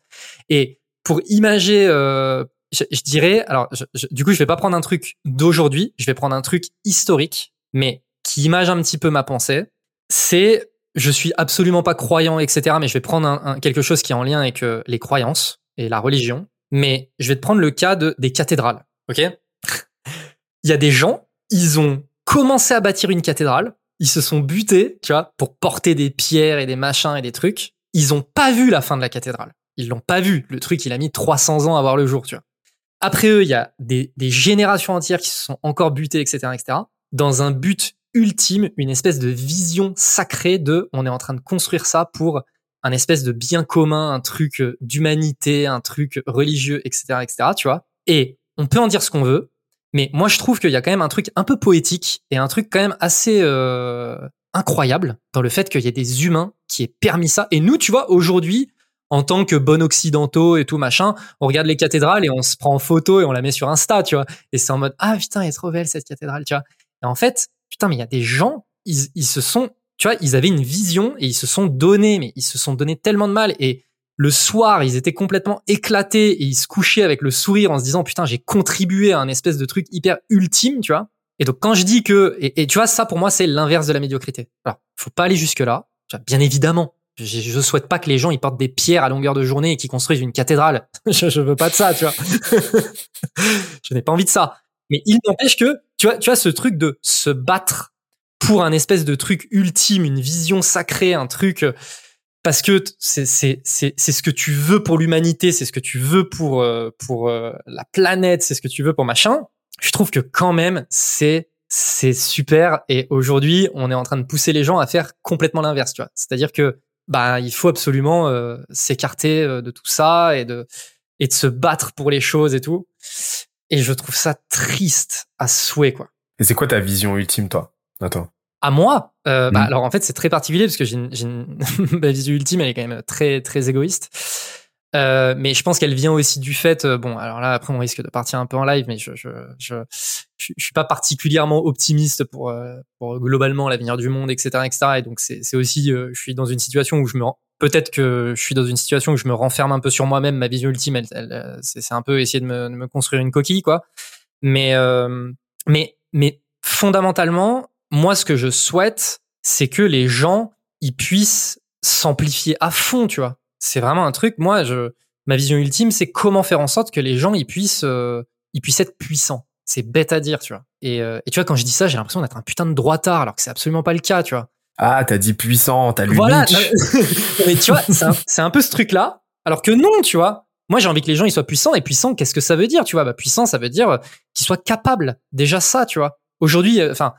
Et pour imager, euh, je, je dirais, alors, je- je- du coup, je vais pas prendre un truc d'aujourd'hui, je vais prendre un truc historique, mais qui image un petit peu ma pensée. C'est, je suis absolument pas croyant, etc. Mais je vais prendre un- un- quelque chose qui est en lien avec euh, les croyances et la religion. Mais je vais te prendre le cas de, des cathédrales. Ok? Il y a des gens, ils ont commencé à bâtir une cathédrale, ils se sont butés, tu vois, pour porter des pierres et des machins et des trucs. Ils ont pas vu la fin de la cathédrale. Ils l'ont pas vu. Le truc, il a mis 300 ans à voir le jour, tu vois. Après eux, il y a des, des générations entières qui se sont encore butées, etc., etc., dans un but ultime, une espèce de vision sacrée de on est en train de construire ça pour un espèce de bien commun, un truc euh, d'humanité, un truc religieux, etc., etc., tu vois. Et on peut en dire ce qu'on veut, mais moi je trouve qu'il y a quand même un truc un peu poétique et un truc quand même assez euh, incroyable dans le fait qu'il y ait des humains qui aient permis ça. Et nous, tu vois, aujourd'hui, en tant que bon occidentaux et tout machin, on regarde les cathédrales et on se prend en photo et on la met sur Insta, tu vois. Et c'est en mode ah putain, elle est trop belle cette cathédrale, tu vois. Et en fait, putain, mais il y a des gens, ils, ils se sont, tu vois, ils avaient une vision et ils se sont donnés, mais ils se sont donné tellement de mal et le soir, ils étaient complètement éclatés et ils se couchaient avec le sourire en se disant putain, j'ai contribué à un espèce de truc hyper ultime, tu vois. Et donc quand je dis que et, tu vois ça pour moi c'est l'inverse de la médiocrité. Alors, faut pas aller jusque là, bien évidemment. Je, je souhaite pas que les gens ils portent des pierres à longueur de journée et qu'ils construisent une cathédrale. je, je veux pas de ça, tu vois. je n'ai pas envie de ça. Mais il n'empêche que tu vois, tu vois ce truc de se battre pour un espèce de truc ultime, une vision sacrée, un truc euh, parce que c'est ce que tu veux pour l'humanité, c'est ce que tu veux pour euh, pour euh, la planète, c'est ce que tu veux pour machin. Je trouve que quand même c'est c'est super et aujourd'hui on est en train de pousser les gens à faire complètement l'inverse, tu vois. C'est-à-dire que bah il faut absolument s'écarter de tout ça et de et de se battre pour les choses et tout. Et je trouve ça triste à souhait quoi. Et c'est quoi ta vision ultime, toi? Attends. À moi, euh, bah Mhm. alors en fait c'est très particulier parce que j'ai une, j'ai une ma vision ultime elle est quand même très très égoïste. Euh, mais je pense qu'elle vient aussi du fait, euh, bon alors là après on risque de partir un peu en live, mais je je je je, je suis pas particulièrement optimiste pour euh, pour globalement l'avenir du monde etc etc et donc c'est c'est aussi euh, je suis dans une situation où je me rends- peut-être que je suis dans une situation où je me renferme un peu sur moi-même ma vision ultime elle, elle, euh, c'est un peu essayer de me, de me construire une coquille quoi. Mais euh, mais mais fondamentalement moi ce que je souhaite c'est que les gens ils puissent s'amplifier à fond tu vois. C'est vraiment un truc moi je ma vision ultime c'est comment faire en sorte que les gens ils puissent euh, ils puissent être puissants. C'est bête à dire tu vois. Et, euh, et tu vois quand je dis ça j'ai l'impression d'être un putain de droitard alors que c'est absolument pas le cas tu vois Ah, t'as dit puissant, t'as lu voilà mais tu vois c'est un, peu ce truc là alors que non tu vois. Moi j'ai envie que les gens ils soient puissants et puissants qu'est-ce que ça veut dire tu vois? Bah puissant ça veut dire euh, qu'ils soient capables. Déjà ça tu vois. Aujourd'hui euh, enfin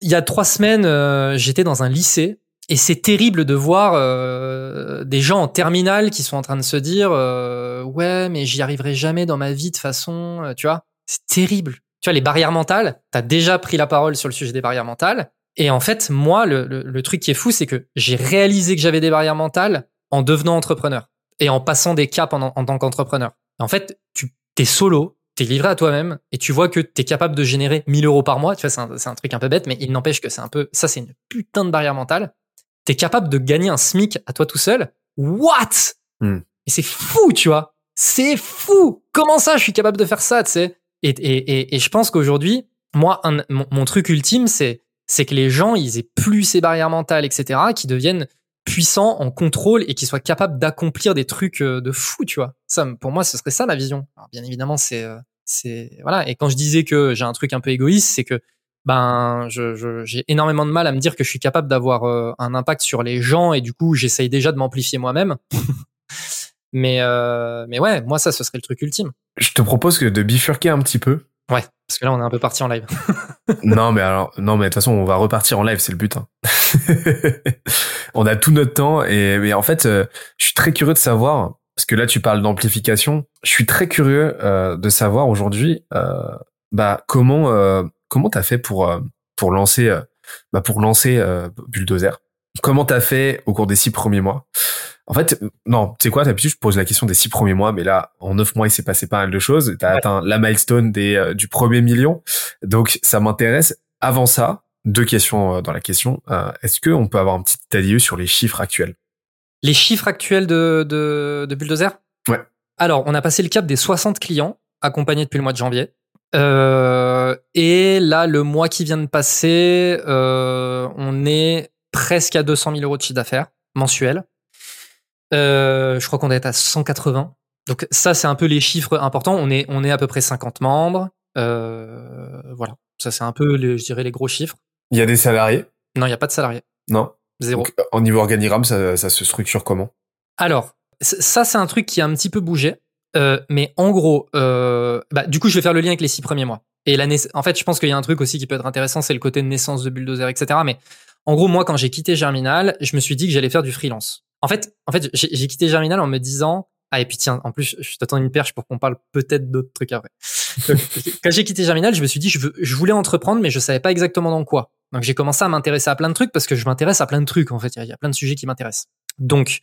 il y a trois semaines euh, j'étais dans un lycée et c'est terrible de voir euh, des gens en terminale qui sont en train de se dire euh, ouais mais j'y arriverai jamais dans ma vie de façon tu vois? C'est terrible. Tu vois les barrières mentales t'as déjà pris la parole sur le sujet des barrières mentales et en fait moi le, le, le truc qui est fou c'est que j'ai réalisé que j'avais des barrières mentales en devenant entrepreneur et en passant des caps en, en tant qu'entrepreneur en fait tu t'es solo t'es livré à toi-même et tu vois que t'es capable de générer 1000 euros par mois tu vois c'est un, c'est un truc un peu bête mais il n'empêche que c'est un peu ça c'est une putain de barrière mentale t'es capable de gagner un SMIC à toi tout seul? What? Hmm. Et c'est fou, tu vois. C'est fou. Comment ça, je suis capable de faire ça, tu sais? Et, et, et, et je pense qu'aujourd'hui, moi, un- mon, mon truc ultime, c'est c'est que les gens, ils aient plus ces barrières mentales, etc., qui deviennent puissants en contrôle et qui soient capables d'accomplir des trucs euh, de fou, tu vois. Ça, pour moi, ce serait ça ma vision. Alors, bien évidemment, c'est euh, c'est voilà. Et quand je disais que j'ai un truc un peu égoïste, c'est que ben je- je- j'ai énormément de mal à me dire que je suis capable d'avoir euh, un impact sur les gens et du coup, j'essaye déjà de m'amplifier moi-même. mais euh, mais ouais, moi ça, ce serait le truc ultime. Je te propose que de bifurquer un petit peu. Ouais, parce que là, on est un peu parti en live. non, mais alors, non, mais de toute façon, on va repartir en live, c'est le but. hein. on a tout notre temps et, en fait, euh, je suis très curieux de savoir parce que là, tu parles d'amplification. Je suis très curieux euh, de savoir aujourd'hui, euh, bah comment comment t'as fait pour pour lancer bah, pour lancer Bulldozer? Comment t'as fait au cours des six premiers mois? En fait, non, tu sais quoi D'habitude, je pose la question des six premiers mois, mais là, en neuf mois, il s'est passé pas mal de choses. T'as atteint la milestone des euh, du premier million, donc ça m'intéresse. Avant ça, deux questions euh, dans la question. Euh, Est-ce qu'on peut avoir un petit état sur les chiffres actuels? Les chiffres actuels de, de, de Bulldozer? Ouais. Alors, on a passé le cap des 60 clients accompagnés depuis le mois de janvier. Euh, et là, le mois qui vient de passer, euh, on est presque à 200 000 euros de chiffre d'affaires mensuel. Euh, je crois qu'on doit être à 180. Donc ça, c'est un peu les chiffres importants. On est, on est à peu près 50 membres. Euh, voilà. Ça, c'est un peu, les, je dirais, les gros chiffres. Il y a des salariés? Non, il n'y a pas de salariés. Non. Zéro. Donc, en niveau organigramme, ça, ça se structure comment? Alors, ça, c'est un truc qui a un petit peu bougé. Euh, mais en gros, euh, bah, du coup, je vais faire le lien avec les six premiers mois. Et la naiss- en fait, je pense qu'il y a un truc aussi qui peut être intéressant, c'est le côté de naissance de Bulldozer, etc. Mais en gros, moi, quand j'ai quitté Germinal, je me suis dit que j'allais faire du freelance. En fait, en fait, j'ai quitté Germinal en me disant, ah, et puis tiens, en plus, je t'attends une perche pour qu'on parle peut-être d'autres trucs après. Quand j'ai quitté Germinal, je me suis dit, je, veux, je voulais entreprendre, mais je savais pas exactement dans quoi. Donc, j'ai commencé à m'intéresser à plein de trucs parce que je m'intéresse à plein de trucs, en fait. Il y y a plein de sujets qui m'intéressent. Donc,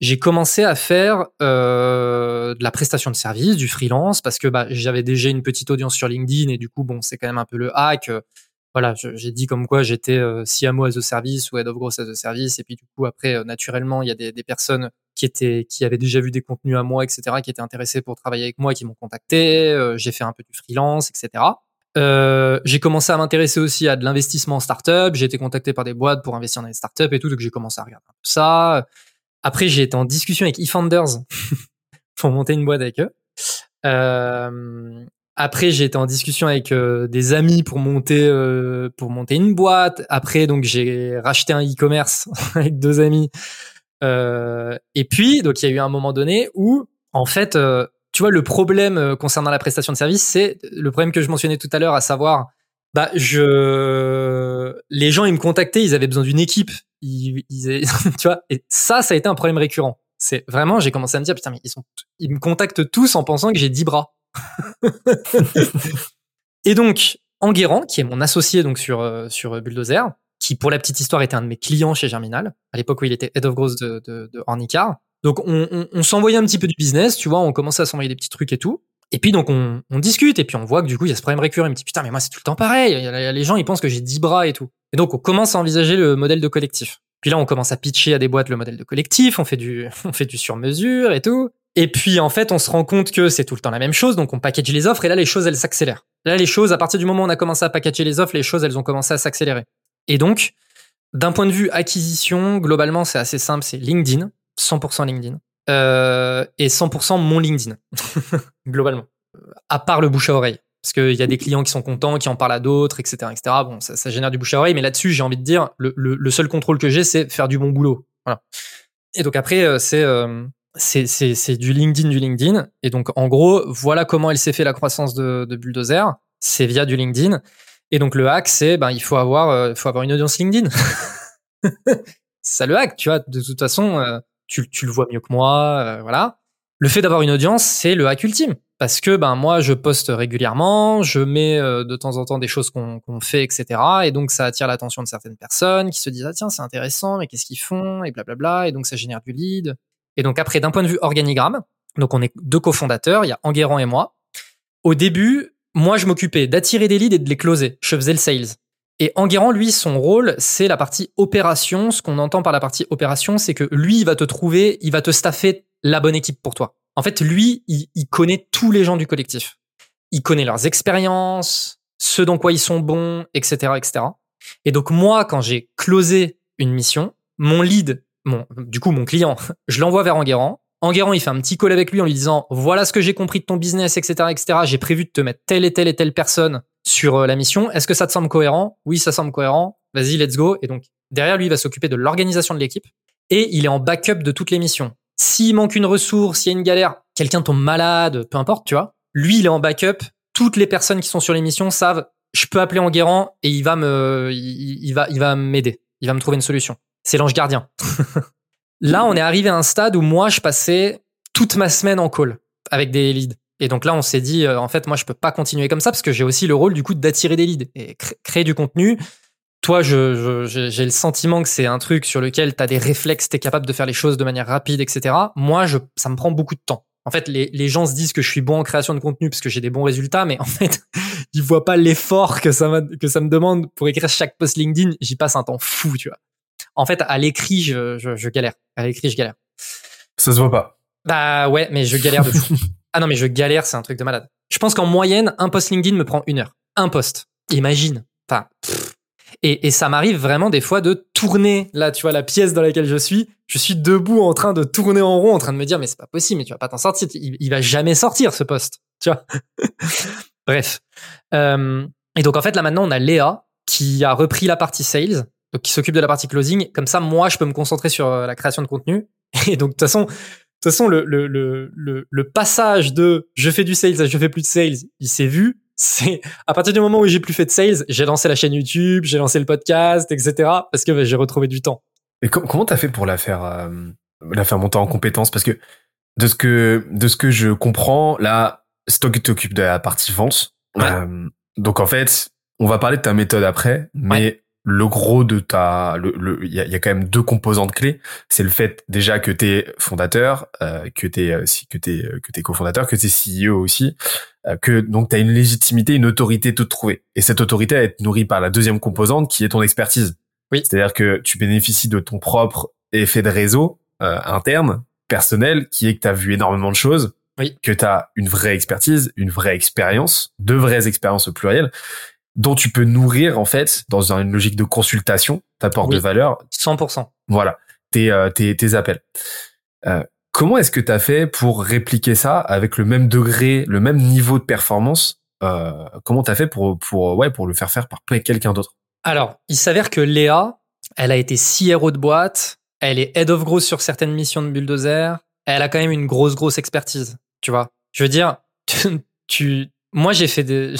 j'ai commencé à faire euh, de la prestation de service, du freelance, parce que bah, j'avais déjà une petite audience sur LinkedIn et du coup, bon, c'est quand même un peu le hack. Voilà, j'ai dit comme quoi j'étais euh, CMO as a service ou head of growth as a service, et puis du coup après, euh, naturellement, il y a des, des personnes qui étaient, qui avaient déjà vu des contenus à moi, etc., qui étaient intéressées pour travailler avec moi, qui m'ont contacté. Euh, j'ai fait un peu du freelance, etc. Euh, j'ai commencé à m'intéresser aussi à de l'investissement en startup. J'ai été contacté par des boîtes pour investir dans les startups et tout, donc j'ai commencé à regarder un ça. Après, j'ai été en discussion avec eFounders pour monter une boîte avec eux. Euh, après, été en discussion avec euh, des amis pour monter euh, pour monter une boîte. Après, donc j'ai racheté un e-commerce avec deux amis. Euh, et puis, donc il y a eu un moment donné où, en fait, euh, tu vois, le problème euh, concernant la prestation de service, c'est le problème que je mentionnais tout à l'heure, à savoir, bah, je, les gens, ils me contactaient, ils avaient besoin d'une équipe, ils, ils tu vois, et ça, ça a été un problème récurrent. C'est vraiment, j'ai commencé à me dire, putain, mais ils sont, ils me contactent tous en pensant que j'ai 10 bras. Et donc, Enguerrand, qui est mon associé donc sur euh, sur Bulldozer, qui pour la petite histoire était un de mes clients chez Germinal, à l'époque où il était head of growth de, de, de Ornicar. Donc on, on, on s'envoyait un petit peu du business, tu vois, on commençait à s'envoyer des petits trucs et tout. Et puis donc on, on discute et puis on voit que du coup il y a ce problème récurrent. Il me dit putain mais moi c'est tout le temps pareil. Les gens ils pensent que j'ai 10 bras et tout. Et donc on commence à envisager le modèle de collectif. Puis là on commence à pitcher à des boîtes le modèle de collectif. On fait du on fait du sur mesure et tout. Et puis en fait on se rend compte que c'est tout le temps la même chose. Donc on package les offres et là les choses elles s'accélèrent. Là les choses à partir du moment où on a commencé à packager les offres, les choses elles ont commencé à s'accélérer. Et donc d'un point de vue acquisition, globalement c'est assez simple, c'est LinkedIn, 100% LinkedIn. Euh, et 100% mon LinkedIn, globalement. À part le bouche à oreille. Parce qu'il y a des clients qui sont contents, qui en parlent à d'autres, etc., etc. Bon, ça, génère du bouche à oreille, mais là-dessus, j'ai envie de dire, le, le, le seul contrôle que j'ai, c'est faire du bon boulot. Voilà. Et donc après, euh, c'est euh, c'est du LinkedIn, du LinkedIn. Et donc en gros, voilà comment elle s'est fait la croissance de, de Bulldozer. C'est via du LinkedIn. Et donc le hack, c'est ben il faut avoir euh, faut avoir une audience LinkedIn. ça le hack, tu vois. De toute façon, euh, tu, tu le vois mieux que moi, euh, voilà. Le fait d'avoir une audience, c'est le hack ultime. Parce que ben moi, je poste régulièrement, je mets euh, de temps en temps des choses qu'on qu'on fait, etc. Et donc ça attire l'attention de certaines personnes qui se disent ah tiens c'est intéressant, mais qu'est-ce qu'ils font? et blablabla. Et donc ça génère du lead. Et donc après, d'un point de vue organigramme, donc on est deux cofondateurs, il y a Enguerrand et moi. Au début, moi je m'occupais d'attirer des leads et de les closer. Je faisais le sales. Et Enguerrand, lui, son rôle, c'est la partie opération. Ce qu'on entend par la partie opération, c'est que lui, il va te trouver, il va te staffer la bonne équipe pour toi. En fait, lui, il, connaît tous les gens du collectif. Il connaît leurs expériences, ce dans quoi ils sont bons, etc., etc. Et donc moi, quand j'ai closé une mission, mon lead, du coup mon client, je l'envoie vers Enguerrand. Enguerrand, il fait un petit call avec lui en lui disant voilà ce que j'ai compris de ton business, etc., etc. J'ai prévu de te mettre telle et telle et telle personne sur euh, la mission. Est-ce que ça te semble cohérent? Oui, ça semble cohérent. Vas-y, let's go. Et donc derrière lui, il va s'occuper de l'organisation de l'équipe et il est en backup de toutes les missions. S'il manque une ressource, s'il y a une galère, quelqu'un tombe malade, peu importe, tu vois. Lui, il est en backup. Toutes les personnes qui sont sur les missions savent je peux appeler Enguerrand et il va me, il, va, il va m'aider. Il va me trouver une solution. C'est l'ange gardien. là, on est arrivé à un stade où moi, je passais toute ma semaine en call avec des leads. Et donc là, on s'est dit, euh, en fait, moi, je peux pas continuer comme ça parce que j'ai aussi le rôle du coup d'attirer des leads et créer du contenu. Toi, je, j'ai le sentiment que c'est un truc sur lequel tu as des réflexes, tu es capable de faire les choses de manière rapide, etc. Moi, je, ça me prend beaucoup de temps. En fait, les, les gens se disent que je suis bon en création de contenu parce que j'ai des bons résultats, mais en fait, ils voient pas l'effort que ça, que ça me demande pour écrire chaque post LinkedIn. J'y passe un temps fou, tu vois. En fait, à l'écrit, je, je, je galère. À l'écrit, je galère. Ça se voit pas. Bah ouais, mais je galère de fou. ah non, mais je galère, c'est un truc de malade. Je pense qu'en moyenne, un post LinkedIn me prend une heure. Un post. Imagine. Enfin, et, et ça m'arrive vraiment des fois de tourner, là, tu vois, la pièce dans laquelle je suis. Je suis debout en train de tourner en rond, en train de me dire, mais c'est pas possible, mais tu vas pas t'en sortir. Il, il, va jamais sortir, ce poste. Tu vois? Bref. Euh, et donc, en fait, là, maintenant, on a Léa qui a repris la partie sales, donc qui s'occupe de la partie closing. Comme ça, moi, je peux me concentrer sur euh, la création de contenu. Et donc, de toute façon, de toute façon, le, le, le, le, passage de je fais du sales à je fais plus de sales, il s'est vu c'est à partir du moment où j'ai plus fait de sales, j'ai lancé la chaîne YouTube, j'ai lancé le podcast, etc. Parce que bah, j'ai retrouvé du temps. Et comment t'as fait pour la faire, euh, la faire monter en compétence Parce que de ce que de ce que je comprends, là, c'est toi qui t'occupes de la partie vente. Euh, donc en fait, on va parler de ta méthode après, mais le gros de ta, le, il y a, y a, quand même deux composantes clés. C'est le fait déjà que t'es fondateur, euh, que t'es, euh, que t'es, euh, que t'es cofondateur, que t'es CEO aussi, euh, que donc t'as une légitimité, une autorité toute trouvée. Et cette autorité elle est nourrie par la deuxième composante qui est ton expertise. Oui. C'est-à-dire que tu bénéficies de ton propre effet de réseau euh, interne, personnel, qui est que t'as vu énormément de choses. Oui. Que t'as une vraie expertise, une vraie expérience, deux vraies expériences au pluriel dont tu peux nourrir en fait dans une logique de consultation ta porte de valeur. 100% voilà. Tes euh, tes, tes appels. Euh, comment est-ce que tu as fait pour répliquer ça avec le même degré le même niveau de performance euh, comment tu as fait pour pour ouais pour le faire faire par quelqu'un d'autre? Alors il s'avère que Léa elle a été CRO de boîte elle est head of growth sur certaines missions de bulldozer elle a quand même une grosse grosse expertise tu vois? Je veux dire tu moi, j'ai fait des...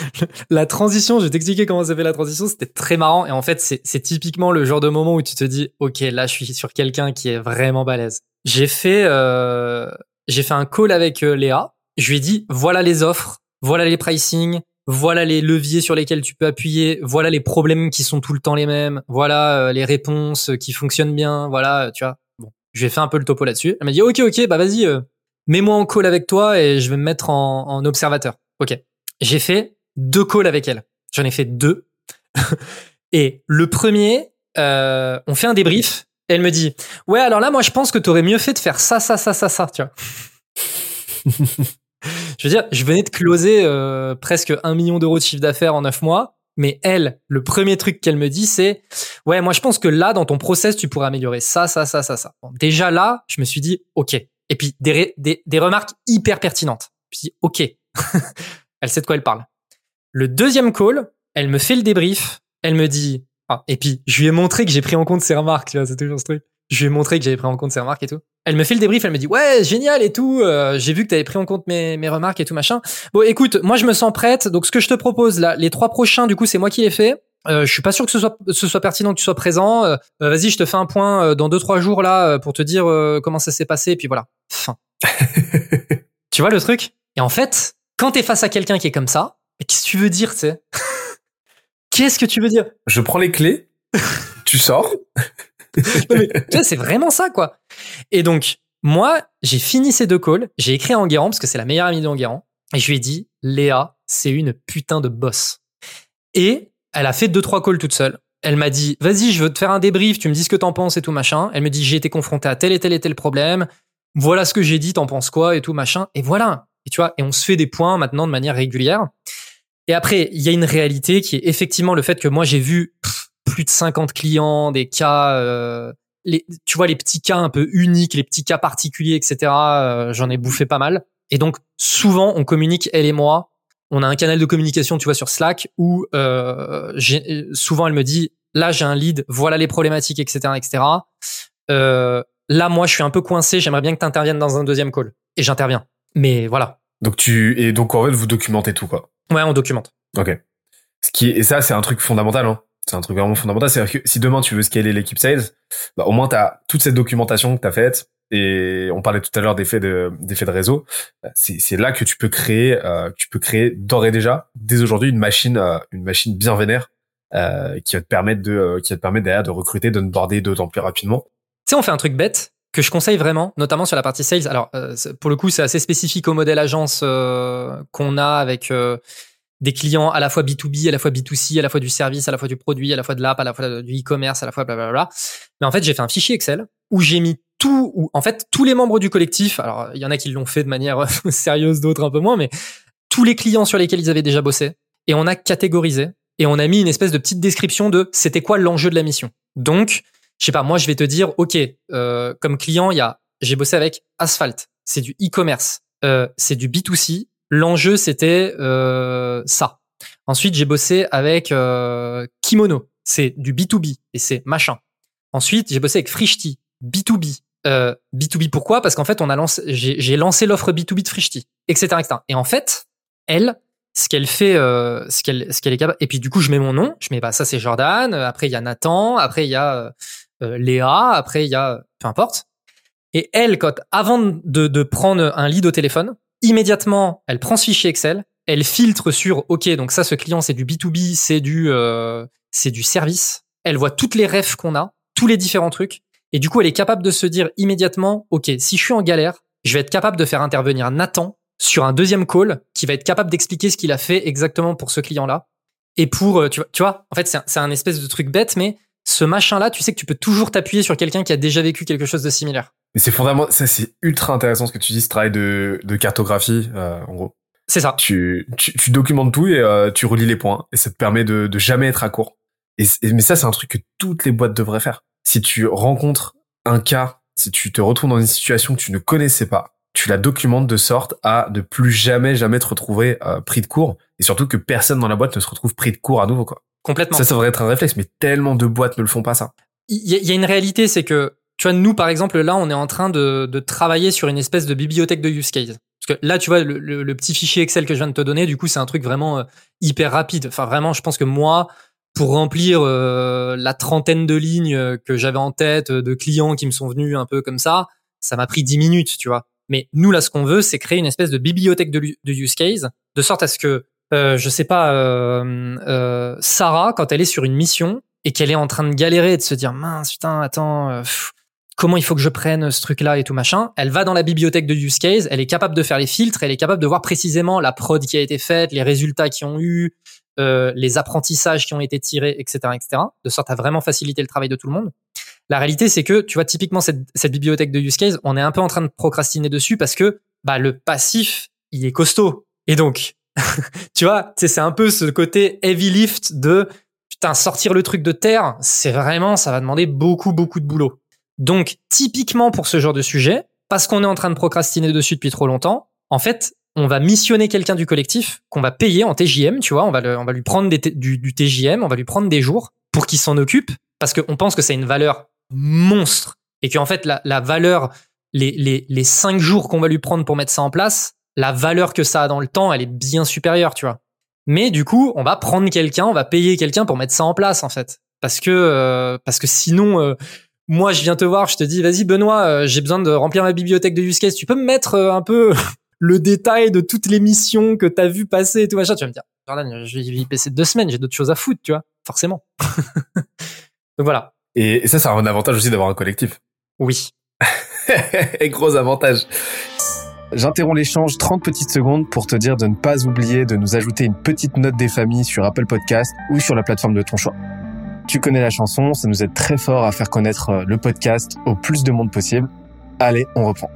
la transition, je vais t'expliquer comment ça fait la transition, c'était très marrant. Et en fait, c'est typiquement le genre de moment où tu te dis, OK, là, je suis sur quelqu'un qui est vraiment balèze. J'ai fait, euh... j'ai fait un call avec euh, Léa. Je lui ai dit, voilà les offres, voilà les pricing, voilà les leviers sur lesquels tu peux appuyer, voilà les problèmes qui sont tout le temps les mêmes, voilà euh, les réponses qui fonctionnent bien, voilà, tu vois. Bon, je vais fait un peu le topo là-dessus. Elle m'a dit, OK, OK, bah vas-y, euh, mets-moi en call avec toi et je vais me mettre en observateur. Ok. J'ai fait deux calls avec elle. J'en ai fait deux. et le premier, euh, on fait un débrief. elle me dit, ouais, alors là, moi, je pense que tu aurais mieux fait de faire ça, ça, ça, ça, ça, tu vois. je veux dire, je venais de closer euh, presque un million d'euros de chiffre d'affaires en neuf mois. Mais elle, le premier truc qu'elle me dit, c'est ouais, moi je pense que là, dans ton process, tu pourrais améliorer ça, ça, ça, ça, ça. déjà là, je me suis dit ok. Et puis des, des, des remarques hyper pertinentes. Puis ok, elle sait de quoi elle parle. Le deuxième call, elle me fait le débrief. Elle me dit, ah, et puis je lui ai montré que j'ai pris en compte ses remarques. Tu vois, c'est toujours ce truc. Je lui ai montré que j'avais pris en compte ses remarques et tout. Elle me fait le débrief, elle me dit ouais génial et tout. Euh, j'ai vu que tu avais pris en compte mes, mes remarques et tout machin. Bon écoute, moi je me sens prête. Donc ce que je te propose là, les trois prochains du coup c'est moi qui les fais. Euh, je suis pas sûr que ce soit ce soit pertinent que tu sois présent. Euh, euh, vas-y, je te fais un point euh, dans deux trois jours là pour te dire comment ça s'est passé. Et puis voilà, fin. tu vois le truc? Et en fait, quand t'es face à quelqu'un qui est comme ça, qu'est-ce que tu veux dire, tu sais? Qu'est-ce que tu veux dire? Je prends les clés, tu sors. c'est vraiment ça, quoi. Et donc, moi, j'ai fini ces deux calls, j'ai écrit à Enguerrand, parce que c'est la meilleure amie d'Enguerrand, et je lui ai dit, Léa, c'est une putain de boss. Et elle a fait deux, trois calls toute seule. Elle m'a dit, vas-y, je veux te faire un débrief, tu me dis ce que t'en penses et tout, machin. Elle me dit, j'ai été confronté à tel et tel et tel problème. Voilà ce que j'ai dit, t'en penses quoi et tout, machin. Et voilà. Et tu vois, et on se fait des points maintenant de manière régulière. Et après, il y a une réalité qui est effectivement le fait que moi j'ai vu plus de 50 clients, des cas, euh, les, tu vois les petits cas un peu uniques, les petits cas particuliers, etc. euh, J'en ai bouffé pas mal. Et donc souvent on communique elle et moi. On a un canal de communication, tu vois, sur Slack où euh, souvent elle me dit là j'ai un lead, voilà les problématiques, etc., etc. Euh, là moi je suis un peu coincé, j'aimerais bien que tu interviennes dans un deuxième call et j'interviens. Mais voilà, Donc tu et donc en fait vous documentez tout quoi. ouais on documente. Ok. Ce qui et ça c'est un truc fondamental. Hein. C'est un truc vraiment fondamental. C'est que si demain tu veux scaler l'équipe sales, bah, au moins t'as toute cette documentation que t'as faite. Et on parlait tout à l'heure d'effets de d'effets de réseau. Bah, C'est c'est là que tu peux créer euh, tu peux créer d'ores et déjà dès aujourd'hui une machine euh, une machine bien vénère euh, qui va te permettre de euh, qui va te permettre derrière de recruter de border d'autant plus rapidement. Tu sais, on fait un truc bête que je conseille vraiment, notamment sur la partie sales. Alors, euh, pour le coup, c'est assez spécifique au modèle agence euh, qu'on a avec euh, des clients à la fois B2B, à la fois B2C, à la fois du service, à la fois du produit, à la fois de l'app, à la fois du e-commerce, à la fois blablabla. Mais en fait, j'ai fait un fichier Excel où j'ai mis tout, où en fait, tous les membres du collectif, alors il y en a qui l'ont fait de manière sérieuse, d'autres un peu moins, mais tous les clients sur lesquels ils avaient déjà bossé, et on a catégorisé, et on a mis une espèce de petite description de c'était quoi l'enjeu de la mission. Donc, je sais pas, moi je vais te dire, ok, euh, comme client, il y a, j'ai bossé avec Asphalt, c'est du e-commerce, euh, c'est du B2C. L'enjeu c'était euh, ça. Ensuite, j'ai bossé avec euh, Kimono, c'est du B2B et c'est machin. Ensuite, j'ai bossé avec Frishti, B2B. Euh, B2B pourquoi? Parce qu'en fait, on a lancé, j'ai lancé l'offre B2B de Frishti, etc., etc. Et en fait, elle, ce qu'elle fait, euh, ce qu'elle, ce qu'elle est capable. Et puis du coup, je mets mon nom. Je mets bah ça c'est Jordan. euh, Après il y a Nathan. Après il y a euh, euh, Léa. Après il y a peu importe. Et elle, quand avant de, de prendre un lead au téléphone, immédiatement, elle prend ce fichier Excel. Elle filtre sur OK, donc ça, ce client, c'est du B2B, c'est du, euh, c'est du service. Elle voit toutes les refs qu'on a, tous les différents trucs. Et du coup, elle est capable de se dire immédiatement, OK, si je suis en galère, je vais être capable de faire intervenir Nathan sur un deuxième call qui va être capable d'expliquer ce qu'il a fait exactement pour ce client-là. Et pour, euh, tu vois, tu vois en fait, c'est un espèce de truc bête, mais ce machin-là, tu sais que tu peux toujours t'appuyer sur quelqu'un qui a déjà vécu quelque chose de similaire. Mais c'est fondamental. Ça c'est ultra intéressant ce que tu dis, ce travail de de cartographie euh, en gros. C'est ça. tu, tu, tu documentes tout et euh, tu relis les points et ça te permet de, de jamais être à court. Et, mais ça, c'est un truc que toutes les boîtes devraient faire. Si tu rencontres un cas, si tu te retrouves dans une situation que tu ne connaissais pas, tu la documentes de sorte à ne plus jamais, jamais te retrouver euh, pris de court et surtout que personne dans la boîte ne se retrouve pris de court à nouveau. Quoi. Complètement. Ça, ça devrait être un réflexe, mais tellement de boîtes ne le font pas ça. Il y, a- il y a une réalité, c'est que, tu vois, nous, par exemple, là, on est en train de, de travailler sur une espèce de bibliothèque de use case. Parce que là, tu vois, le, le- le petit fichier Excel que je viens de te donner, du coup, c'est un truc vraiment euh, hyper rapide. Enfin, vraiment, je pense que moi, pour remplir euh, la trentaine de lignes euh, que j'avais en tête euh, de clients qui me sont venus un peu comme ça, ça m'a pris 10 minutes, tu vois. Mais nous, là, ce qu'on veut, c'est créer une espèce de bibliothèque de, de use case, de sorte à ce que, euh, je sais pas, euh, euh, Sarah, quand elle est sur une mission et qu'elle est en train de galérer et de se dire mince, putain, attends, euh, pff, comment il faut que je prenne ce truc-là et tout machin, elle va dans la bibliothèque de use case, elle est capable de faire les filtres, elle est capable de voir précisément la prod qui a été faite, les résultats qui ont eu, euh, les apprentissages qui ont été tirés, etc., etc., de sorte à vraiment faciliter le travail de tout le monde. La réalité, c'est que, tu vois, typiquement, cette, cette bibliothèque de use case, on est un peu en train de procrastiner dessus parce que, bah, le passif, il est costaud. Et donc, tu vois, c'est un peu ce côté heavy lift de, putain, sortir le truc de terre, c'est vraiment, ça va demander beaucoup, beaucoup de boulot. Donc, typiquement pour ce genre de sujet, parce qu'on est en train de procrastiner dessus depuis trop longtemps, en fait, on va missionner quelqu'un du collectif qu'on va payer en TJM, tu vois, on va, on va lui prendre du, du TJM, on va lui prendre des jours pour qu'il s'en occupe, parce qu'on pense que c'est une valeur monstre et qu'en fait, la, la valeur, les, les, les cinq jours qu'on va lui prendre pour mettre ça en place, la valeur que ça a dans le temps, elle est bien supérieure, tu vois. Mais du coup, on va prendre quelqu'un, on va payer quelqu'un pour mettre ça en place, en fait. Parce que, euh, parce que sinon, euh, moi, je viens te voir, je te dis, vas-y, Benoît, euh, j'ai besoin de remplir ma bibliothèque de use case. Tu peux me mettre euh, un peu le détail de toutes les missions que t'as vu passer et tout machin. Tu vas me dire, Jordan, je vais y passer deux semaines, j'ai d'autres choses à foutre, tu vois, forcément. Donc voilà. Et, et ça, c'est un avantage aussi d'avoir un collectif. Oui. et gros avantage. J'interromps l'échange 30 petites secondes pour te dire de ne pas oublier de nous ajouter une petite note des familles sur Apple Podcast ou sur la plateforme de ton choix. Tu connais la chanson, ça nous aide très fort à faire connaître euh, le podcast au plus de monde possible. Allez, on reprend.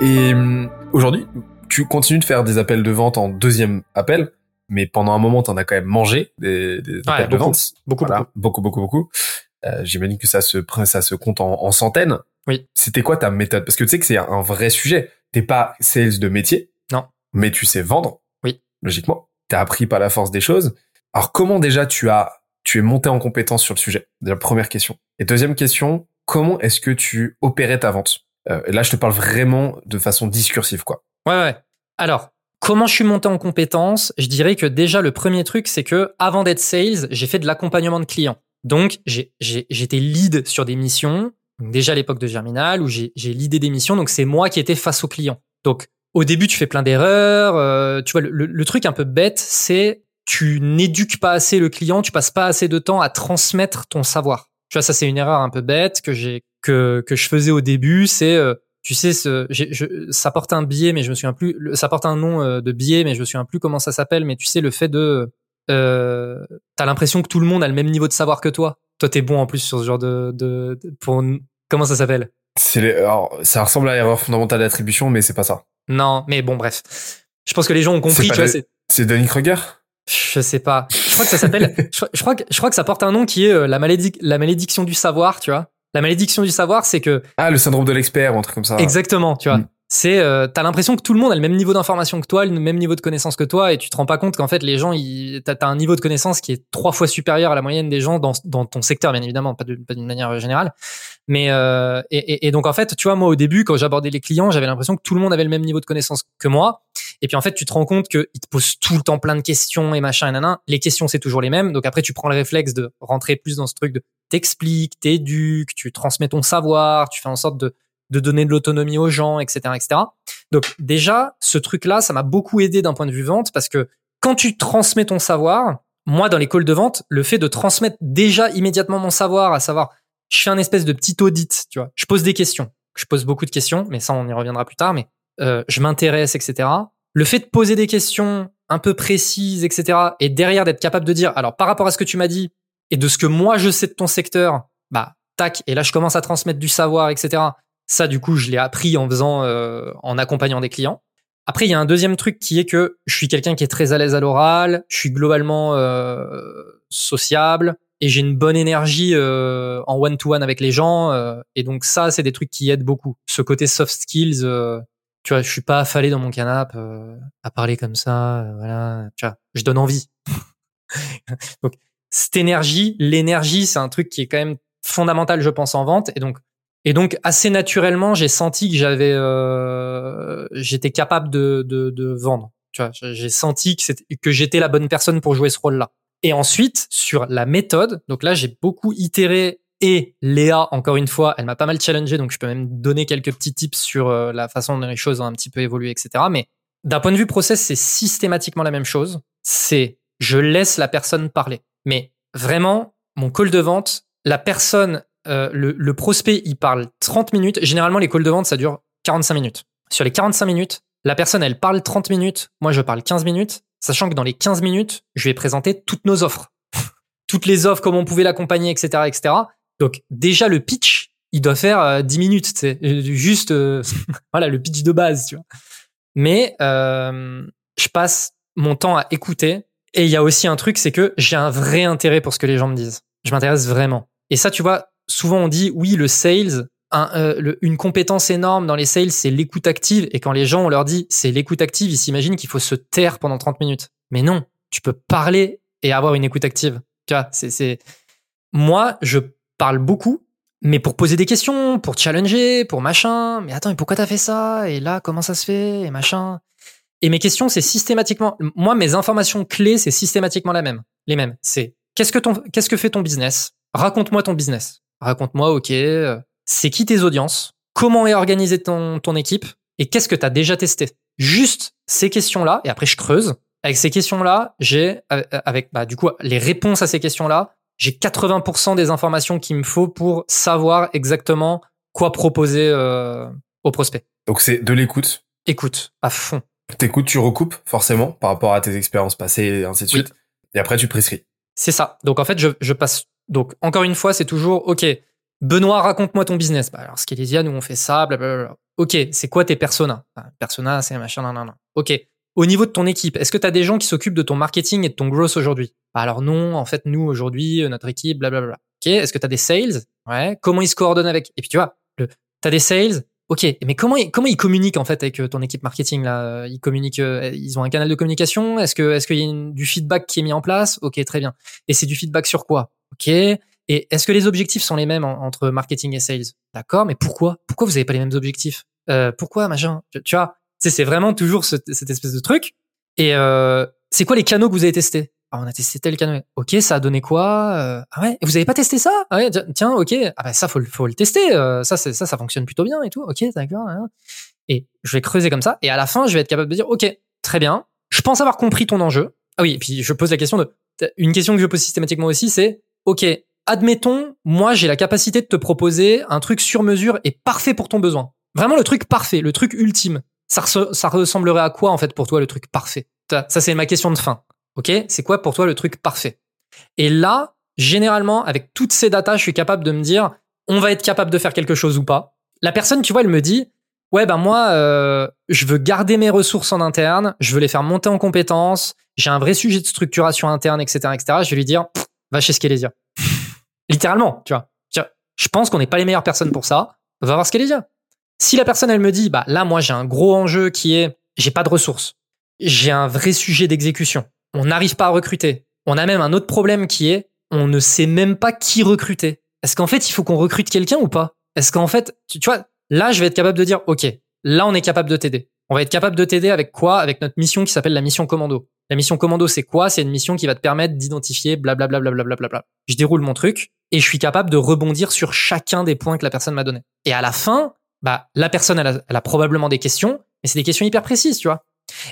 Et hum, aujourd'hui, tu continues de faire des appels de vente en deuxième appel, mais pendant un moment, t'en as quand même mangé des, des appels de vente. Beaucoup, Voilà, beaucoup. beaucoup, beaucoup, beaucoup. Euh, J'imagine que ça se prend- ça se compte en, en centaines. Oui. C'était quoi ta méthode? Parce que tu sais que c'est un vrai sujet. T'es pas sales de métier. Non. Mais tu sais vendre. Oui. Logiquement. T'as appris par la force des choses. Alors comment déjà tu as tu es monté en compétence sur le sujet? Déjà première question. Et deuxième question, comment est-ce que tu opérais ta vente? Euh, et Là, je te parle vraiment de façon discursive, quoi. Ouais, ouais. Alors, comment je suis monté en compétences Je dirais que déjà, le premier truc, c'est que avant d'être sales, j'ai fait de l'accompagnement de clients. Donc, j'ai- j'ai- j'étais lead sur des missions, déjà à l'époque de Germinal, où j'ai des missions, donc c'est moi qui étais face aux clients. Donc, au début, tu fais plein d'erreurs. euh, tu vois, le, le- truc un peu bête, c'est tu n'éduques pas assez le client, tu passes pas assez de temps à transmettre ton savoir. Tu vois, ça c'est une erreur un peu bête que j'ai que que je faisais au début. C'est euh, tu sais, ce, je, ça porte un biais, mais je me souviens plus. Ça porte un nom euh, de biais, mais je me souviens plus comment ça s'appelle. Mais tu sais, le fait de, euh, t'as l'impression que tout le monde a le même niveau de savoir que toi. Toi, t'es bon en plus sur ce genre de, de, de- pour comment ça s'appelle? C'est les- alors, ça ressemble à l'erreur fondamentale d'attribution, mais c'est pas ça. Non, mais bon, bref. Je pense que les gens ont compris. C'est le- Danny Kruger? Je sais pas. Je crois que ça s'appelle. je, je crois que je crois que ça porte un nom qui est euh, la malédic, la malédiction du savoir. Tu vois. La malédiction du savoir, c'est que Ah, le syndrome de l'expert ou un truc comme ça. Exactement, tu vois. Mm. C'est, euh, t'as l'impression que tout le monde a le même niveau d'information que toi, le même niveau de connaissance que toi, et tu te rends pas compte qu'en fait les gens, t'as, t'as un niveau de connaissance qui est trois fois supérieur à la moyenne des gens dans, dans ton secteur, bien évidemment, pas, d'une manière générale. Mais euh, et, et- et donc en fait, tu vois, moi au début, quand j'abordais les clients, j'avais l'impression que tout le monde avait le même niveau de connaissance que moi. Et puis en fait, tu te rends compte qu'ils te posent tout le temps plein de questions et machin et nanan. Les questions, c'est toujours les mêmes. Donc après, tu prends le réflexe de rentrer plus dans ce truc de t'expliques, t'éduques, tu transmets ton savoir, tu fais en sorte de de donner de l'autonomie aux gens, etc., etc. Donc déjà, ce truc-là, ça m'a beaucoup aidé d'un point de vue vente parce que quand tu transmets ton savoir, moi dans les calls de vente, le fait de transmettre déjà immédiatement mon savoir, à savoir, je fais un espèce de petit audit, tu vois, je pose des questions, je pose beaucoup de questions, mais ça on y reviendra plus tard, mais euh, je m'intéresse, etc. Le fait de poser des questions un peu précises, etc. Et derrière d'être capable de dire, alors par rapport à ce que tu m'as dit et de ce que moi je sais de ton secteur, bah tac, et là je commence à transmettre du savoir, etc. Ça, du coup, je l'ai appris en faisant, euh, en accompagnant des clients. Après, il y a un deuxième truc qui est que je suis quelqu'un qui est très à l'aise à l'oral, je suis globalement euh, sociable et j'ai une bonne énergie euh, en one-to-one avec les gens. euh, et donc ça, c'est des trucs qui aident beaucoup. Ce côté soft skills, euh, tu vois, je suis pas affalé dans mon canapé euh, à parler comme ça. euh, voilà, tu vois, je donne envie. donc cette énergie, l'énergie, c'est un truc qui est quand même fondamental, je pense, en vente. Et donc et donc assez naturellement, j'ai senti que j'avais, euh, j'étais capable de, de, de vendre. Tu vois, j'ai senti que, que j'étais la bonne personne pour jouer ce rôle-là. Et ensuite sur la méthode, donc là j'ai beaucoup itéré et Léa encore une fois, elle m'a pas mal challengé, donc je peux même donner quelques petits tips sur euh, la façon dont les choses ont un petit peu évolué, etc. Mais d'un point de vue process, c'est systématiquement la même chose. C'est je laisse la personne parler. Mais vraiment, mon call de vente, la personne euh, le, le prospect, il parle 30 minutes. Généralement, les calls de vente, ça dure 45 minutes. Sur les 45 minutes, la personne, elle parle 30 minutes. Moi, je parle 15 minutes. Sachant que dans les 15 minutes, je vais présenter toutes nos offres. toutes les offres, comment on pouvait l'accompagner, etc., etc. Donc, déjà, le pitch, il doit faire euh, 10 minutes. C'est juste, euh, voilà, le pitch de base, tu vois. Mais euh, je passe mon temps à écouter. Et il y a aussi un truc, c'est que j'ai un vrai intérêt pour ce que les gens me disent. Je m'intéresse vraiment. Et ça, tu vois, souvent on dit oui le sales euh, une compétence énorme dans les sales c'est l'écoute active. Et quand les gens on leur dit c'est l'écoute active ils s'imaginent qu'il faut se taire pendant 30 minutes. Mais non tu peux parler et avoir une écoute active. Tu vois c'est c'est moi je parle beaucoup mais pour poser des questions pour challenger pour machin. Mais attends mais pourquoi t'as fait ça? Et là comment ça se fait? Et machin. Et mes questions c'est systématiquement moi mes informations clés c'est systématiquement la même les mêmes. C'est qu'est-ce que ton qu'est-ce que fait ton business? Raconte-moi ton business raconte-moi, ok, euh, c'est qui tes audiences, comment est organisée ton, ton équipe? Et qu'est-ce que tu as déjà testé? Juste ces questions-là, et après je creuse. Avec ces questions-là, j'ai, euh, avec bah, du coup les réponses à ces questions-là, j'ai 80% des informations qu'il me faut pour savoir exactement quoi proposer euh, au prospect. Donc c'est de l'écoute? Écoute, à fond. T'écoutes, tu recoupes forcément par rapport à tes expériences passées et ainsi de Oui. suite. Et après tu prescris. C'est ça. Donc en fait, je, je passe. Donc encore une fois, c'est toujours ok. Benoît, raconte-moi ton business. Bah, alors, Skelesia, nous, on fait ça, blablabla. Ok, c'est quoi tes personas? Bah, Persona, c'est machin, nan, nan, nan. Ok. Au niveau de ton équipe, est-ce que tu as des gens qui s'occupent de ton marketing et de ton growth aujourd'hui? Bah, Alors non, en fait, nous, aujourd'hui, euh, notre équipe, blablabla. Ok, est-ce que tu as des sales? Ouais. Comment ils se coordonnent avec? Et puis, tu vois, tu as des sales, Ok, mais comment ils, communiquent en fait avec euh, ton équipe marketing Ils communiquent, euh, ils ont un canal de communication? Est-ce que est-ce qu'il y a du feedback qui est mis en place? Ok, très bien. Et c'est du feedback sur quoi? Ok. Et est-ce que les objectifs sont les mêmes entre marketing et sales? D'accord, mais pourquoi? Pourquoi vous avez pas les mêmes objectifs? Euh, Pourquoi machin? Tu, vois C'est vraiment toujours cette espèce de truc. Et euh, c'est quoi les canaux que vous avez testés? Ah, on a testé tel canal. Ok, ça a donné quoi? Euh, Ah ouais, vous avez pas testé ça? Ah ouais, tiens, ok. Ah bah ça faut, faut le tester. Euh, ça, ça, ça fonctionne plutôt bien et tout. Ok, d'accord. Hein. Et je vais creuser comme ça. Et à la fin, je vais être capable de dire, ok, très bien. Je pense avoir compris ton enjeu. Ah oui, et puis je pose la question de, une question que je pose systématiquement aussi, c'est, ok, admettons, moi j'ai la capacité de te proposer un truc sur mesure et parfait pour ton besoin. Vraiment le truc parfait, le truc ultime. Ça, ça ressemblerait à quoi en fait pour toi le truc parfait? Ça c'est ma question de fin. Ok, c'est quoi pour toi le truc parfait? Et là, généralement, avec toutes ces datas, je suis capable de me dire, on va être capable de faire quelque chose ou pas. La personne, tu vois, elle me dit, ouais, ben moi, euh, je veux garder mes ressources en interne, je veux les faire monter en compétences, j'ai un vrai sujet de structuration interne, etc., etc. Je vais lui dire, va chez Skelesia. Littéralement, tu vois. Je pense qu'on n'est pas les meilleures personnes pour ça. Va voir Skelesia. Si la personne, elle me dit, bah là, moi, j'ai un gros enjeu qui est, j'ai pas de ressources, j'ai un vrai sujet d'exécution on n'arrive pas à recruter. On a même un autre problème qui est, on ne sait même pas qui recruter. Est-ce qu'en fait, il faut qu'on recrute quelqu'un ou pas? Est-ce qu'en fait, tu, vois, là, je vais être capable de dire, OK, là, on est capable de t'aider. On va être capable de t'aider avec quoi? Avec notre mission qui s'appelle la mission commando. La mission commando, c'est quoi? C'est une mission qui va te permettre d'identifier blablabla. Bla, je déroule mon truc et je suis capable de rebondir sur chacun des points que la personne m'a donné. Et à la fin, bah, la personne, elle a probablement des questions, mais c'est des questions hyper précises, tu vois.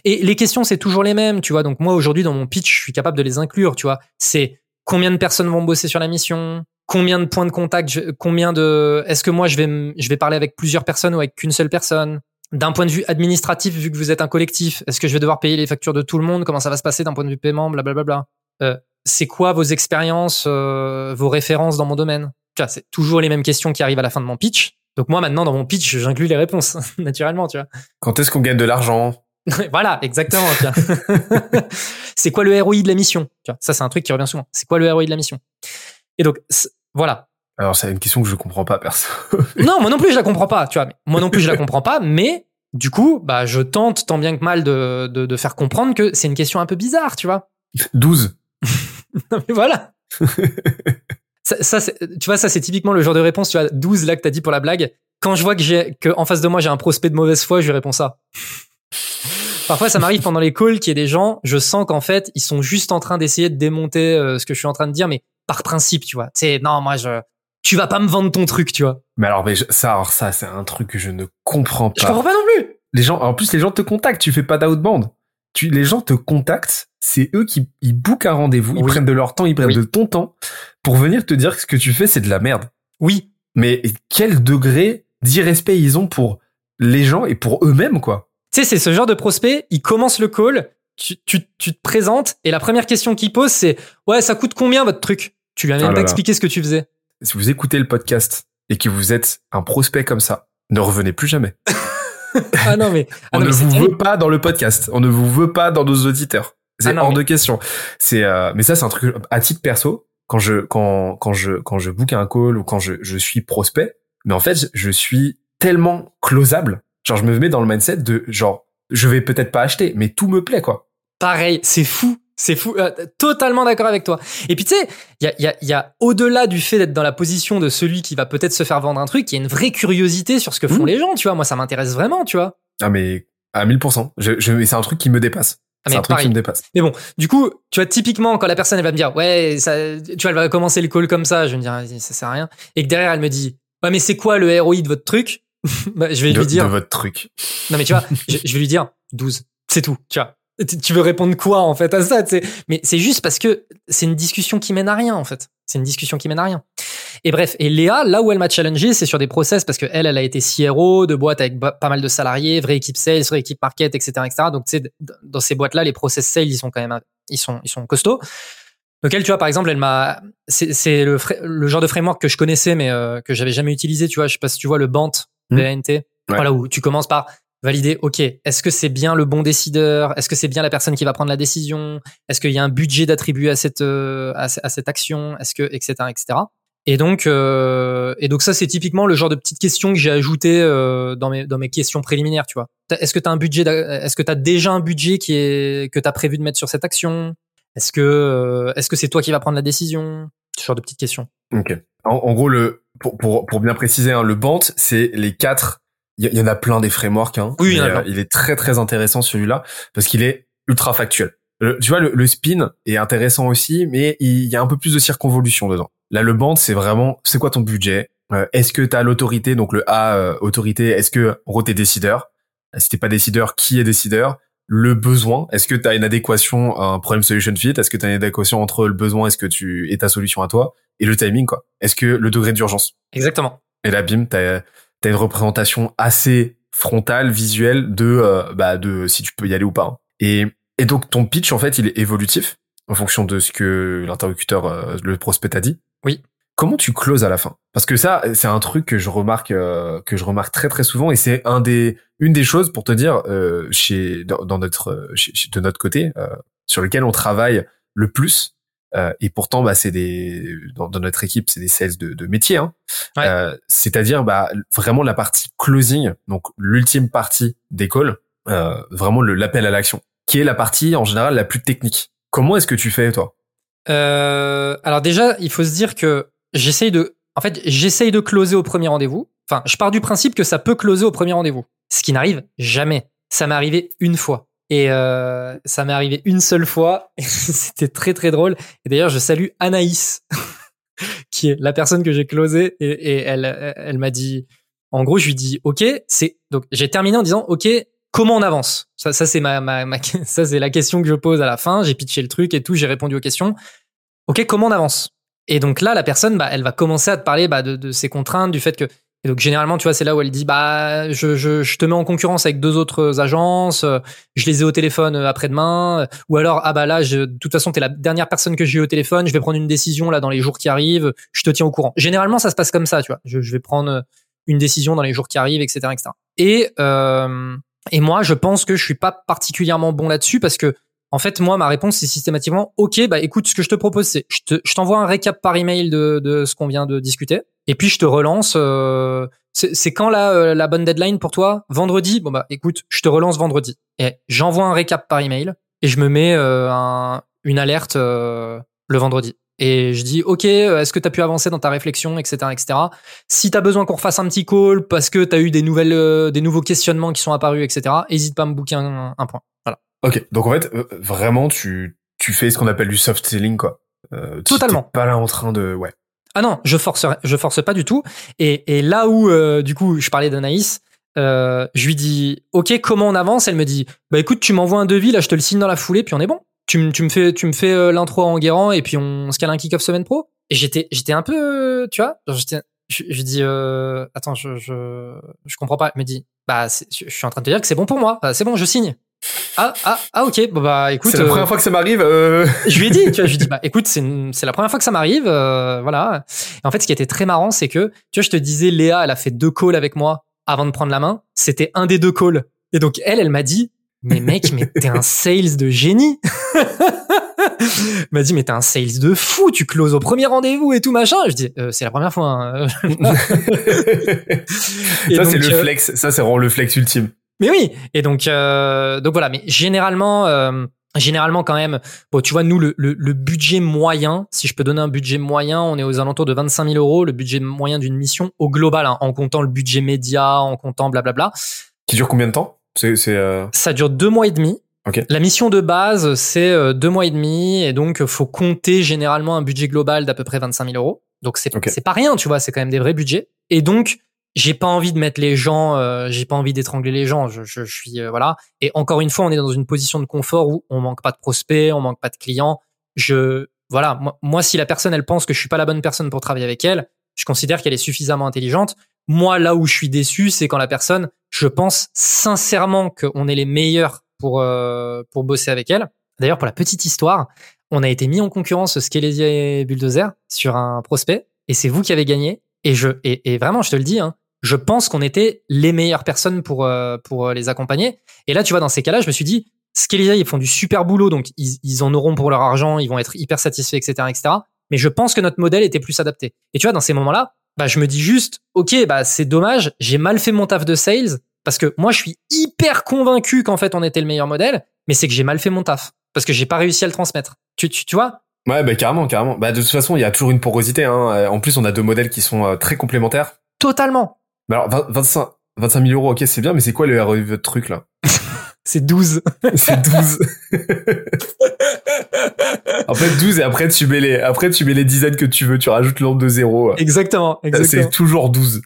Et les questions, c'est toujours les mêmes, tu vois. Donc moi, aujourd'hui, dans mon pitch, je suis capable de les inclure, tu vois. C'est combien de personnes vont bosser sur la mission? Combien de points de contact Combien de Est-ce que moi, je vais, je vais parler avec plusieurs personnes ou avec qu'une seule personne? D'un point de vue administratif, vu que vous êtes un collectif, est-ce que je vais devoir payer les factures de tout le monde? Comment ça va se passer d'un point de vue paiement? Blablabla. Euh, c'est quoi vos expériences, euh, vos références dans mon domaine? Tu vois, c'est toujours les mêmes questions qui arrivent à la fin de mon pitch. Donc moi, maintenant, dans mon pitch, j'inclus les réponses, naturellement, tu vois. Quand est-ce qu'on gagne de l'argent? Voilà, exactement. c'est quoi le ROI de la mission? Ça, c'est un truc qui revient souvent. C'est quoi le ROI de la mission? Et donc, voilà. Alors, c'est une question que je comprends pas, perso. non, moi non plus, je la comprends pas. Tu vois, moi non plus, je la comprends pas. Mais du coup, bah, je tente tant bien que mal de, de, faire comprendre que c'est une question un peu bizarre, tu vois. 12. non, mais voilà. ça, tu vois, ça, c'est typiquement le genre de réponse, tu vois, 12 là que t'as dit pour la blague. Quand je vois que j'ai, que en face de moi, j'ai un prospect de mauvaise foi, je lui réponds ça. Parfois, ça m'arrive pendant les calls qu'il y ait des gens, je sens qu'en fait, ils sont juste en train d'essayer de démonter euh, ce que je suis en train de dire, mais par principe, tu vois. Tu non, moi, je, tu vas pas me vendre ton truc, tu vois. Mais alors, mais ça, alors ça, c'est un truc que je ne comprends pas. Je comprends pas non plus. Les gens, en plus, les gens te contactent, tu fais pas d'outbound. Tu, les gens te contactent, c'est eux qui, ils bookent un rendez-vous, ils prennent de leur temps, ils prennent de ton temps pour venir te dire que ce que tu fais, c'est de la merde. Oui. Mais quel degré d'irrespect ils ont pour les gens et pour eux-mêmes, quoi. Tu sais, c'est ce genre de prospect, il commence le call, tu, tu, tu te présentes, et la première question qu'il pose, c'est Ouais, ça coûte combien votre truc? Tu lui as même ah pas expliqué ce que tu faisais. Si vous écoutez le podcast et que vous êtes un prospect comme ça, ne revenez plus jamais. ah non, mais. Ah on ne vous veut pas dans le podcast. On ne vous veut pas dans nos auditeurs. C'est ah hors de question. C'est, euh, mais ça, c'est un truc à titre perso. Quand je, quand, quand je, quand je book un call ou quand je, je suis prospect, mais en fait, je suis tellement closable Genre, je me mets dans le mindset de genre, je vais peut-être pas acheter, mais tout me plaît, quoi. Pareil, c'est fou. C'est fou, euh, totalement d'accord avec toi. Et puis tu sais, il y a, y a, y a au-delà du fait d'être dans la position de celui qui va peut-être se faire vendre un truc, il y a une vraie curiosité sur ce que font mmh. les gens, tu vois. Moi, ça m'intéresse vraiment, tu vois. Ah mais à 1000%. Je, je, c'est un truc qui me dépasse. Ah, c'est un truc qui me dépasse. Mais bon, du coup, tu vois, typiquement, quand la personne elle va me dire, ouais, ça, tu vois, elle va commencer le call comme ça, je vais me dire, ça sert à rien. Et que derrière, elle me dit, ouais, mais c'est quoi le ROI de votre truc? Bah, je vais lui dire. De votre truc. Non, mais tu vois, je, vais lui dire 12. C'est tout. Tu vois. Tu veux répondre quoi, en fait, à ça. Mais c'est juste parce que c'est une discussion qui mène à rien, en fait. C'est une discussion qui mène à rien. Et bref, et Léa, là où elle m'a challengé, c'est sur des process parce que elle, elle a été CRO de boîtes avec pas mal de salariés, vraie équipe sales, vraie équipe market, etc., etc. Donc, tu sais, dans ces boîtes-là, les process sales, ils sont quand même, ils sont, ils sont costauds. Donc elle, tu vois, par exemple, elle m'a, c'est le genre de framework que je connaissais mais euh, que j'avais jamais utilisé. Tu vois, je sais pas si tu vois le BANT, Hmm. BANT, voilà où tu commences par valider. Ok, est-ce que c'est bien le bon décideur? Est-ce que c'est bien la personne qui va prendre la décision? Est-ce qu'il y a un budget d'attribuer à cette euh, à, ce- à cette action? Est-ce que etc etc. Et donc euh, et donc ça c'est typiquement le genre de petites questions que j'ai ajoutées euh, dans mes dans mes questions préliminaires. Tu vois, est-ce que tu as un budget Est-ce que tu as déjà un budget qui est que tu as prévu de mettre sur cette action? Est-ce que euh, est-ce que c'est toi qui vas prendre la décision? Ce genre de petites questions. Ok. En, en gros, le pour, pour, pour bien préciser, hein, le Bant, c'est les quatre. Il y, en a plein des frameworks. Hein, Oui, il y en a plein. euh, il est très très intéressant celui-là parce qu'il est ultra factuel. Le- tu vois, le, le spin est intéressant aussi, mais il y a un peu plus de circonvolution dedans. Là, le Bant, c'est vraiment, c'est quoi ton budget? Euh, Est-ce que tu as l'autorité Donc le A, euh, autorité. Est-ce que en gros t'es décideur? Si t'es pas décideur, qui est décideur? Le besoin, est-ce que tu as une adéquation, un problème solution fit? Est-ce que tu as une adéquation entre le besoin, est-ce que tu et ta solution à toi? Et le timing quoi Est-ce que le degré d'urgence? Exactement. Et là, bim, t'as as une représentation assez frontale, visuelle de euh, bah de si tu peux y aller ou pas. hein. Et et donc ton pitch en fait, il est évolutif en fonction de ce que l'interlocuteur, euh, le prospect t'a dit. Oui. Comment tu closes à la fin? Parce que ça, c'est un truc que je remarque euh, que je remarque très très souvent et c'est un des une des choses pour te dire euh, chez dans, dans notre chez, de notre côté euh, sur lequel on travaille le plus. Euh, et pourtant, bah, c'est des dans, dans notre équipe, c'est des sales de, de métier. Hein. Ouais. Euh, C'est-à-dire, bah, vraiment la partie closing, donc l'ultime partie des calls, euh, vraiment l'appel à l'action, qui est la partie en général la plus technique. Comment est-ce que tu fais toi? Euh, alors déjà, il faut se dire que j'essaye de, en fait, j'essaye de closer au premier rendez-vous. Enfin, je pars du principe que ça peut closer au premier rendez-vous, ce qui n'arrive jamais. Ça m'est arrivé une fois. Et euh, ça m'est arrivé une seule fois. C'était très très drôle. Et d'ailleurs, je salue Anaïs, qui est la personne que j'ai closée. Et, et elle, elle m'a dit, en gros, je lui dis, ok, c'est donc j'ai terminé en disant, ok, comment on avance? Ça, ça c'est ma, ma, ma- ça c'est la question que je pose à la fin. J'ai pitché le truc et tout, j'ai répondu aux questions. Ok, comment on avance? Et donc là, la personne, bah, elle va commencer à te parler bah, de, de ses contraintes, du fait que et donc généralement, tu vois, c'est là où elle dit bah je, je, je te mets en concurrence avec deux autres agences, euh, je les ai au téléphone euh, après-demain, euh, ou alors ah bah là, je, de toute façon, t'es la dernière personne que j'ai au téléphone, je vais prendre une décision là dans les jours qui arrivent, je te tiens au courant. Généralement, ça se passe comme ça, tu vois. Je, je vais prendre une décision dans les jours qui arrivent, etc., etc. Et et moi, je pense que je suis pas particulièrement bon là-dessus parce que en fait, moi, ma réponse, c'est systématiquement, OK, bah écoute, ce que je te propose, c'est, je te, je t'envoie un récap par email de, de ce qu'on vient de discuter, et puis je te relance. euh, c'est, quand la, euh, la bonne deadline pour toi? Vendredi? Bon bah écoute, je te relance vendredi. Et j'envoie un récap par email, et je me mets euh, un, une alerte euh, le vendredi. Et je dis, OK, est-ce que tu as pu avancer dans ta réflexion, etc., etc. Si tu as besoin qu'on refasse un petit call parce que tu as eu des, nouvelles, euh, des nouveaux questionnements qui sont apparus, etc., hésite pas à me booker un, un point. Voilà. Ok, donc en fait, vraiment, tu tu fais ce qu'on appelle du soft selling, quoi. Euh, Totalement. Pas là en train de, ouais. Ah non, je force, je force pas du tout. Et, et là où, euh, du coup, je parlais d'Anaïs, euh, je lui dis, OK, comment on avance? Elle me dit, bah écoute, tu m'envoies un devis, là, je te le signe dans la foulée, puis on est bon. Tu, me- tu fais, tu me fais euh, l'intro en guérant, et puis on se cale un kick-off semaine pro. Et j'étais, j'étais un peu, tu vois, je, je dis, euh, attends, je, je, je comprends pas. Elle me dit, bah, je suis en train de te dire que c'est bon pour moi. Bah, c'est bon, je signe. Ah, ah, ah, ok. Bon, bah, écoute. C'est la euh, première fois que ça m'arrive. Euh... je lui ai dit, tu vois, je lui ai dit, bah, écoute, c'est, c'est la première fois que ça m'arrive, euh, voilà. Et en fait, ce qui était très marrant, c'est que, tu vois, je te disais, Léa, elle a fait deux calls avec moi avant de prendre la main. C'était un des deux calls. Et donc, elle, elle m'a dit, mais mec, mais t'es un sales de génie. elle m'a dit, mais t'es un sales de fou, tu closes au premier rendez-vous et tout machin. Je dis, euh, c'est la première fois. hein. Ça c'est le euh, flex. Ça c'est vraiment le flex ultime. Mais oui, et donc euh, donc voilà, mais généralement euh, généralement quand même, bon tu vois nous le, le, le budget moyen, si je peux donner un budget moyen, on est aux alentours de 25 000 euros, le budget moyen d'une mission au global, hein, en comptant le budget média, en comptant blablabla. Qui dure combien de temps? C'est c'est. Euh... Ça dure deux mois et demi. Ok. La mission de base c'est euh, deux mois et demi, et donc faut compter généralement un budget global d'à peu près 25 000 euros. Donc c'est Ok. c'est pas rien, tu vois, c'est quand même des vrais budgets. Et donc j'ai pas envie de mettre les gens, euh, j'ai pas envie d'étrangler les gens. Je, je, je suis euh, voilà. Et encore une fois, on est dans une position de confort où on manque pas de prospects, on manque pas de clients. Je voilà, moi, si la personne elle pense que je suis pas la bonne personne pour travailler avec elle, je considère qu'elle est suffisamment intelligente. Moi là où je suis déçu, c'est quand la personne, je pense sincèrement qu'on est les meilleurs pour euh, pour bosser avec elle. D'ailleurs pour la petite histoire, on a été mis en concurrence Skelesia et Bulldozer sur un prospect et c'est vous qui avez gagné. Et je et, et vraiment, je te le dis, hein, je pense qu'on était les meilleures personnes pour euh, pour les accompagner. Et là, tu vois, dans ces cas-là, je me suis dit, Skeleza, ils font du super boulot, donc ils, ils en auront pour leur argent, ils vont être hyper satisfaits, etc., etc. Mais je pense que notre modèle était plus adapté. Et tu vois, dans ces moments-là, bah, je me dis juste, ok, bah, c'est dommage, j'ai mal fait mon taf de sales, parce que moi, je suis hyper convaincu qu'en fait, on était le meilleur modèle, mais c'est que j'ai mal fait mon taf, parce que j'ai pas réussi à le transmettre. Tu, tu, tu vois? Ouais, bah, carrément, carrément. Bah, de toute façon, il y a toujours une porosité. Hein. En plus, on a deux modèles qui sont euh, très complémentaires. Totalement. Alors, 25, 25 000 euros, ok, c'est bien, mais c'est quoi le ROI de votre truc, là? C'est 12. C'est 12. en fait, 12 et après tu mets les, après tu mets les dizaines que tu veux, tu rajoutes le nombre de zéros. Exactement, exactement. C'est toujours 12.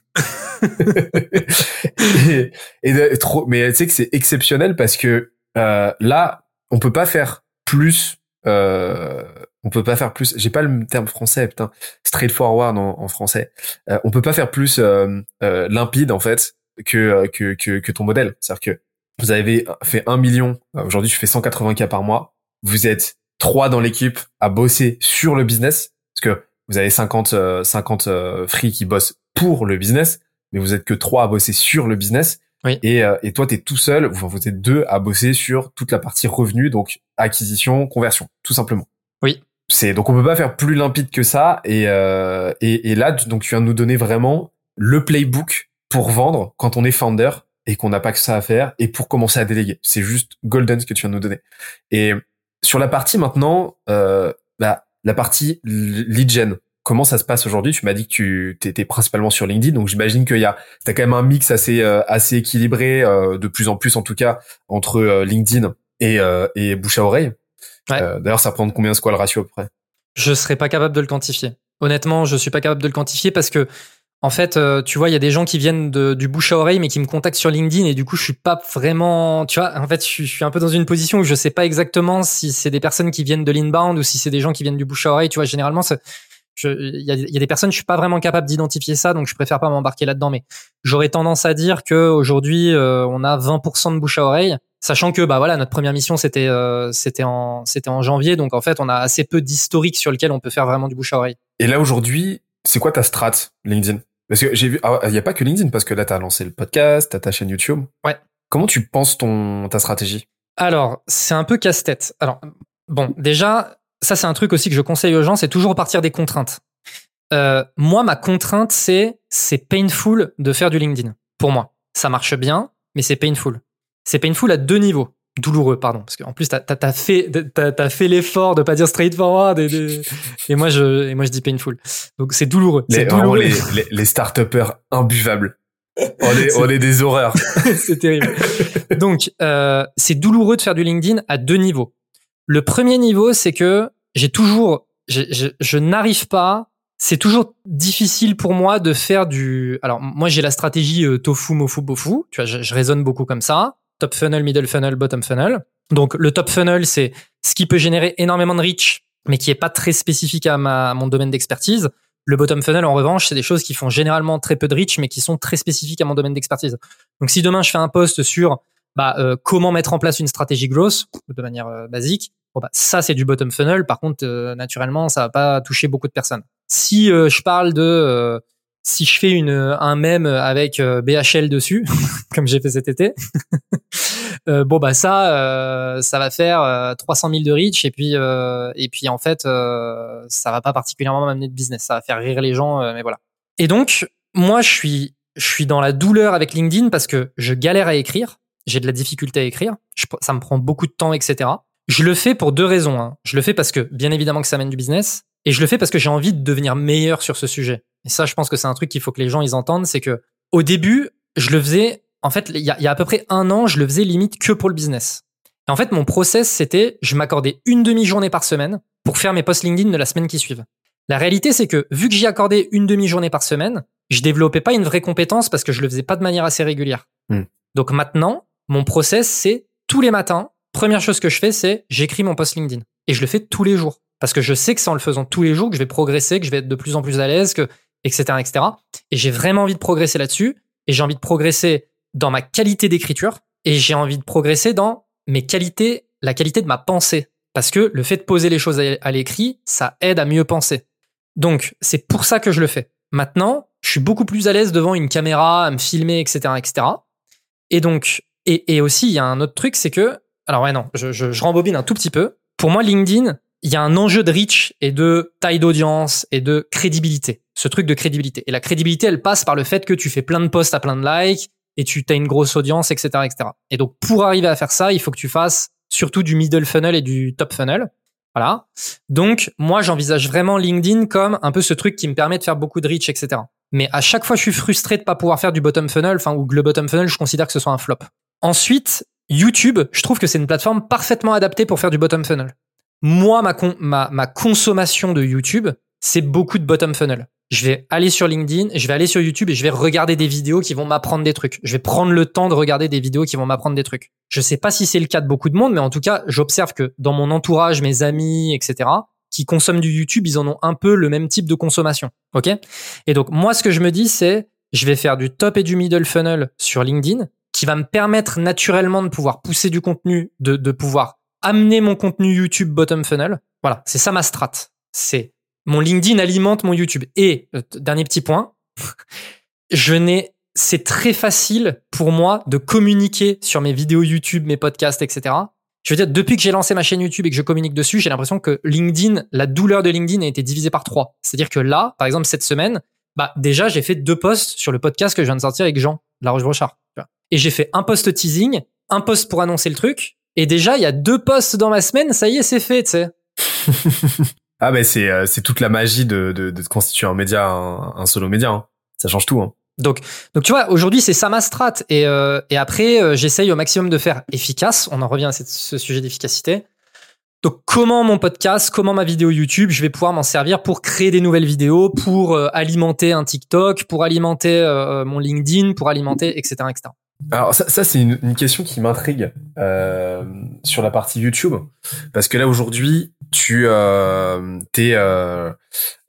et, et trop, mais tu sais que c'est exceptionnel parce que euh, là, on peut pas faire plus. Euh, on peut pas faire plus. J'ai pas le terme français, putain. Straightforward en, en français. Euh, on peut pas faire plus euh, euh, limpide en fait que, que que que ton modèle. C'est-à-dire que vous avez fait un million, euh, aujourd'hui tu fais 180 k par mois, vous êtes trois dans l'équipe à bosser sur le business, parce que vous avez 50 50 euh, free qui bossent pour le business, mais vous êtes que trois à bosser sur le business. Oui. Et, euh, et toi, tu es tout seul, enfin, vous êtes deux à bosser sur toute la partie revenu, donc acquisition, conversion, tout simplement. Oui. C'est donc on peut pas faire plus limpide que ça. Et, euh, et, et là, donc tu viens de nous donner vraiment le playbook pour vendre quand on est founder et qu'on n'a pas que ça à faire et pour commencer à déléguer. C'est juste golden ce que tu viens de nous donner. Et sur la partie maintenant, euh, bah, la partie lead gen, comment ça se passe aujourd'hui? Tu m'as dit que tu étais principalement sur LinkedIn, donc j'imagine qu'il y a, t'as quand même un mix assez euh, assez équilibré, euh, de plus en plus en tout cas entre LinkedIn et et bouche à oreille. Ouais. Euh, D'ailleurs, ça prend combien c'est quoi le ratio à peu près? Je serais pas capable de le quantifier. Honnêtement, je suis pas capable de le quantifier parce que en fait, euh, tu vois, il y a des gens qui viennent de, du bouche à oreille, mais qui me contactent sur LinkedIn, et du coup, je suis pas vraiment, tu vois, en fait, je, suis- je suis un peu dans une position où je sais pas exactement si c'est des personnes qui viennent de l'inbound ou si c'est des gens qui viennent du bouche à oreille. Tu vois, généralement, il y a, il y a des personnes, je suis pas vraiment capable d'identifier ça, donc je préfère pas m'embarquer là-dedans. Mais j'aurais tendance à dire que aujourd'hui, euh, on a 20% de bouche à oreille, sachant que, bah voilà, notre première mission c'était, euh, c'était en, c'était en janvier, donc en fait, on a assez peu d'historique sur lequel on peut faire vraiment du bouche à oreille. Et là aujourd'hui, c'est quoi ta strat LinkedIn? Parce que j'ai vu, ah, il y a pas que LinkedIn parce que là t'as lancé le podcast, t'as ta chaîne YouTube. Ouais. Comment tu penses ton ta stratégie? Alors, c'est un peu casse-tête. Alors, bon, déjà, ça c'est un truc aussi que je conseille aux gens, c'est toujours partir des contraintes. Euh, moi, ma contrainte, c'est c'est painful de faire du LinkedIn. Pour moi, ça marche bien, mais c'est painful. C'est painful à deux niveaux. Douloureux, pardon, parce qu'en plus t'as as, fait t'as t'as fait l'effort de pas dire straightforward et, de- et moi je et moi je dis painful. Donc c'est douloureux. les, douloureux. les, les, les start-upers imbuvables. On est, on est des horreurs. c'est terrible. Donc, euh, c'est douloureux de faire du LinkedIn à deux niveaux. Le premier niveau, c'est que j'ai toujours, j'ai- je, je n'arrive pas. C'est toujours difficile pour moi de faire du. Alors, moi, j'ai la stratégie euh, tofu, mofu, bofu. Tu vois, je, je raisonne beaucoup comme ça. Top funnel, middle funnel, bottom funnel. Donc, le top funnel, c'est ce qui peut générer énormément de reach, mais qui est pas très spécifique à, ma, mon domaine d'expertise. Le bottom funnel, en revanche, c'est des choses qui font généralement très peu de reach, mais qui sont très spécifiques à mon domaine d'expertise. Donc, si demain je fais un post sur bah, euh, comment mettre en place une stratégie growth de manière euh, basique, bah, ça c'est du bottom funnel. Par contre, euh, naturellement, ça va pas toucher beaucoup de personnes. Si euh, je parle de si je fais une un mème avec euh, BHL dessus, comme j'ai fait cet été, euh, bon bah ça euh, ça va faire euh, 300 000 de reach et puis euh, et puis en fait euh, ça va pas particulièrement m'amener de business, ça va faire rire les gens, euh, mais voilà. Et donc moi je suis je suis dans la douleur avec LinkedIn parce que je galère à écrire, j'ai de la difficulté à écrire, ça me prend beaucoup de temps, etc. Je le fais pour deux raisons. hein. Je le fais parce que, bien évidemment, que ça mène du business, et je le fais parce que j'ai envie de devenir meilleur sur ce sujet. Et ça, je pense que c'est un truc qu'il faut que les gens ils entendent, c'est que au début, je le faisais. En fait, il y a, il y a à peu près un an, je le faisais limite que pour le business. Et en fait, mon process, c'était, je m'accordais une demi-journée par semaine pour faire mes posts LinkedIn de la semaine qui suivent. La réalité, c'est que vu que j'y accordais une demi-journée par semaine, je développais pas une vraie compétence parce que je le faisais pas de manière assez régulière. Hmm. Donc maintenant, mon process, c'est tous les matins, première chose que je fais, c'est j'écris mon post LinkedIn. Et je le fais tous les jours. Parce que je sais que c'est en le faisant tous les jours que je vais progresser, que je vais être de plus en plus à l'aise, que, etc., etc. Et j'ai vraiment envie de progresser là-dessus. Et j'ai envie de progresser dans ma qualité d'écriture. Et j'ai envie de progresser dans mes qualités, la qualité de ma pensée. Parce que le fait de poser les choses à l'écrit, ça aide à mieux penser. Donc, c'est pour ça que je le fais. Maintenant, je suis beaucoup plus à l'aise devant une caméra, à me filmer, etc., etc. Et donc, et, aussi, il y a un autre truc, c'est que, alors ouais, non, je, je, je rembobine un tout petit peu. Pour moi, LinkedIn, il y a un enjeu de reach et de taille d'audience et de crédibilité. Ce truc de crédibilité. Et la crédibilité, elle passe par le fait que tu fais plein de posts à plein de likes et tu as une grosse audience, etc., etc. Et donc, pour arriver à faire ça, il faut que tu fasses surtout du middle funnel et du top funnel. Voilà. Donc, moi, j'envisage vraiment LinkedIn comme un peu ce truc qui me permet de faire beaucoup de reach, etc. Mais à chaque fois, je suis frustré de pas pouvoir faire du bottom funnel, enfin, ou le bottom funnel, je considère que ce soit un flop. Ensuite, YouTube, je trouve que c'est une plateforme parfaitement adaptée pour faire du bottom funnel. Moi, ma, ma, ma consommation de YouTube, c'est beaucoup de bottom funnel. Je vais aller sur LinkedIn, je vais aller sur YouTube et je vais regarder des vidéos qui vont m'apprendre des trucs. Je vais prendre le temps de regarder des vidéos qui vont m'apprendre des trucs. Je sais pas si c'est le cas de beaucoup de monde, mais en tout cas, j'observe que dans mon entourage, mes amis, etc., qui consomment du YouTube, ils en ont un peu le même type de consommation. OK? Et donc, moi, ce que je me dis, c'est, je vais faire du top et du middle funnel sur LinkedIn, qui va me permettre naturellement de pouvoir pousser du contenu, de, de pouvoir amener mon contenu YouTube bottom funnel. Voilà, c'est ça ma strat. C'est mon LinkedIn alimente mon YouTube. Et euh, dernier petit point, je n'ai c'est très facile pour moi de communiquer sur mes vidéos YouTube, mes podcasts, etc. Je veux dire, depuis que j'ai lancé ma chaîne YouTube et que je communique dessus, j'ai l'impression que LinkedIn, la douleur de LinkedIn a été divisée par trois. C'est-à-dire que là, par exemple, cette semaine, bah, déjà, j'ai fait deux posts sur le podcast que je viens de sortir avec Jean, de la Roche-Brochard. Et j'ai fait un post teasing, un post pour annoncer le truc, et déjà, il y a deux posts dans ma semaine, ça y est, c'est fait, tu sais. ah ben c'est euh, c'est toute la magie de, de, de constituer un média, un, solo média. Hein. Ça change tout. Hein. Donc, donc tu vois, aujourd'hui c'est ça ma strat et euh, et après euh, j'essaye au maximum de faire efficace. On en revient à ce sujet d'efficacité. Donc comment mon podcast, comment ma vidéo YouTube, je vais pouvoir m'en servir pour créer des nouvelles vidéos, pour alimenter un TikTok, pour alimenter mon LinkedIn, pour alimenter etc etc. Alors ça, ça c'est une, une, question qui m'intrigue euh, sur la partie YouTube parce que là aujourd'hui tu euh, t'es euh,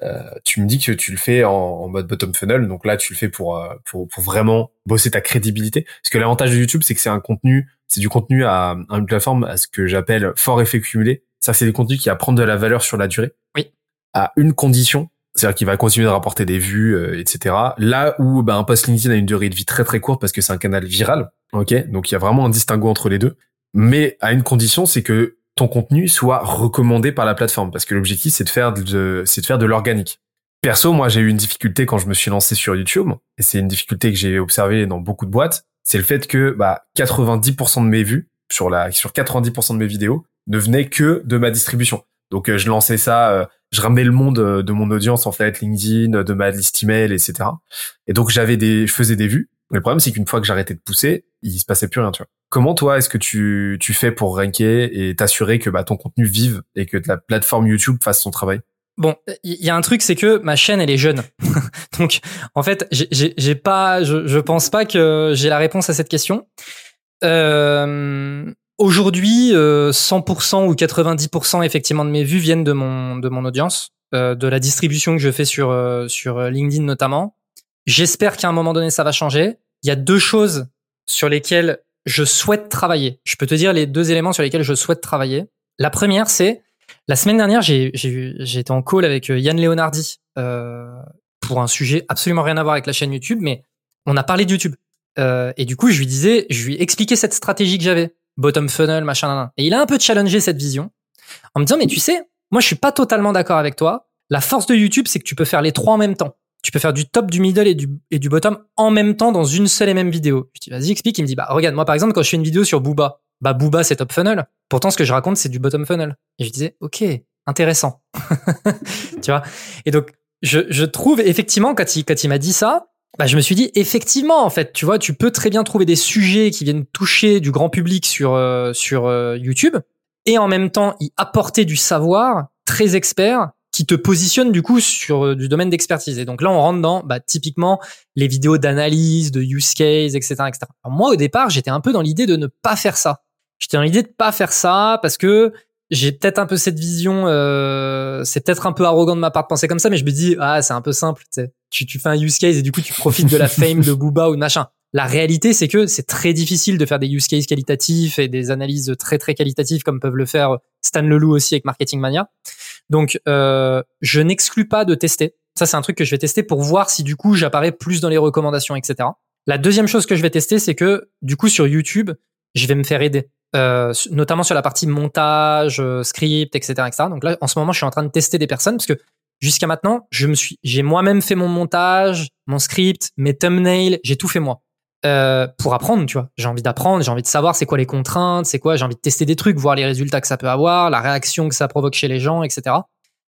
euh, tu me dis que tu le fais en, en, mode bottom funnel. Donc là tu le fais pour, euh, pour pour vraiment bosser ta crédibilité. Parce que l'avantage de YouTube c'est que c'est un contenu c'est du contenu à, à, une plateforme à ce que j'appelle fort effet cumulé ça c'est des contenus qui apprennent de la valeur sur la durée. Oui. À une condition c'est-à-dire qu'il va continuer de rapporter des vues, euh, etc. Là où ben, un post LinkedIn a une durée de vie très très courte parce que c'est un canal viral, ok? Donc il y a vraiment un distinguo entre les deux. Mais à une condition, c'est que ton contenu soit recommandé par la plateforme parce que l'objectif c'est de faire de c'est de faire de l'organique. Perso, moi j'ai eu une difficulté quand je me suis lancé sur YouTube et c'est une difficulté que j'ai observée dans beaucoup de boîtes, c'est le fait que bah 90% de mes vues sur la sur 90% de mes vidéos ne venaient que de ma distribution. Donc euh, je lançais ça euh, je ramenais le monde euh, de mon audience en fait, LinkedIn, de ma liste email, etc. Et donc j'avais des, je faisais des vues. Le problème c'est qu'une fois que j'arrêtais de pousser, il se passait plus rien, tu vois. Comment toi est-ce que tu tu fais pour ranker et t'assurer que bah ton contenu vive et que la plateforme YouTube fasse son travail? Bon, il y a un truc, c'est que ma chaîne, elle est jeune. Donc, en fait, j'ai pas, je, je pense pas que j'ai la réponse à cette question. Euh, Aujourd'hui, 100% euh, ou 90% effectivement de mes vues viennent de mon de mon audience, euh, de la distribution que je fais sur euh, sur LinkedIn notamment. J'espère qu'à un moment donné ça va changer. Il y a deux choses sur lesquelles je souhaite travailler. Je peux te dire les deux éléments sur lesquels je souhaite travailler. La première, c'est la semaine dernière, j'ai été en call avec Yann Leonardi pour un sujet absolument rien à voir avec la chaîne YouTube, mais on a parlé de YouTube. et du coup, je lui disais, je lui expliquais cette stratégie que j'avais bottom funnel, machin, Et il a un peu challengé cette vision en me disant, mais tu sais, moi, je suis pas totalement d'accord avec toi. La force de YouTube, c'est que tu peux faire les trois en même temps. Tu peux faire du top, du middle et du, et du bottom en même temps dans une seule et même vidéo. Je dis, vas-y, explique. Il me dit, bah, regarde, moi, par exemple, quand je fais une vidéo sur Booba, bah, Booba, c'est top funnel. Pourtant, ce que je raconte, c'est du bottom funnel. Et je disais, OK, intéressant. tu vois? Et donc, je, je trouve effectivement, quand il, quand il m'a dit ça, bah, je me suis dit effectivement en fait tu vois tu peux très bien trouver des sujets qui viennent toucher du grand public sur euh, sur euh, YouTube et en même temps y apporter du savoir très expert qui te positionne du coup sur euh, du domaine d'expertise et donc là on rentre dans bah, typiquement les vidéos d'analyse de use case etc etc moi au départ j'étais un peu dans l'idée de ne pas faire ça j'étais dans l'idée de pas faire ça parce que j'ai peut-être un peu cette vision, euh, c'est peut-être un peu arrogant de ma part de penser comme ça, mais je me dis, ah, c'est un peu simple, tu, tu fais un use case et du coup, tu profites de la fame de Booba ou de machin. La réalité, c'est que c'est très difficile de faire des use cases qualitatifs et des analyses très très qualitatives comme peuvent le faire Stan Leloup aussi avec Marketing Mania. Donc, euh, je n'exclus pas de tester. Ça, c'est un truc que je vais tester pour voir si du coup j'apparais plus dans les recommandations, etc. La deuxième chose que je vais tester, c'est que du coup sur YouTube, je vais me faire aider, euh, notamment sur la partie montage, euh, script, etc., etc. Donc là, en ce moment, je suis en train de tester des personnes parce que jusqu'à maintenant, je me suis, j'ai moi-même fait mon montage, mon script, mes thumbnails, j'ai tout fait moi. Euh, pour apprendre, tu vois. J'ai envie d'apprendre, j'ai envie de savoir c'est quoi les contraintes, c'est quoi, j'ai envie de tester des trucs, voir les résultats que ça peut avoir, la réaction que ça provoque chez les gens, etc.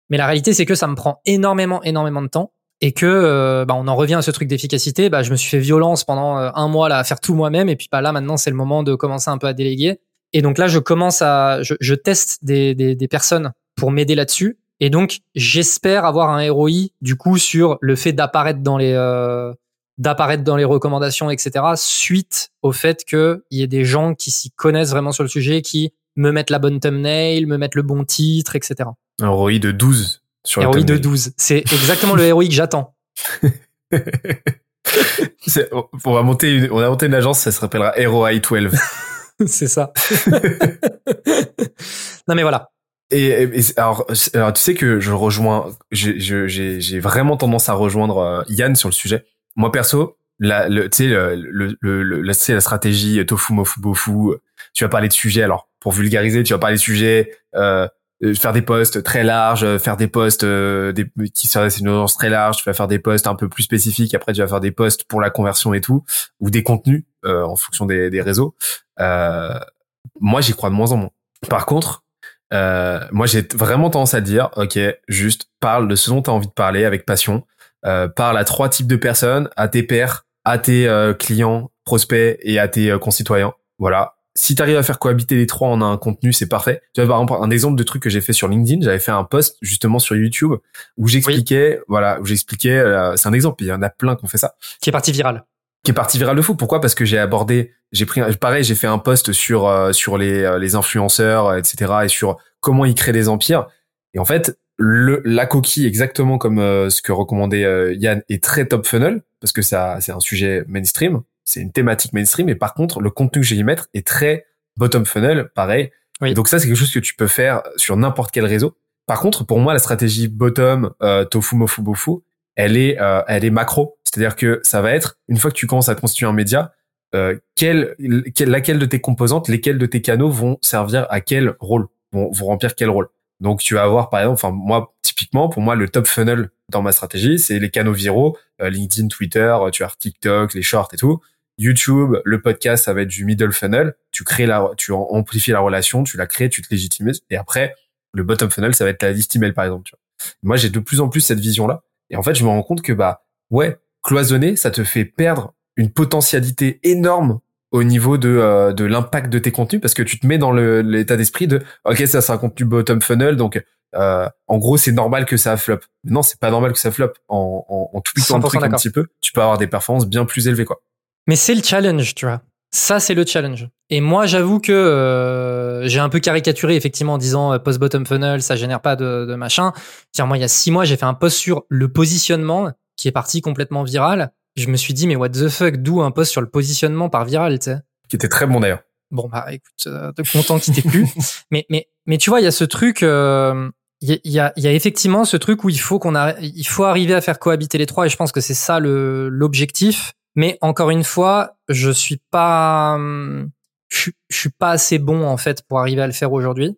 Mais la réalité, c'est que ça me prend énormément, énormément de temps et que euh, bah, on en revient à ce truc d'efficacité. Bah, je me suis fait violence pendant euh, un mois là à faire tout moi-même et puis bah, là maintenant c'est le moment de commencer un peu à déléguer. Et donc là, je commence à, je, je teste des, des, des personnes pour m'aider là-dessus. Et donc j'espère avoir un ROI du coup sur le fait d'apparaître dans les euh, d'apparaître dans les recommandations, etc. Suite au fait qu'il y ait des gens qui s'y connaissent vraiment sur le sujet, qui me mettent la bonne thumbnail, me mettent le bon titre, etc. Un ROI de 12 sur le ROI de thumbnail. 12. C'est exactement le ROI que j'attends. On va monter une, on va monter une agence, ça se rappellera ROI 12. C'est ça. non mais voilà. Et, et- et- alors, alors, tu sais que je rejoins, j'ai je- j'ai j'ai vraiment tendance à rejoindre euh, Yann sur le sujet. Moi perso, la, le, tu sais, le, le, le, la, la stratégie tofu mofu bofu. Tu vas parler de sujets. Alors, pour vulgariser, tu vas parler de sujets, euh, euh, faire des posts très larges, euh, faire des posts euh, des, qui s'adressent à une audience très large. Tu vas faire des posts un peu plus spécifiques. Après, tu vas faire des posts pour la conversion et tout, ou des contenus euh, en fonction des, des réseaux. Euh, moi, j'y crois de moins en moins. Par contre, euh, moi, j'ai vraiment tendance à dire, ok, juste parle de ce dont tu as envie de parler avec passion. Euh, parle à trois types de personnes, à tes pairs, à tes euh, clients, prospects et à tes euh, concitoyens. Voilà. Si tu arrives à faire cohabiter les trois en un contenu, c'est parfait. Tu vois, par exemple, un exemple de truc que j'ai fait sur LinkedIn, j'avais fait un post justement sur YouTube où j'expliquais, voilà, où j'expliquais, euh, c'est un exemple, il y en a plein qui ont fait ça Qui est parti viral. qui est parti viral de fou. Pourquoi? Parce que j'ai abordé, j'ai pris, pareil, j'ai fait un post sur euh, sur les euh, les influenceurs, etc. et sur comment ils créent des empires. Et en fait, le la coquille, exactement comme euh, ce que recommandait euh, Yann, est très top funnel parce que ça c'est un sujet mainstream, c'est une thématique mainstream. Et par contre, le contenu que j'ai y mettre est très bottom funnel, pareil. Oui. Donc ça, c'est quelque chose que tu peux faire sur n'importe quel réseau. Par contre, pour moi, la stratégie bottom, euh, tofu, mofu, bofu, elle est, euh, elle est macro. C'est-à-dire que ça va être, une fois que tu commences à constituer un média, euh, quelle, quelle- laquelle de tes composantes, lesquels de tes canaux vont servir à quel rôle, vont, vont remplir quel rôle? Donc tu vas avoir, par exemple, enfin moi, typiquement, pour moi, le top funnel dans ma stratégie, c'est les canaux viraux, euh, LinkedIn, Twitter, euh, tu as TikTok, les shorts et tout. YouTube, le podcast, ça va être du middle funnel. Tu crées la, tu am- amplifies la relation, tu la crées, tu te légitimises. Et après, le bottom funnel, ça va être la liste email, par exemple. Moi, j'ai de plus en plus cette vision-là. Et en fait, je me rends compte que, bah, ouais, cloisonner, ça te fait perdre une potentialité énorme au niveau de, euh, de l'impact de tes contenus parce que tu te mets dans l'état d'esprit de, ok, ça, c'est un contenu bottom funnel, donc, euh, en gros, c'est normal que ça flop. Mais non, c'est pas normal que ça flop. En, en, en le 100% truc un petit peu, tu peux avoir des performances bien plus élevées, quoi. Mais c'est le challenge, tu vois. Ça, c'est le challenge. Et moi, j'avoue que euh, j'ai un peu caricaturé, effectivement, en disant euh, post-bottom funnel, ça génère pas de, de machin. Tiens, moi, il y a six mois, j'ai fait un post sur le positionnement qui est parti complètement viral. Je me suis dit, mais what the fuck, d'où un post sur le positionnement par viral, tu sais Qui était très bon d'ailleurs. Bon, bah écoute, euh, content qu'il t'ait plu. mais, mais, mais tu vois, il y a ce truc... euh, il y, a- il y, a, y a effectivement ce truc où il faut qu'on a, il faut arriver à faire cohabiter les trois et je pense que c'est ça le l'objectif. Mais encore une fois, je suis pas, je, suis- je suis pas assez bon en fait pour arriver à le faire aujourd'hui.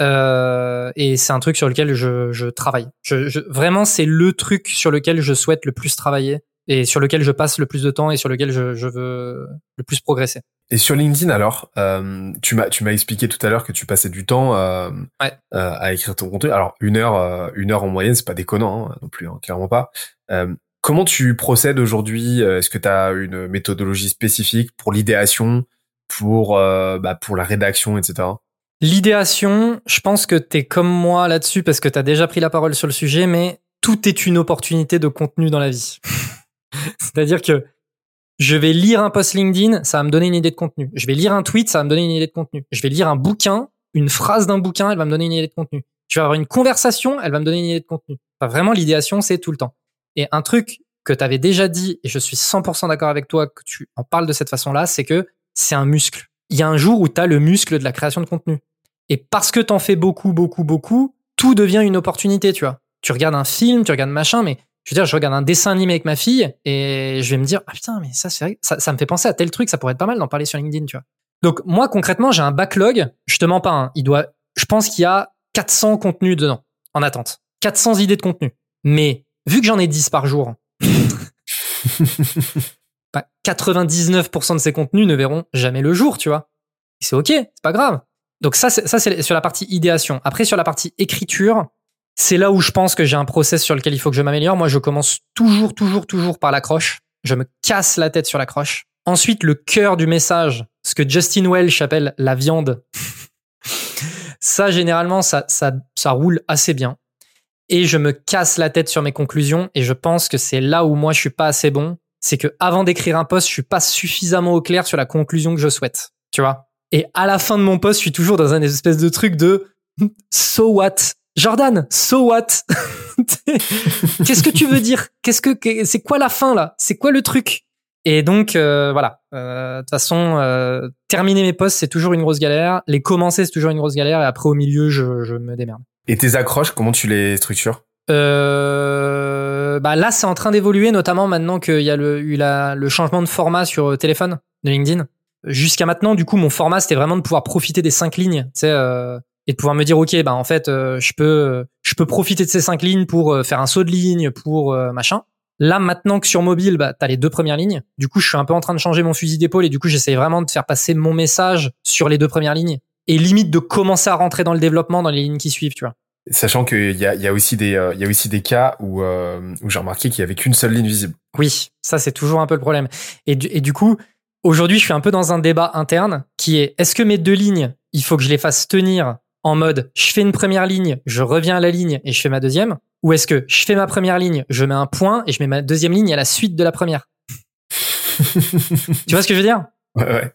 Euh, et c'est un truc sur lequel je, je travaille. Je, je- vraiment, c'est le truc sur lequel je souhaite le plus travailler et sur lequel je passe le plus de temps et sur lequel je, je veux le plus progresser. Et sur LinkedIn alors, euh, tu m'as tu m'as expliqué tout à l'heure que tu passais du temps euh, Ouais. euh, à écrire ton contenu. Alors une heure euh, une heure en moyenne, c'est pas déconnant hein, non plus, hein, clairement pas. Euh, comment tu procèdes aujourd'hui? Euh, Est-ce que tu as une méthodologie spécifique pour l'idéation, pour bah, pour la rédaction, etc. L'idéation, je pense que t'es comme moi là-dessus parce que t'as déjà pris la parole sur le sujet, mais tout est une opportunité de contenu dans la vie. C'est-à-dire que je vais lire un post LinkedIn, ça va me donner une idée de contenu. Je vais lire un tweet, ça va me donner une idée de contenu. Je vais lire un bouquin, une phrase d'un bouquin, elle va me donner une idée de contenu. Je vais avoir une conversation, elle va me donner une idée de contenu. Enfin, vraiment, l'idéation, c'est tout le temps. Et un truc que tu avais déjà dit, et je suis 100% d'accord avec toi que tu en parles de cette façon-là, c'est que c'est un muscle. Il y a un jour où tu as le muscle de la création de contenu. Et parce que t'en fais beaucoup, beaucoup, beaucoup, tout devient une opportunité, tu vois. Tu regardes un film, tu regardes machin, mais je veux dire, je regarde un dessin animé avec ma fille et je vais me dire, ah putain, mais ça, c'est ça, ça me fait penser à tel truc, ça pourrait être pas mal d'en parler sur LinkedIn, tu vois. Donc, moi, concrètement, j'ai un backlog. Je te mens pas, hein, il doit, je pense qu'il y a 400 contenus dedans, en attente. 400 idées de contenu. Mais, vu que j'en ai 10 par jour, 99% bah, de ces contenus ne verront jamais le jour, tu vois. C'est ok, c'est pas grave. Donc ça, ça c'est sur la partie idéation. Après, sur la partie écriture, c'est là où je pense que j'ai un process sur lequel il faut que je m'améliore. Moi, je commence toujours, toujours, toujours par l'accroche. Je me casse la tête sur l'accroche. Ensuite, le cœur du message, ce que Justin Welch appelle la viande. ça, généralement, ça, roule assez bien. Et je me casse la tête sur mes conclusions. Et je pense que c'est là où moi, je suis pas assez bon. C'est que avant d'écrire un post, je suis pas suffisamment au clair sur la conclusion que je souhaite. Tu vois? Et à la fin de mon post, je suis toujours dans un espèce de truc de so what? Jordan, so what? Qu'est-ce que tu veux dire? Qu'est-ce que c'est quoi la fin là? C'est quoi le truc? Et donc euh, voilà. Euh, de toute façon, euh, terminer mes posts c'est toujours une grosse galère. Les commencer c'est toujours une grosse galère. Et après au milieu, je, je me démerde. Et tes accroches, comment tu les structures? Euh, bah là, c'est en train d'évoluer, notamment maintenant qu'il y a le, eu la, le changement de format sur téléphone de LinkedIn. Jusqu'à maintenant, du coup, mon format c'était vraiment de pouvoir profiter des cinq lignes, tu sais, euh, et de pouvoir me dire, ok, bah en fait, euh, je peux, je peux profiter de ces cinq lignes pour faire un saut de ligne, pour machin. Là, maintenant que sur mobile, bah, t'as les deux premières lignes. Du coup, je suis un peu en train de changer mon fusil d'épaule et du coup, j'essaie vraiment de faire passer mon message sur les deux premières lignes et limite de commencer à rentrer dans le développement dans les lignes qui suivent, tu vois. Sachant qu'il y a, y a aussi des, euh, il y a aussi des cas où, euh, où j'ai remarqué qu'il y avait qu'une seule ligne visible. Oui, ça c'est toujours un peu le problème. Et du, et du coup, aujourd'hui, je suis un peu dans un débat interne qui est est-ce que mes deux lignes, il faut que je les fasse tenir en mode je fais une première ligne, je reviens à la ligne et je fais ma deuxième, ou est-ce que je fais ma première ligne, je mets un point et je mets ma deuxième ligne à la suite de la première? tu vois ce que je veux dire? Ouais, ouais.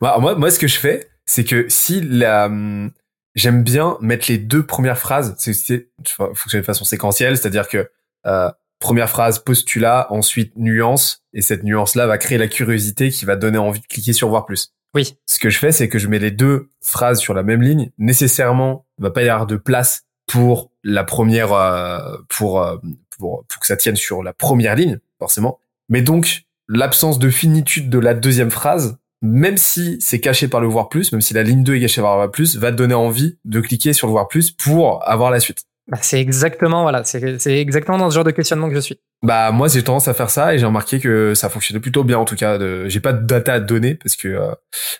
Bah, moi, moi, ce que je fais, c'est que si la, hum, j'aime bien mettre les deux premières phrases, c'est fonctionner de façon séquentielle, c'est-à-dire que euh, première phrase postulat, ensuite nuance, et cette nuance-là va créer la curiosité qui va donner envie de cliquer sur voir plus. Oui. Ce que je fais, c'est que je mets les deux phrases sur la même ligne. Nécessairement, il va pas y avoir de place pour la première, euh, pour, euh, pour pour que ça tienne sur la première ligne, forcément. Mais donc l'absence de finitude de la deuxième phrase même si c'est caché par le voir plus, même si la ligne 2 est cachée par le voir plus, va te donner envie de cliquer sur le voir plus pour avoir la suite. Bah, c'est exactement voilà, c'est exactement dans ce genre de questionnement que je suis. Bah moi j'ai tendance à faire ça et j'ai remarqué que ça fonctionnait plutôt bien en tout cas. De... J'ai pas de data à donner parce que euh,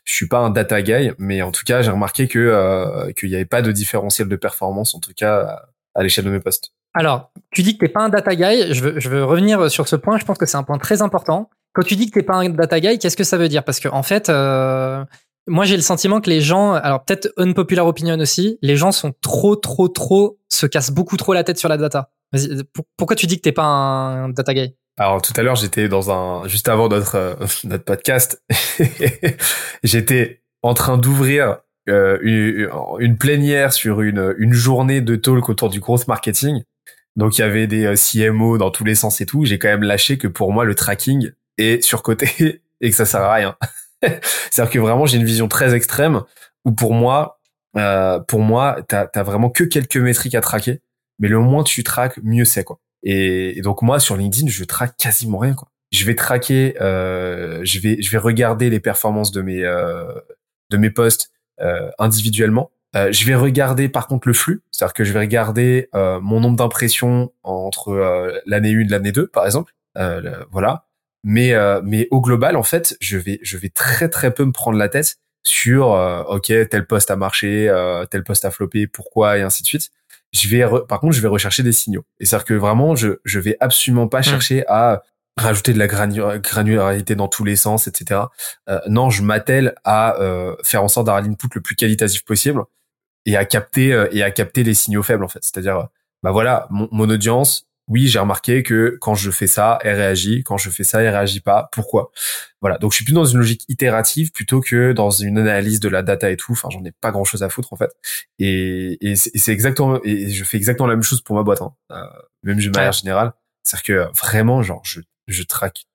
je suis pas un data guy, mais en tout cas j'ai remarqué que euh, qu'il y avait pas de différentiel de performance en tout cas à, l'échelle de mes postes. Alors tu dis que t'es pas un data guy, je veux, je veux revenir sur ce point. Je pense que c'est un point très important. Quand tu dis que t'es pas un data guy, qu'est-ce que ça veut dire? Parce que en fait, euh, moi j'ai le sentiment que les gens, alors peut-être unpopular opinion aussi, les gens sont trop, trop, trop, se cassent beaucoup trop la tête sur la data. Pourquoi tu dis que t'es pas un data guy? Alors tout à l'heure j'étais dans un juste avant notre euh, notre podcast j'étais en train d'ouvrir euh, une, plénière sur une une journée de talk autour du growth marketing donc il y avait des CMO dans tous les sens et tout j'ai quand même lâché que pour moi le tracking et surcoté et que ça sert à rien. C'est-à-dire que vraiment j'ai une vision très extrême où pour moi, euh, pour moi, t'as as vraiment que quelques métriques à traquer, mais le moins tu traques, mieux c'est quoi. Et, donc moi sur LinkedIn, je traque quasiment rien quoi. Je vais traquer, euh, je vais je vais regarder les performances de mes euh, de mes posts euh, individuellement. Euh, je vais regarder par contre le flux, c'est-à-dire que je vais regarder euh, mon nombre d'impressions entre l'année 1 et l'année 2 par exemple. voilà mais euh, mais au global en fait je vais je vais très très peu me prendre la tête sur euh, ok tel poste a marché euh, tel poste a floppé pourquoi et ainsi de suite. Je vais par contre je vais rechercher des signaux. Et c'est à dire que vraiment je je vais absolument pas mmh. chercher à rajouter de la granularité dans tous les sens etc non je m'attelle à faire en sorte d'avoir l'input le plus qualitatif possible et à capter et à capter les signaux faibles en fait. C'est-à-dire bah voilà mon, mon audience oui, j'ai remarqué que quand je fais ça, elle réagit. Quand je fais ça, elle réagit pas. Pourquoi? Voilà. Donc, je suis plus dans une logique itérative plutôt que dans une analyse de la data et tout. Enfin, j'en ai pas grand chose à foutre en fait. Et, et c'est exactement. Et je fais exactement la même chose pour ma boîte. Hein. Euh, même de manière générale. C'est-à-dire que vraiment, genre, je, je traque.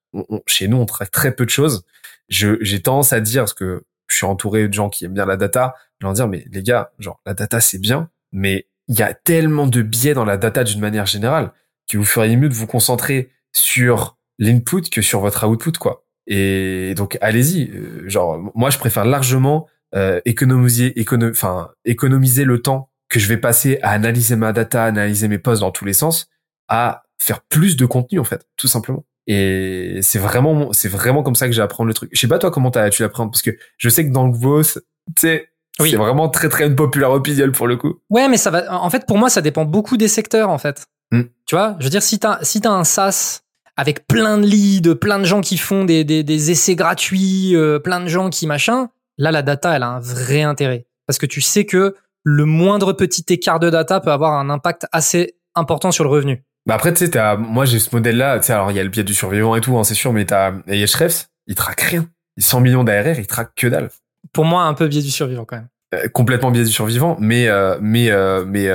chez nous, on traque très peu de choses. Je, j'ai tendance à dire, parce que je suis entouré de gens qui aiment bien la data, leur dire, mais les gars, genre, la data, c'est bien, mais il y a tellement de biais dans la data d'une manière générale que vous feriez mieux de vous concentrer sur l'input que sur votre output, quoi. Et donc, allez-y. Euh, genre, moi, je préfère largement euh, économiser, enfin, économiser le temps que je vais passer à analyser ma data, analyser mes posts dans tous les sens, à faire plus de contenu en fait, tout simplement. Et c'est vraiment, c'est vraiment comme ça que j'apprends le truc. Je sais pas toi comment tu l'apprends parce que je sais que dans le Vos, tu sais, c'est vraiment très très une populaire opinion pour le coup. Ouais, mais ça va. En fait, pour moi, ça dépend beaucoup des secteurs en fait. Hmm. Tu vois, je veux dire, si t'as si t'as un SaaS avec plein de leads, plein de gens qui font des des, des essais gratuits, euh, plein de gens qui machin, là la data, elle a un vrai intérêt parce que tu sais que le moindre petit écart de data peut avoir un impact assez important sur le revenu. Bah après, tu sais, moi j'ai ce modèle-là, tu sais, alors il y a le biais du survivant et tout, hein, c'est sûr, mais t'as Ahrefs, il traque rien. 100 millions d'ARR, il traque que dalle. Pour moi, un peu biais du survivant quand même. Euh, complètement biais du survivant, mais euh, mais euh, mais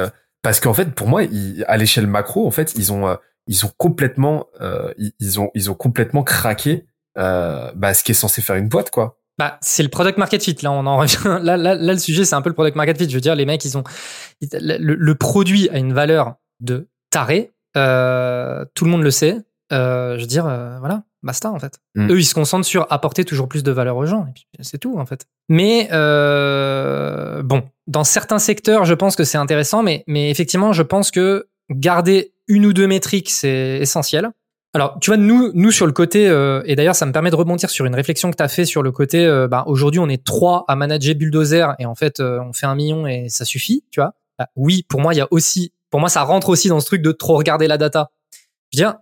parce qu'en fait, pour moi, à l'échelle macro, en fait, ils ont ils ont complètement ils, ont ils ont complètement craqué bah, ce qui est censé faire une boîte, quoi. Bah, c'est le product market fit. Là, on en revient. Là, là, là le sujet, c'est un peu le product market fit. Je veux dire, les mecs, ils ont le, le produit a une valeur de taré. Euh, tout le monde le sait. Euh, je veux dire, euh, voilà, basta en fait. Mm. Eux, ils se concentrent sur apporter toujours plus de valeur aux gens. Et puis, c'est tout en fait. Mais euh, bon, dans certains secteurs, je pense que c'est intéressant. Mais, mais effectivement, je pense que garder une ou deux métriques, c'est essentiel. Alors, tu vois, nous, nous sur le côté, euh, et d'ailleurs, ça me permet de rebondir sur une réflexion que tu as fait sur le côté, euh, bah, aujourd'hui, on est trois à manager Bulldozer et en fait, euh, on fait un million et ça suffit, tu vois. Bah, oui, pour moi, il y a aussi, pour moi, ça rentre aussi dans ce truc de trop regarder la data. Je veux dire,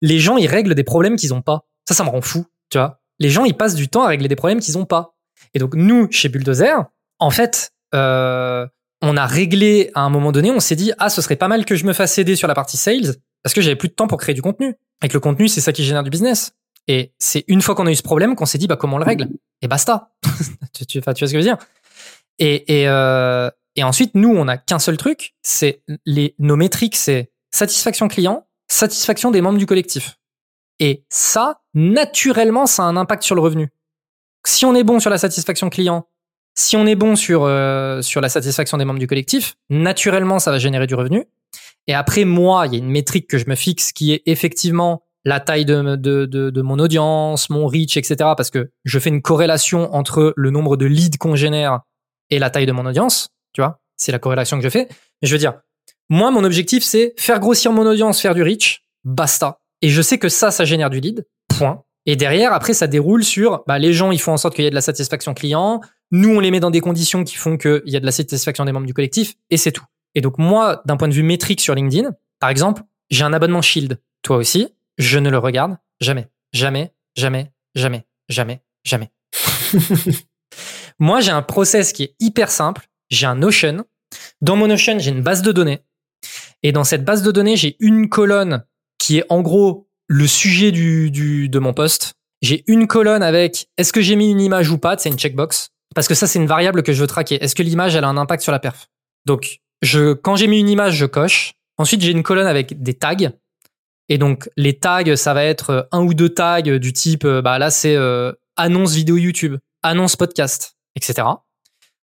les gens, ils règlent des problèmes qu'ils ont pas. Ça, ça me rend fou, tu vois. Les gens, ils passent du temps à régler des problèmes qu'ils ont pas. Et donc, nous, chez Bulldozer, en fait, euh, on a réglé à un moment donné, on s'est dit, ah, ce serait pas mal que je me fasse aider sur la partie sales parce que j'avais plus de temps pour créer du contenu. Et que le contenu, c'est ça qui génère du business. Et c'est une fois qu'on a eu ce problème qu'on s'est dit, bah, comment on le règle? Et basta. tu, tu, tu, vois ce que je veux dire? Et, et, euh, et ensuite, nous, on n'a qu'un seul truc, c'est les nos métriques, c'est satisfaction client, satisfaction des membres du collectif. Et ça, naturellement, ça a un impact sur le revenu. Si on est bon sur la satisfaction client, si on est bon sur euh, sur la satisfaction des membres du collectif, naturellement, ça va générer du revenu. Et après, moi, il y a une métrique que je me fixe qui est effectivement la taille de, de, de, de, mon audience, mon reach, etc. Parce que je fais une corrélation entre le nombre de leads qu'on génère et la taille de mon audience. Tu vois, c'est la corrélation que je fais. Mais je veux dire, moi, mon objectif, c'est faire grossir mon audience, faire du reach, basta. Et je sais que ça, ça génère du lead, point. Et derrière, après, ça déroule sur, bah, les gens, ils font en sorte qu'il y ait de la satisfaction client. Nous, on les met dans des conditions qui font qu'il y a de la satisfaction des membres du collectif, et c'est tout. Et donc moi, d'un point de vue métrique sur LinkedIn, par exemple, j'ai un abonnement Shield. Toi aussi, je ne le regarde jamais. Jamais, jamais, jamais, jamais, jamais. moi, j'ai un process qui est hyper simple. J'ai un Notion. Dans mon Notion, j'ai une base de données. Et dans cette base de données, j'ai une colonne qui est en gros le sujet du, du de mon poste. J'ai une colonne avec est-ce que j'ai mis une image ou pas, c'est une checkbox. Parce que ça, c'est une variable que je veux traquer. Est-ce que l'image, a un impact sur la perf? Donc, quand j'ai mis une image, je coche. Ensuite, j'ai une colonne avec des tags. Et donc, les tags, ça va être euh, un ou deux tags du type, euh, bah là, c'est euh, annonce vidéo YouTube, annonce podcast, etc.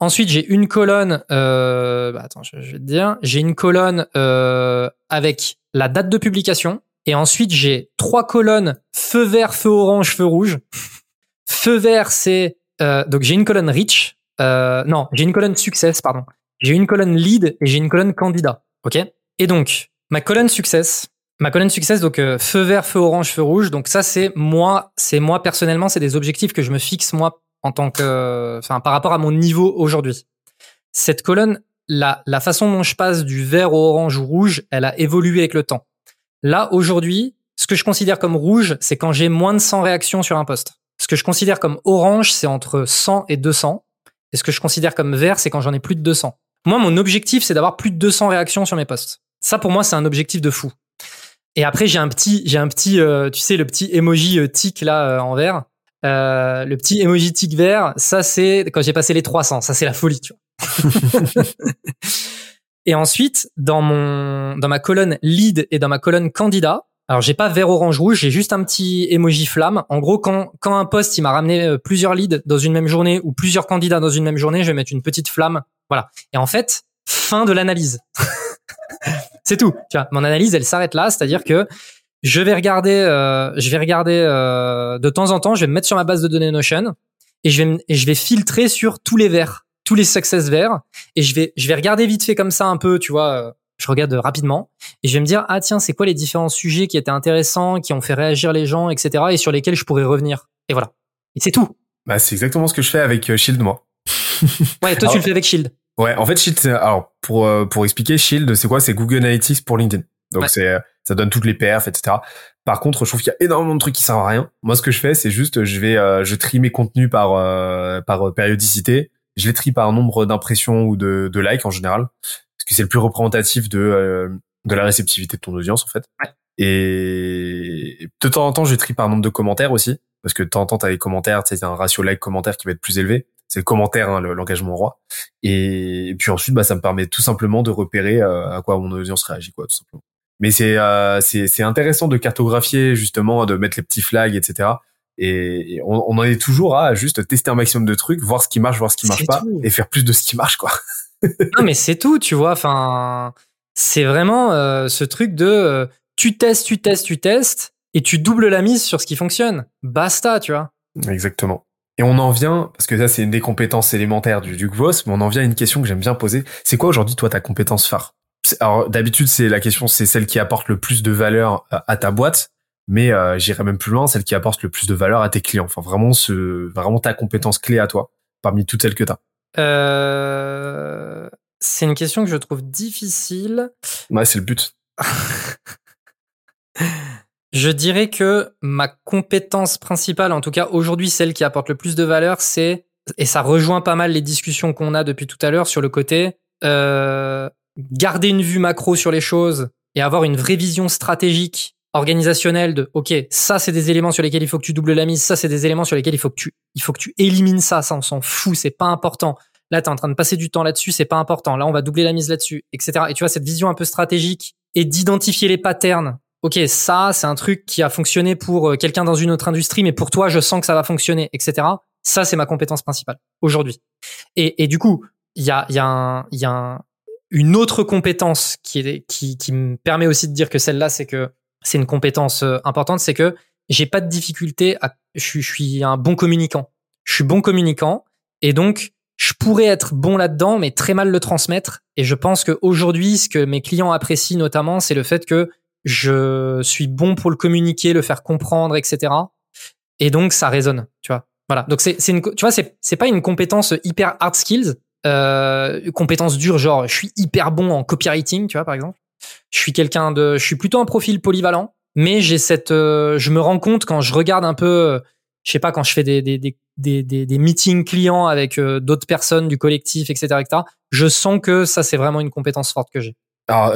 Ensuite, j'ai une colonne, euh, bah attends, je, vais te dire, j'ai une colonne euh, avec la date de publication. Et ensuite, j'ai trois colonnes feu vert, feu orange, feu rouge. feu vert, c'est euh, donc j'ai une colonne rich. non, j'ai une colonne success, pardon j'ai une colonne lead et j'ai une colonne candidat. OK? Et donc, ma colonne success, ma colonne success, donc euh, feu vert, feu orange, feu rouge. Donc ça, c'est moi, c'est moi personnellement, c'est des objectifs que je me fixe moi en tant que, enfin, par rapport à mon niveau aujourd'hui. Cette colonne, la, la façon dont je passe du vert au orange ou rouge, elle a évolué avec le temps. Là, aujourd'hui, ce que je considère comme rouge, c'est quand j'ai moins de 100 réactions sur un poste. Ce que je considère comme orange, c'est entre 100 et 200. Et ce que je considère comme vert, c'est quand j'en ai plus de 200. Moi, mon objectif, c'est d'avoir plus de 200 réactions sur mes posts. Ça, pour moi, c'est un objectif de fou. Et après, j'ai un petit, j'ai un petit, euh, tu sais, le petit emoji euh, tic là euh, en vert. Le petit emoji tic vert, ça c'est quand j'ai passé les 300. Ça c'est la folie, tu vois. Et ensuite, dans mon, dans ma colonne lead et dans ma colonne candidat, alors j'ai pas vert orange rouge, j'ai juste un petit emoji flamme. En gros, quand quand un poste il m'a ramené euh, plusieurs leads dans une même journée ou plusieurs candidats dans une même journée, je vais mettre une petite flamme. Voilà. Et en fait, fin de l'analyse. c'est tout. Tu vois, mon analyse elle s'arrête là, c'est-à-dire que je vais regarder, euh, je vais regarder euh, de temps en temps, je vais me mettre sur ma base de données Notion et je vais et je vais filtrer sur tous les verts, tous les success verts et je vais je vais regarder vite fait comme ça un peu, tu vois euh, je regarde rapidement et je vais me dire ah tiens c'est quoi les différents sujets qui étaient intéressants, qui ont fait réagir les gens, etc. et sur lesquels je pourrais revenir. Et voilà. Et c'est tout. Bah c'est exactement ce que je fais avec euh, Shield moi. ouais, toi tu le fais avec Shield. Ouais, en fait Shield, alors pour euh, pour expliquer Shield, c'est quoi? C'est Google Analytics pour LinkedIn. Donc c'est euh, ça donne toutes les perfs, etc. Par contre, je trouve qu'il y a énormément de trucs qui servent à rien. Moi, ce que je fais, c'est juste, je vais, je trie mes contenus par par périodicité. Je les trie par nombre d'impressions ou de, de likes en général parce que c'est le plus représentatif de euh, de la réceptivité de ton audience en fait. Et de temps en temps, je trie par nombre de commentaires aussi, parce que de temps en temps, t'as les commentaires, tu sais, un ratio like commentaire qui va être plus élevé. C'est le commentaire, hein, l'engagement roi. Et, puis ensuite, bah, ça me permet tout simplement de repérer euh, à quoi mon audience réagit, quoi, tout simplement. Mais c'est euh, c'est c'est intéressant de cartographier justement, de mettre les petits flags, etc. Et, on, on, en est toujours à juste tester un maximum de trucs, voir ce qui marche, voir ce qui marche pas, et faire plus de ce qui marche, quoi. non, mais c'est tout, tu vois. Enfin, c'est vraiment euh, ce truc de euh, tu testes, tu testes, tu testes, et tu doubles la mise sur ce qui fonctionne. Basta, tu vois. Exactement. Et on en vient, parce que ça c'est une des compétences élémentaires du, du GVOS, mais on en vient à une question que j'aime bien poser. C'est quoi aujourd'hui toi ta compétence phare? Alors d'habitude c'est la question, c'est celle qui apporte le plus de valeur à, ta boîte, mais euh, j'irai même plus loin, celle qui apporte le plus de valeur à tes clients. Enfin vraiment ce, vraiment ta compétence clé à toi, parmi toutes celles que tu as. Euh, c'est une question que je trouve difficile. Ouais, c'est le but. je dirais que ma compétence principale, en tout cas aujourd'hui celle qui apporte le plus de valeur, c'est, et ça rejoint pas mal les discussions qu'on a depuis tout à l'heure sur le côté, euh, garder une vue macro sur les choses et avoir une vraie vision stratégique organisationnel de OK, ça c'est des éléments sur lesquels il faut que tu doubles la mise, ça c'est des éléments sur lesquels il faut que tu il faut que tu élimines ça, ça on s'en fout, c'est pas important. Là, tu es en train de passer du temps là-dessus, c'est pas important. Là, on va doubler la mise là-dessus, etc. Et tu vois cette vision un peu stratégique et d'identifier les patterns. OK, ça c'est un truc qui a fonctionné pour euh, quelqu'un dans une autre industrie mais pour toi, je sens que ça va fonctionner, etc. Ça c'est ma compétence principale aujourd'hui. Et, et du coup, il y a y a un y a une autre compétence qui est qui qui me permet aussi de dire que celle-là c'est que c'est une compétence euh, importante, c'est que j'ai pas de difficulté à, je suis, un bon communicant. Je suis bon communicant et donc je pourrais être bon là-dedans, mais très mal le transmettre. Et je pense qu'aujourd'hui, ce que mes clients apprécient notamment, c'est le fait que je suis bon pour le communiquer, le faire comprendre, etc. Et donc ça résonne, tu vois. Voilà. Donc c'est, c'est une, tu vois, c'est, c'est pas une compétence hyper hard skills, euh, compétence dure, genre je suis hyper bon en copywriting, tu vois, par exemple. Je suis quelqu'un de, je suis plutôt un profil polyvalent, mais j'ai cette, euh, je me rends compte quand je regarde un peu, euh, je sais pas, quand je fais des des des des, des, meetings clients avec euh, d'autres personnes du collectif, etc., etc. Je sens que ça c'est vraiment une compétence forte que j'ai. Alors,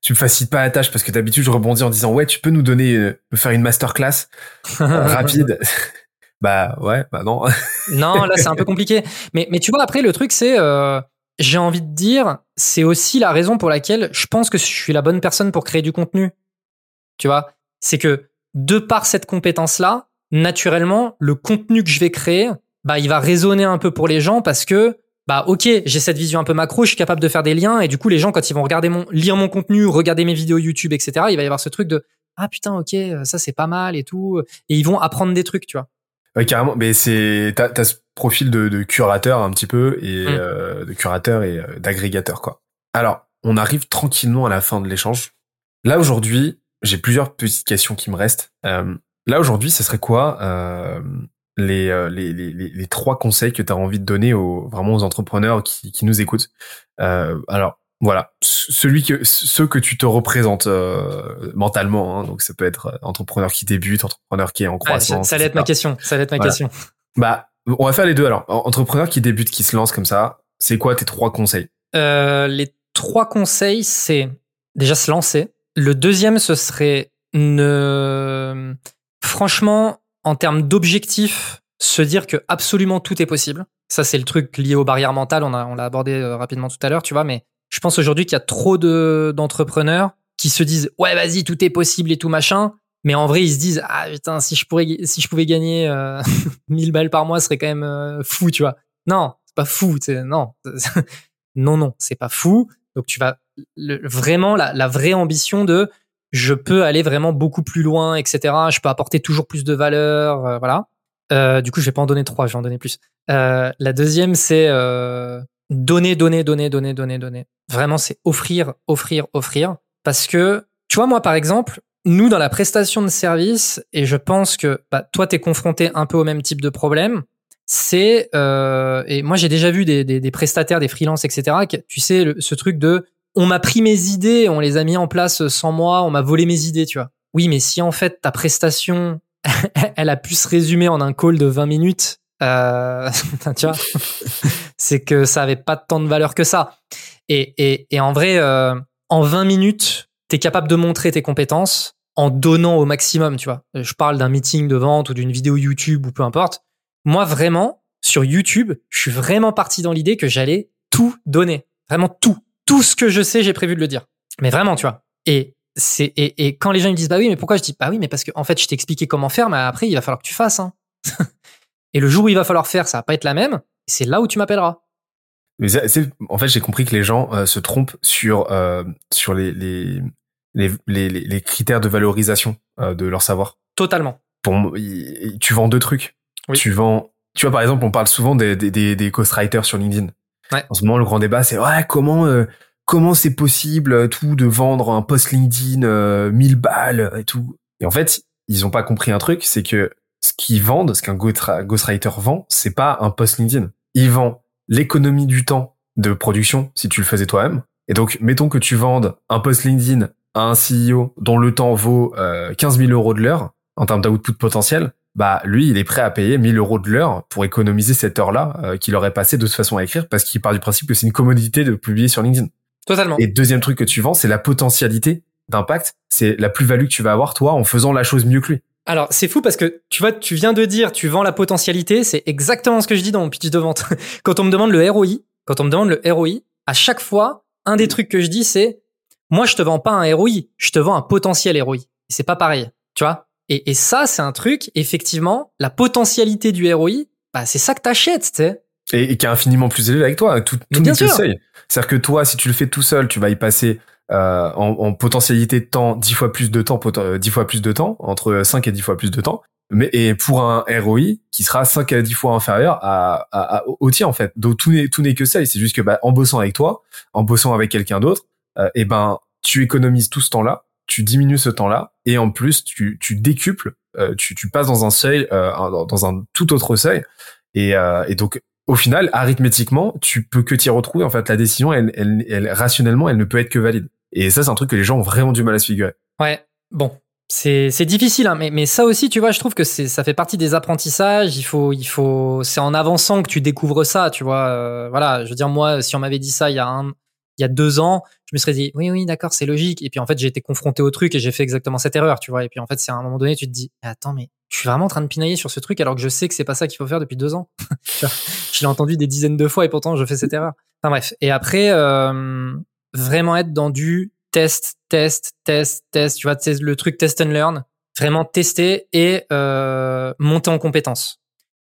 tu me facilites pas la tâche parce que d'habitude je rebondis en disant ouais, tu peux nous donner, me faire une masterclass rapide. Bah ouais, bah non. non, là c'est un peu compliqué. Mais mais tu vois après le truc c'est j'ai envie de dire, c'est aussi la raison pour laquelle je pense que je suis la bonne personne pour créer du contenu. Tu vois, c'est que de par cette compétence-là, naturellement, le contenu que je vais créer, bah, il va résonner un peu pour les gens parce que, bah, ok, j'ai cette vision un peu macro, je suis capable de faire des liens et du coup, les gens, quand ils vont regarder mon, lire mon contenu, regarder mes vidéos YouTube, etc., il va y avoir ce truc de, ah putain, ok, ça c'est pas mal et tout, et ils vont apprendre des trucs, tu vois. Ouais, carrément. Mais c'est t'as as ce profil de, de, curateur un petit peu et mm. euh, de curateur et euh, d'agrégateur quoi. Alors, on arrive tranquillement à la fin de l'échange. Là aujourd'hui, j'ai plusieurs petites questions qui me restent. Euh, là aujourd'hui, ce serait quoi euh, les, euh, les, les, les, trois conseils que tu as envie de donner aux vraiment aux entrepreneurs qui, qui nous écoutent? Alors voilà, celui que ceux que tu te représentes euh, mentalement. Hein, donc ça peut être euh, entrepreneur qui débute, entrepreneur qui est en croissance. ça, allait être ma question. Ça allait être ma question. Bah, on va faire les deux alors. Entrepreneur qui débute, qui se lance comme ça, c'est quoi tes trois conseils? Euh, Les trois conseils, c'est déjà se lancer. Le deuxième, ce serait ne, franchement, en termes d'objectifs, se dire que absolument tout est possible. Ça, c'est le truc lié aux barrières mentales. On a, on l'a abordé rapidement tout à l'heure, tu vois, mais je pense aujourd'hui qu'il y a trop de d'entrepreneurs qui se disent ouais vas-y tout est possible et tout machin, mais en vrai ils se disent ah putain si je pourrais si je pouvais gagner euh, 1000 balles par mois ce serait quand même euh, fou tu vois. Non c'est pas fou non non non c'est pas fou donc tu vas le, vraiment la, la vraie ambition de je peux aller vraiment beaucoup plus loin etc je peux apporter toujours plus de valeur euh, voilà. Euh, du coup je vais pas en donner trois je vais en donner plus. Euh, la deuxième c'est donner, donner, donner, donner, donner, donner. Vraiment, c'est offrir, offrir, offrir. Parce que, tu vois, moi, par exemple, nous, dans la prestation de service, et je pense que bah, toi, tu es confronté un peu au même type de problème, c'est, euh, et moi, j'ai déjà vu des, des, des, prestataires, des freelances, etc., tu sais, ce truc de, on m'a pris mes idées, on les a mis en place sans moi, on m'a volé mes idées, tu vois. Oui, mais si en fait, ta prestation, elle a pu se résumer en un call de 20 minutes, euh, tu vois, c'est que ça avait pas tant de valeur que ça. Et, en vrai, euh, en 20 minutes, tu es capable de montrer tes compétences en donnant au maximum, tu vois. Je parle d'un meeting de vente ou d'une vidéo YouTube ou peu importe. Moi, vraiment, sur YouTube, je suis vraiment parti dans l'idée que j'allais tout donner. Vraiment tout. Tout ce que je sais, j'ai prévu de le dire. Mais vraiment, tu vois. Et c'est et, quand les gens me disent bah oui mais pourquoi je dis bah oui mais parce que en fait je t'ai expliqué comment faire mais après il va falloir que tu fasses hein. Et le jour où il va falloir faire ça va pas être la même c'est là où tu m'appelleras. Mais en fait, j'ai compris que les gens euh, se trompent sur euh, sur les les, les les, les critères de valorisation euh, de leur savoir. Totalement. Pour, tu vends deux trucs. Tu vends, tu vois par exemple, on parle souvent des des, des, des ghostwriters sur LinkedIn. Ouais. En ce moment, le grand débat, c'est ouais comment euh, comment c'est possible tout de vendre un post LinkedIn 1000 balles et tout. Et en fait, ils ont pas compris un truc, c'est que ce qu'ils vendent, ce qu'un ghostwriter vend, c'est pas un post LinkedIn. Il vend l'économie du temps de production si tu le faisais toi-même. Et donc, mettons que tu vendes un post LinkedIn à un CEO dont le temps vaut euh, 15 000 euros de l'heure en termes d'output potentiel, bah lui, il est prêt à payer 1000 euros de l'heure pour économiser cette heure-là euh, qu'il aurait passé de toute façon à écrire parce qu'il part du principe que c'est une commodité de publier sur LinkedIn. Totalement. Et deuxième truc que tu vends, c'est la potentialité d'impact, c'est la plus-value que tu vas avoir toi en faisant la chose mieux que lui. Alors, c'est fou parce que tu vois, tu viens de dire, tu vends la potentialité, c'est exactement ce que je dis dans mon pitch de vente. quand on me demande le ROI, quand on me demande le ROI, à chaque fois, un des trucs que je dis, c'est, moi, je te vends pas un ROI, je te vends un potentiel ROI. C'est pas pareil, tu vois. Et, et ça, c'est un truc, effectivement, la potentialité du ROI, bah, c'est ça que t'achètes, tu sais. Et, et, qui est infiniment plus élevé avec toi. Tout, tout bien sûr. C'est-à-dire que toi, si tu le fais tout seul, tu vas y passer euh, en, en, potentialité de temps 10 fois plus de temps, 10 euh, fois plus de temps, entre 5 et 10 fois plus de temps. Mais et pour un ROI qui sera 5 à 10 fois inférieur à, à, au tien en fait. Donc tout n'est tout n'est que ça. C'est juste que bah, en bossant avec toi, en bossant avec quelqu'un d'autre, euh, et ben tu économises tout ce temps-là, tu diminues ce temps-là, et en plus tu tu décuples, euh, tu tu passes dans un seuil, euh, dans un tout autre seuil. Et, euh, et donc au final, arithmétiquement, tu peux que t'y retrouver. En fait, la décision, elle, elle, elle, rationnellement, elle ne peut être que valide. Et ça, c'est un truc que les gens ont vraiment du mal à se figurer. Ouais, bon. C'est, c'est difficile, hein, mais, mais ça aussi, tu vois, je trouve que ça fait partie des apprentissages. Il faut, il faut, c'est en avançant que tu découvres ça, tu vois. Euh, voilà, je veux dire, moi, si on m'avait dit ça il y a un, il y a deux ans, je me serais dit, oui, oui, d'accord, c'est logique. Et puis, en fait, j'ai été confronté au truc et j'ai fait exactement cette erreur, tu vois. Et puis, en fait, c'est à un moment donné, tu te dis, attends, mais je suis vraiment en train de pinailler sur ce truc alors que je sais que c'est pas ça qu'il faut faire depuis deux ans. je l'ai entendu des dizaines de fois et pourtant, je fais cette erreur. Enfin, bref. Et après, euh, vraiment être dans du test, test, test, test. Tu vois, le truc test and learn. Vraiment tester et euh, monter en compétence.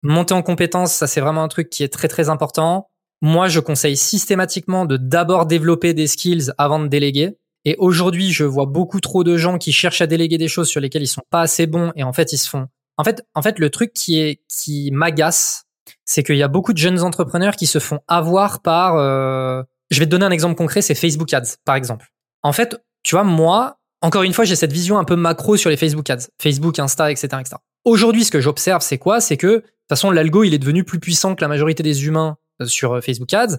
Monter en compétence, ça c'est vraiment un truc qui est très très important. Moi, je conseille systématiquement de d'abord développer des skills avant de déléguer. Et aujourd'hui, je vois beaucoup trop de gens qui cherchent à déléguer des choses sur lesquelles ils sont pas assez bons et en fait, ils se font. En fait, en fait, le truc qui est qui m'agace, c'est qu'il y a beaucoup de jeunes entrepreneurs qui se font avoir par. Euh... Je vais te donner un exemple concret, c'est Facebook Ads, par exemple. En fait, tu vois, moi, encore une fois, j'ai cette vision un peu macro sur les Facebook Ads, Facebook, Insta, etc., etc. Aujourd'hui, ce que j'observe, c'est quoi? C'est que de toute façon, l'algo, il est devenu plus puissant que la majorité des humains euh, sur euh, Facebook Ads.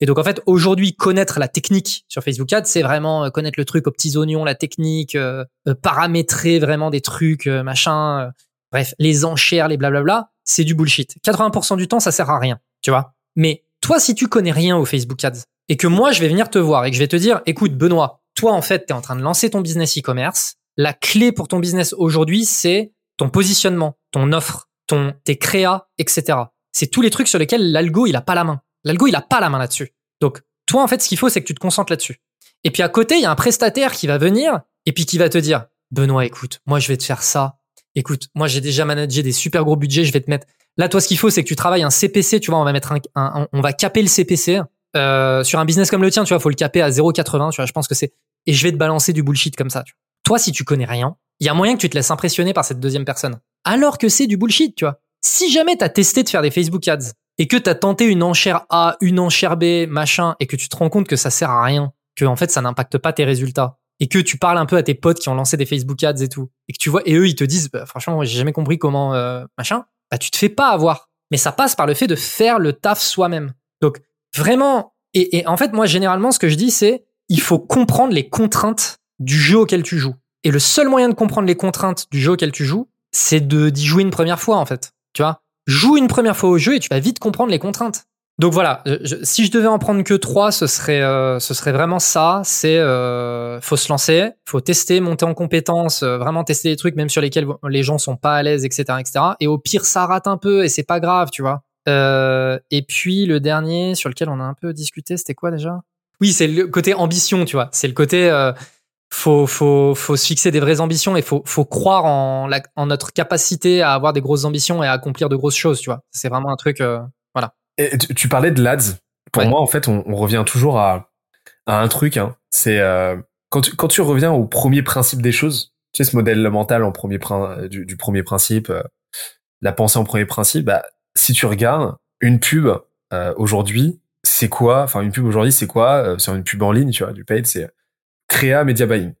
Et donc en fait, aujourd'hui, connaître la technique sur Facebook Ads, c'est vraiment euh, connaître le truc aux petits oignons, la technique, euh, paramétrer vraiment des trucs, machin. Bref, les enchères, les blablabla, c'est du bullshit. 80% du temps, ça sert à rien, tu vois. Mais toi, si tu connais rien au Facebook Ads et que moi, je vais venir te voir et que je vais te dire, écoute, Benoît, toi, en fait, tu es en train de lancer ton business e-commerce. La clé pour ton business aujourd'hui, c'est ton positionnement, ton offre, ton, tes créas, etc. C'est tous les trucs sur lesquels l'algo, il a pas la main. L'algo, il a pas la main là-dessus. Donc, Toi, en fait, ce qu'il faut, c'est que tu te concentres là-dessus. Et puis à côté, il y a un prestataire qui va venir et puis qui va te dire, Benoît, écoute, moi, je vais te faire ça. Écoute, moi, j'ai déjà managé des super gros budgets, je vais te mettre. Là, toi, ce qu'il faut, c'est que tu travailles un CPC, tu vois, on va mettre un, on va caper le CPC. Euh, sur un business comme le tien, tu vois, faut le caper à 0,80, tu vois, je pense que c'est, et je vais te balancer du bullshit comme ça, tu vois. Toi, si tu connais rien, il y a moyen que tu te laisses impressionner par cette deuxième personne. Alors que c'est du bullshit, tu vois. Si jamais t'as testé de faire des Facebook ads et que t'as tenté une enchère A, une enchère B, machin, et que tu te rends compte que ça sert à rien, que en fait ça n'impacte pas tes résultats, et que tu parles un peu à tes potes qui ont lancé des Facebook ads et tout, et que tu vois, et eux ils te disent, bah, franchement, j'ai jamais compris comment euh, machin, bah tu te fais pas avoir. Mais ça passe par le fait de faire le taf soi-même. Donc vraiment, et, et en fait moi généralement ce que je dis c'est, il faut comprendre les contraintes du jeu auquel tu joues. Et le seul moyen de comprendre les contraintes du jeu auquel tu joues, c'est de d'y jouer une première fois en fait. Tu vois, joue une première fois au jeu et tu vas vite comprendre les contraintes. Donc voilà, si je devais en prendre que trois, ce serait euh, ce serait vraiment ça. C'est euh, faut se lancer, faut tester, monter en compétence, euh, vraiment tester des trucs même sur lesquels les gens sont pas à l'aise, etc., etc. Et au pire, ça rate un peu et c'est pas grave, tu vois. Euh, et puis le dernier sur lequel on a un peu discuté, c'était quoi déjà? Oui, c'est le côté ambition, tu vois. C'est le côté faut, faut, faut se fixer des vraies ambitions et faut, faut croire en, la, en notre capacité à avoir des grosses ambitions et à accomplir de grosses choses, tu vois. C'est vraiment un truc, euh. Et tu, parlais de l'ADS. Pour moi, en fait, on, on, revient toujours à, à un truc. Hein. C'est euh, quand, tu, quand tu reviens au premier principe des choses, tu sais, ce modèle mental en premier du, du premier principe, euh, la pensée en premier principe. Bah, si tu regardes une pub aujourd'hui, c'est quoi Enfin, une pub aujourd'hui, c'est quoi Sur une pub en ligne, tu vois, du paid, c'est créa media buying.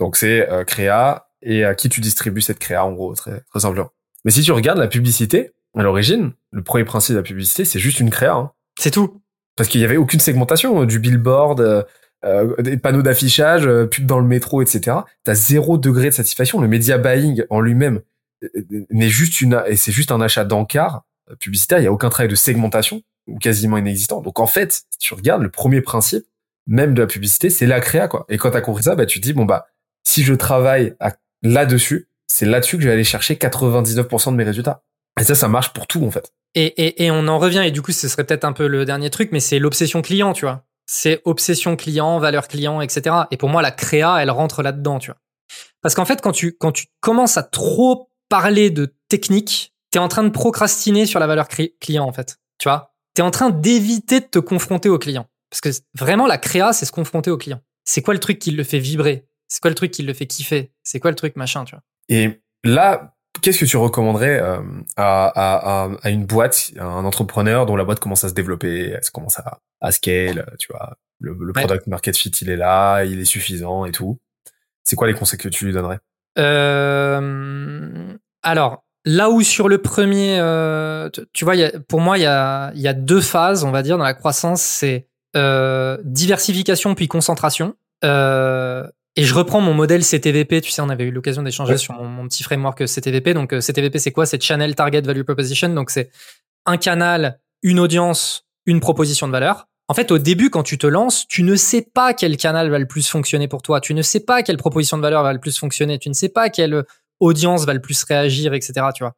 Donc c'est euh, créa et à qui tu distribues cette créa en gros très très simplement. Mais si tu regardes la publicité à l'origine, le premier principe de la publicité c'est juste une créa. Hein. C'est tout. Parce qu'il y avait aucune segmentation du billboard, euh, euh des panneaux d'affichage, euh, pub dans le métro, etc. T'as zéro degré de satisfaction. Le media buying en lui-même n'est juste une et c'est juste un achat d'encart publicitaire. Il y a aucun travail de segmentation ou quasiment inexistant. Donc en fait, si tu regardes le premier principe, même de la publicité, c'est la créa, quoi. Et quand t'as compris ça, bah, tu te dis, bon, bah, si je travaille là-dessus, c'est là-dessus que je vais aller chercher 99% de mes résultats. Et ça, ça marche pour tout, en fait. Et, et, et on en revient, et du coup, ce serait peut-être un peu le dernier truc, mais c'est l'obsession client, tu vois. C'est obsession client, valeur client, etc. Et pour moi, la créa, elle rentre là-dedans, tu vois. Parce qu'en fait, quand tu, quand tu commences à trop parler de technique, t'es en train de procrastiner sur la valeur client, en fait. Tu vois? T'es en train d'éviter de te confronter au client. Parce que vraiment, la créa, c'est se confronter au client. C'est quoi le truc qui le fait vibrer? C'est quoi le truc qui le fait kiffer? C'est quoi le truc machin, tu vois? Et là, qu'est-ce que tu recommanderais euh, à, à, à, une boîte, à un entrepreneur dont la boîte commence à se développer, elle commence à, à scale, tu vois? Le, le product market fit, il est là, il est suffisant et tout. C'est quoi les conseils que tu lui donnerais? Euh, Alors, là où sur le premier, euh, tu, vois, y a, pour moi, il y a, y a deux phases, on va dire, dans la croissance. C'est euh, diversification puis concentration. Euh, et je reprends mon modèle CTVP. Tu sais, on avait eu l'occasion d'échanger sur mon, petit framework CTVP. Donc, euh, CTVP, c'est quoi? C'est Channel Target Value Proposition. Donc, c'est un canal, une audience, une proposition de valeur. En fait, au début, quand tu te lances, tu ne sais pas quel canal va le plus fonctionner pour toi. Tu ne sais pas quelle proposition de valeur va le plus fonctionner. Tu ne sais pas quelle audience va le plus réagir, etc. Tu vois.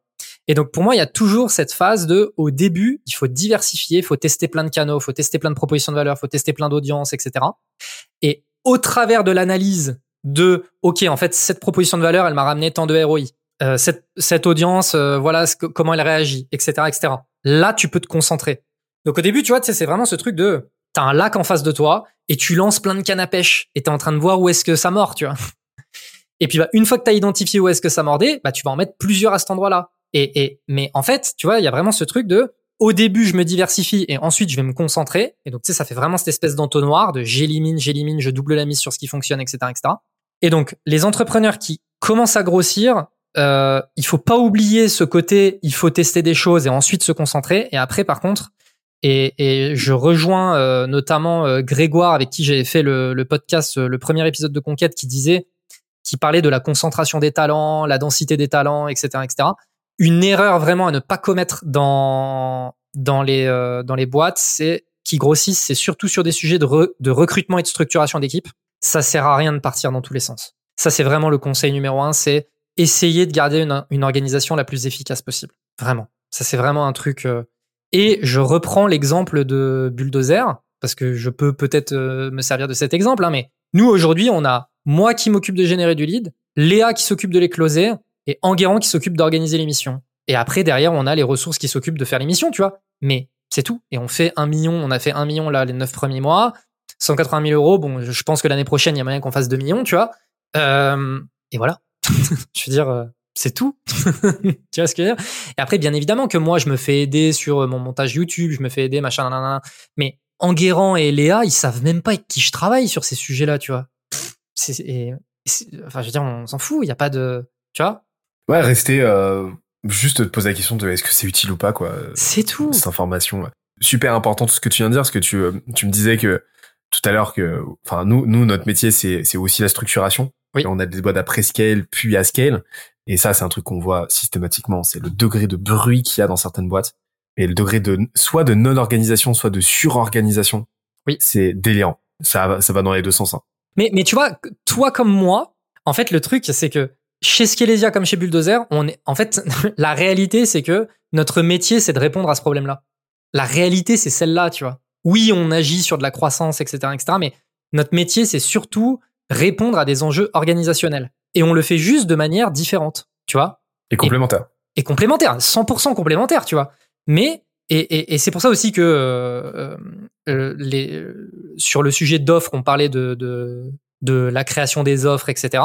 Et donc pour moi, il y a toujours cette phase de, au début, il faut diversifier, il faut tester plein de canaux, il faut tester plein de propositions de valeur, il faut tester plein d'audiences, etc. Et au travers de l'analyse de, ok, en fait, cette proposition de valeur, elle m'a ramené tant de ROI. Euh, cette, cette audience, euh, voilà ce que, comment elle réagit, etc., etc. Là, tu peux te concentrer. Donc au début, tu vois, c'est vraiment ce truc de, t'as un lac en face de toi et tu lances plein de cannes à pêche et t'es en train de voir où est-ce que ça mord, tu vois. Et puis bah, une fois que t'as identifié où est-ce que ça mordait, bah tu vas en mettre plusieurs à cet endroit-là. Et, et, mais en fait, tu vois, il y a vraiment ce truc de, au début, je me diversifie et ensuite, je vais me concentrer. Et donc, tu sais, ça fait vraiment cette espèce d'entonnoir de j'élimine, j'élimine, je double la mise sur ce qui fonctionne, etc., etc. Et donc, les entrepreneurs qui commencent à grossir, euh, il faut pas oublier ce côté, il faut tester des choses et ensuite se concentrer. Et après, par contre, et, et je rejoins euh, notamment euh, Grégoire avec qui j'avais fait le, le podcast, le premier épisode de Conquête, qui disait, qui parlait de la concentration des talents, la densité des talents, etc., etc une erreur vraiment à ne pas commettre dans dans les euh, dans les boîtes, c'est qui grossissent, c'est surtout sur des sujets de, recrutement et de structuration d'équipe. Ça sert à rien de partir dans tous les sens. Ça, c'est vraiment le conseil numéro un, c'est essayer de garder une, une, organisation la plus efficace possible. Vraiment. Ça, c'est vraiment un truc. Euh, et je reprends l'exemple de Bulldozer. parce que je peux peut-être euh, me servir de cet exemple, hein, mais nous aujourd'hui, on a moi qui m'occupe de générer du lead, Léa qui s'occupe de les closer et Enguerrand qui s'occupe d'organiser l'émission. Et après, derrière, on a les ressources qui s'occupent de faire l'émission, tu vois. Mais c'est tout. Et on fait un million, on a fait un million là les neuf premiers mois, 180 000 euros. Bon, je pense que l'année prochaine, il y a moyen qu'on fasse 2 millions, tu vois. Euh, et voilà. je veux dire, euh, c'est tout. tu vois ce que je veux dire? Et après, bien évidemment que moi, je me fais aider sur mon montage YouTube, je me fais aider, machin, nanana. Mais Enguerrand et Léa, ils savent même pas avec qui je travaille sur ces sujets-là, tu vois. C'est, et, enfin, je veux dire, on s'en fout. Il y a pas de, tu vois. Ouais, rester euh, juste te poser la question de est-ce que c'est utile ou pas, quoi. C'est tout. Cette information. Super important tout ce que tu viens de dire, parce que tu, euh, tu me disais que tout à l'heure que, enfin, nous, nous, notre métier, c'est, c'est aussi la structuration. Oui. On a des boîtes après scale, puis à scale. Et ça, c'est un truc qu'on voit systématiquement. C'est le degré de bruit qu'il y a dans certaines boîtes et le degré de soit de non-organisation, soit de surorganisation. Oui. C'est délirant. Ça, va- ça va dans les deux sens. hein. Mais, mais tu vois, toi comme moi, en fait, le truc, c'est que chez Skelesia comme chez Bulldozer, on est, en fait, la réalité, c'est que notre métier, c'est de répondre à ce problème-là. La réalité, c'est celle-là, tu vois. Oui, on agit sur de la croissance, etc., etc., mais notre métier, c'est surtout répondre à des enjeux organisationnels. Et on le fait juste de manière différente, tu vois Et complémentaire. et complémentaire, 100% complémentaire, tu vois. Mais et, et, et c'est pour ça aussi que euh, euh, les, euh, sur le sujet d'offres, on parlait de, de de la création des offres, etc.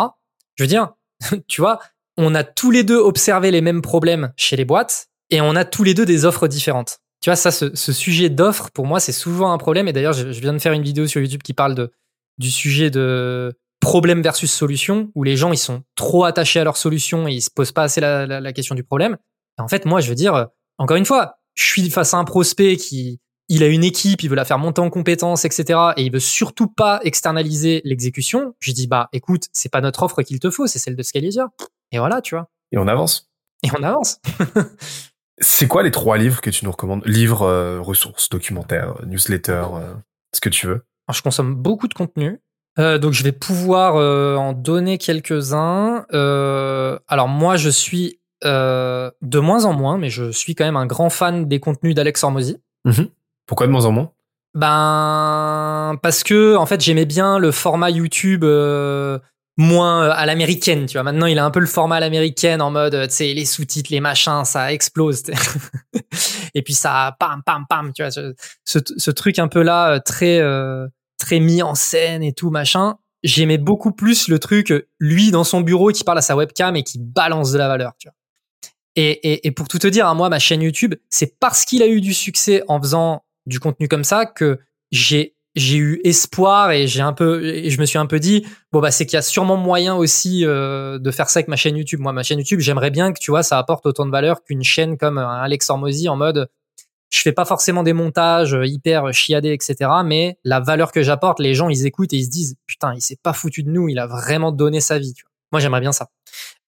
Je veux dire, tu vois, on a tous les deux observé les mêmes problèmes chez les boîtes et on a tous les deux des offres différentes. Tu vois, ça, ce, sujet d'offres, pour moi, c'est souvent un problème. Et d'ailleurs, je, viens de faire une vidéo sur YouTube qui parle de du sujet de problème versus solution, où les gens ils sont trop attachés à leur solution et ils se posent pas assez la, question du problème. En fait, moi, je veux dire, encore une fois, je suis face à un prospect qui il a une équipe, il veut la faire monter en compétences, etc. Et il veut surtout pas externaliser l'exécution. Je dis bah écoute, c'est pas notre offre qu'il te faut, c'est celle de Scalesia. Et voilà, tu vois. Et on avance. Et on avance. C'est quoi les trois livres que tu nous recommandes? Livres, euh, ressources, documentaires, euh, newsletters, euh, ce que tu veux. Alors, je consomme beaucoup de contenu. Euh, donc je vais pouvoir en donner quelques-uns. Alors moi je suis de moins en moins, mais je suis quand même un grand fan des contenus d'Alex Hormozy. Pourquoi de moins en moins? Ben parce que en fait j'aimais bien le format YouTube euh, moins euh, à l'américaine, tu vois. Maintenant il a un peu le format à l'américaine en mode euh, tu sais les sous-titres, les machins, ça explose. Et puis ça pam pam pam, tu vois. Ce, ce, truc un peu là euh, très très mis en scène et tout machin. J'aimais beaucoup plus le truc lui dans son bureau qui parle à sa webcam et qui balance de la valeur, tu vois. Et, et, et pour tout te dire, hein, moi, ma chaîne YouTube, c'est parce qu'il a eu du succès en faisant du contenu comme ça que j'ai j'ai eu espoir et j'ai un peu et je me suis un peu dit bon bah c'est qu'il y a sûrement moyen aussi euh, de faire ça avec ma chaîne YouTube. Moi, ma chaîne YouTube, j'aimerais bien que tu vois ça apporte autant de valeur qu'une chaîne comme un Alex Hormozy en mode je fais pas forcément des montages euh, hyper chiadés, etc. Mais la valeur que j'apporte, les gens, ils écoutent et ils se disent, putain, il s'est pas foutu de nous, il a vraiment donné sa vie. Tu vois. Moi, j'aimerais bien ça.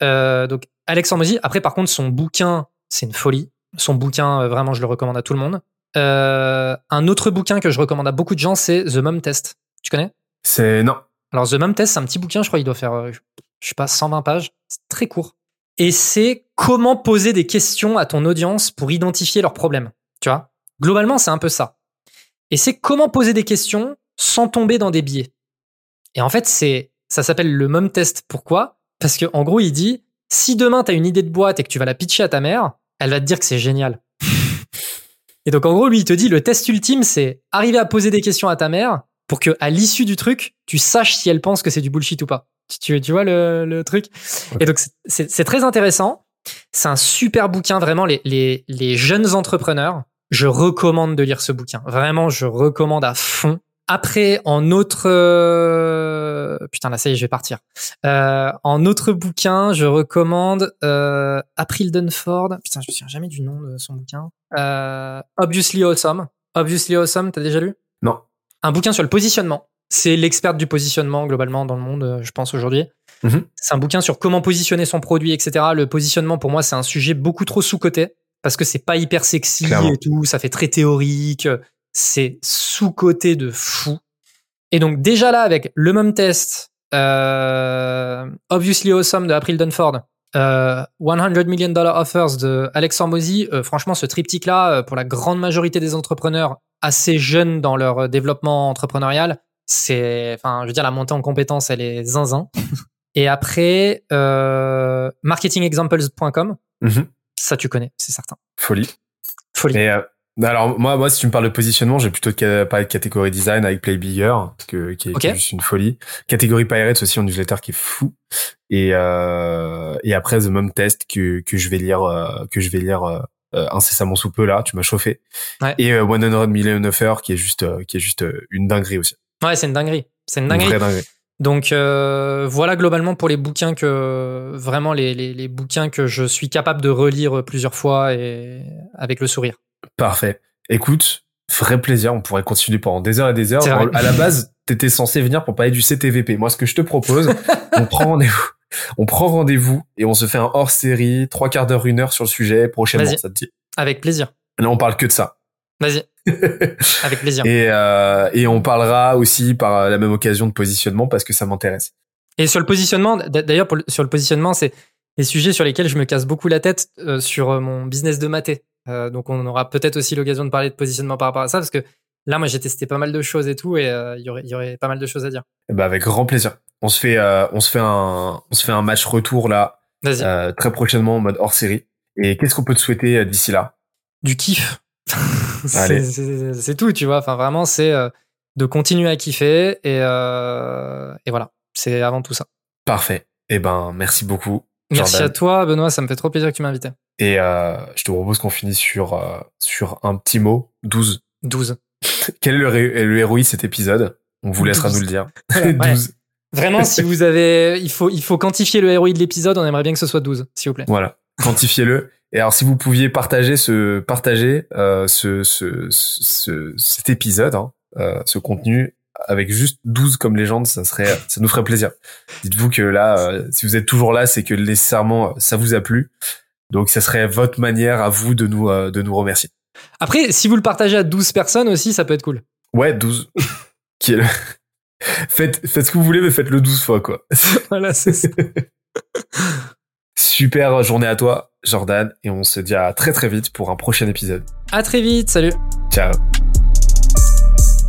Euh, donc, Alex Hormozy. Après, par contre, son bouquin, c'est une folie. Son bouquin, euh, vraiment, je le recommande à tout le monde. Euh, un autre bouquin que je recommande à beaucoup de gens, c'est The Mom Test. Tu connais? C'est non. Alors, The Mom Test, c'est un petit bouquin, je crois, il doit faire, euh, je sais pas, 120 pages. C'est très court. Et c'est comment poser des questions à ton audience pour identifier leurs problèmes. Tu vois? Globalement, c'est un peu ça. Et c'est comment poser des questions sans tomber dans des biais. Et en fait, c'est ça s'appelle le mom test. Pourquoi? Parce que en gros, il dit si demain tu as une idée de boîte et que tu vas la pitcher à ta mère, elle va te dire que c'est génial. Et donc en gros, lui, il te dit le test ultime, c'est arriver à poser des questions à ta mère pour que à l'issue du truc, tu saches si elle pense que c'est du bullshit ou pas. Tu, vois le, le truc? Et donc c'est- très intéressant. C'est un super bouquin, vraiment. Les, les, les jeunes entrepreneurs, je recommande de lire ce bouquin. Vraiment, je recommande à fond. Après, en autre... euh, Putain, là, ça y est, je vais partir. Euh, en autre bouquin, je recommande euh, April Dunford. Putain, je me souviens jamais du nom de son bouquin. Euh, Obviously Awesome. Obviously Awesome, t'as déjà lu? Non. Un bouquin sur le positionnement. C'est l'experte du positionnement globalement dans le monde, euh, je pense aujourd'hui. Mhm. C'est un bouquin sur comment positionner son produit, etc. Le positionnement, pour moi, c'est un sujet beaucoup trop sous-coté parce que c'est pas hyper sexy Clairement. et tout. Ça fait très théorique. C'est sous-coté de fou. Et donc, déjà là, avec le Mum Test, euh, Obviously Awesome de April Dunford, euh, 100 Million Dollar Offers de Alex Hormozy, euh, franchement, ce triptyque-là, euh, pour la grande majorité des entrepreneurs, assez jeunes dans leur développement entrepreneurial. C'est, enfin, je veux dire, la montée en compétences, elle est zinzin. Et après, marketingexamples.com. Mhm. Ça, tu connais, c'est certain. Folie. Folie. Alors moi, moi, si tu me parles de positionnement, j'ai plutôt parlé de catégorie design avec Play Bigger, parce que qui est, qui est Ok. juste une folie. Catégorie Pirates aussi en newsletter qui est fou. Et euh, et après The Mom Test que que je vais lire euh, que je vais lire euh, euh, incessamment sous peu là. Tu m'as chauffé. Ouais. Et euh, 100 Million of Heures qui est juste euh, qui est juste une dinguerie aussi. Ouais, c'est une dinguerie. C'est une Une dinguerie. vraie dinguerie. Donc euh, voilà globalement pour les bouquins que vraiment les, les, les bouquins que je suis capable de relire plusieurs fois et avec le sourire. Parfait. Écoute, vrai plaisir. On pourrait continuer pendant des heures et des heures. Vrai. À la base, t'étais censé venir pour parler du CTVP. Moi, ce que je te propose, on prend rendez-vous. On prend rendez-vous et on se fait un hors série, trois quarts d'heure, une heure sur le sujet prochainement. Ça te dit? Avec plaisir. Là, on parle que de ça. Vas-y, avec plaisir. et, euh, et on parlera aussi par la même occasion de positionnement parce que ça m'intéresse. Et sur le positionnement, d'ailleurs, sur le positionnement, c'est les sujets sur lesquels je me casse beaucoup la tête euh, sur euh, mon business de mathé. Euh, donc, on aura peut-être aussi l'occasion de parler de positionnement par rapport à ça, parce que là, moi, j'ai testé pas mal de choses et tout, et euh, il y aurait- pas mal de choses à dire. Ben, avec grand plaisir. On se fait, euh, on se fait un, on se fait un match retour là très prochainement en mode hors série. Et qu'est-ce qu'on peut te souhaiter d'ici là? Du kiff. C'est tout, tu vois. Enfin, vraiment, c'est de continuer à kiffer, et, et voilà. C'est avant tout ça. Parfait. Eh ben, merci beaucoup. Merci Jordan. à toi, Benoît. Ça me fait trop plaisir que tu m'as invité. Et euh, je te propose qu'on finisse sur, euh, sur un petit mot, 12. 12. Quel est le, le héroï de cet épisode? On vous laissera 12. nous le dire. Voilà, ouais. 12. Vraiment, si vous avez, il faut, il faut quantifier le ROI de l'épisode. On aimerait bien que ce soit 12, s'il vous plaît. Voilà. Quantifiez-le. Et alors, si vous pouviez partager ce, partager, euh, ce, ce, ce, cet épisode, hein, euh, ce contenu, avec juste 12 comme légende, ça serait, ça nous ferait plaisir. Dites-vous que là, euh, si vous êtes toujours là, c'est que nécessairement, ça vous a plu. Donc, ça serait votre manière à vous de nous, euh, de nous remercier. Après, si vous le partagez à 12 personnes aussi, ça peut être cool. Ouais, 12. Qui est le... faites, faites ce que vous voulez, mais faites-le 12 fois, quoi. voilà, c'est ça. Super journée à toi, Jordan, et on se dit à très très vite pour un prochain épisode. À très vite. Salut. Ciao.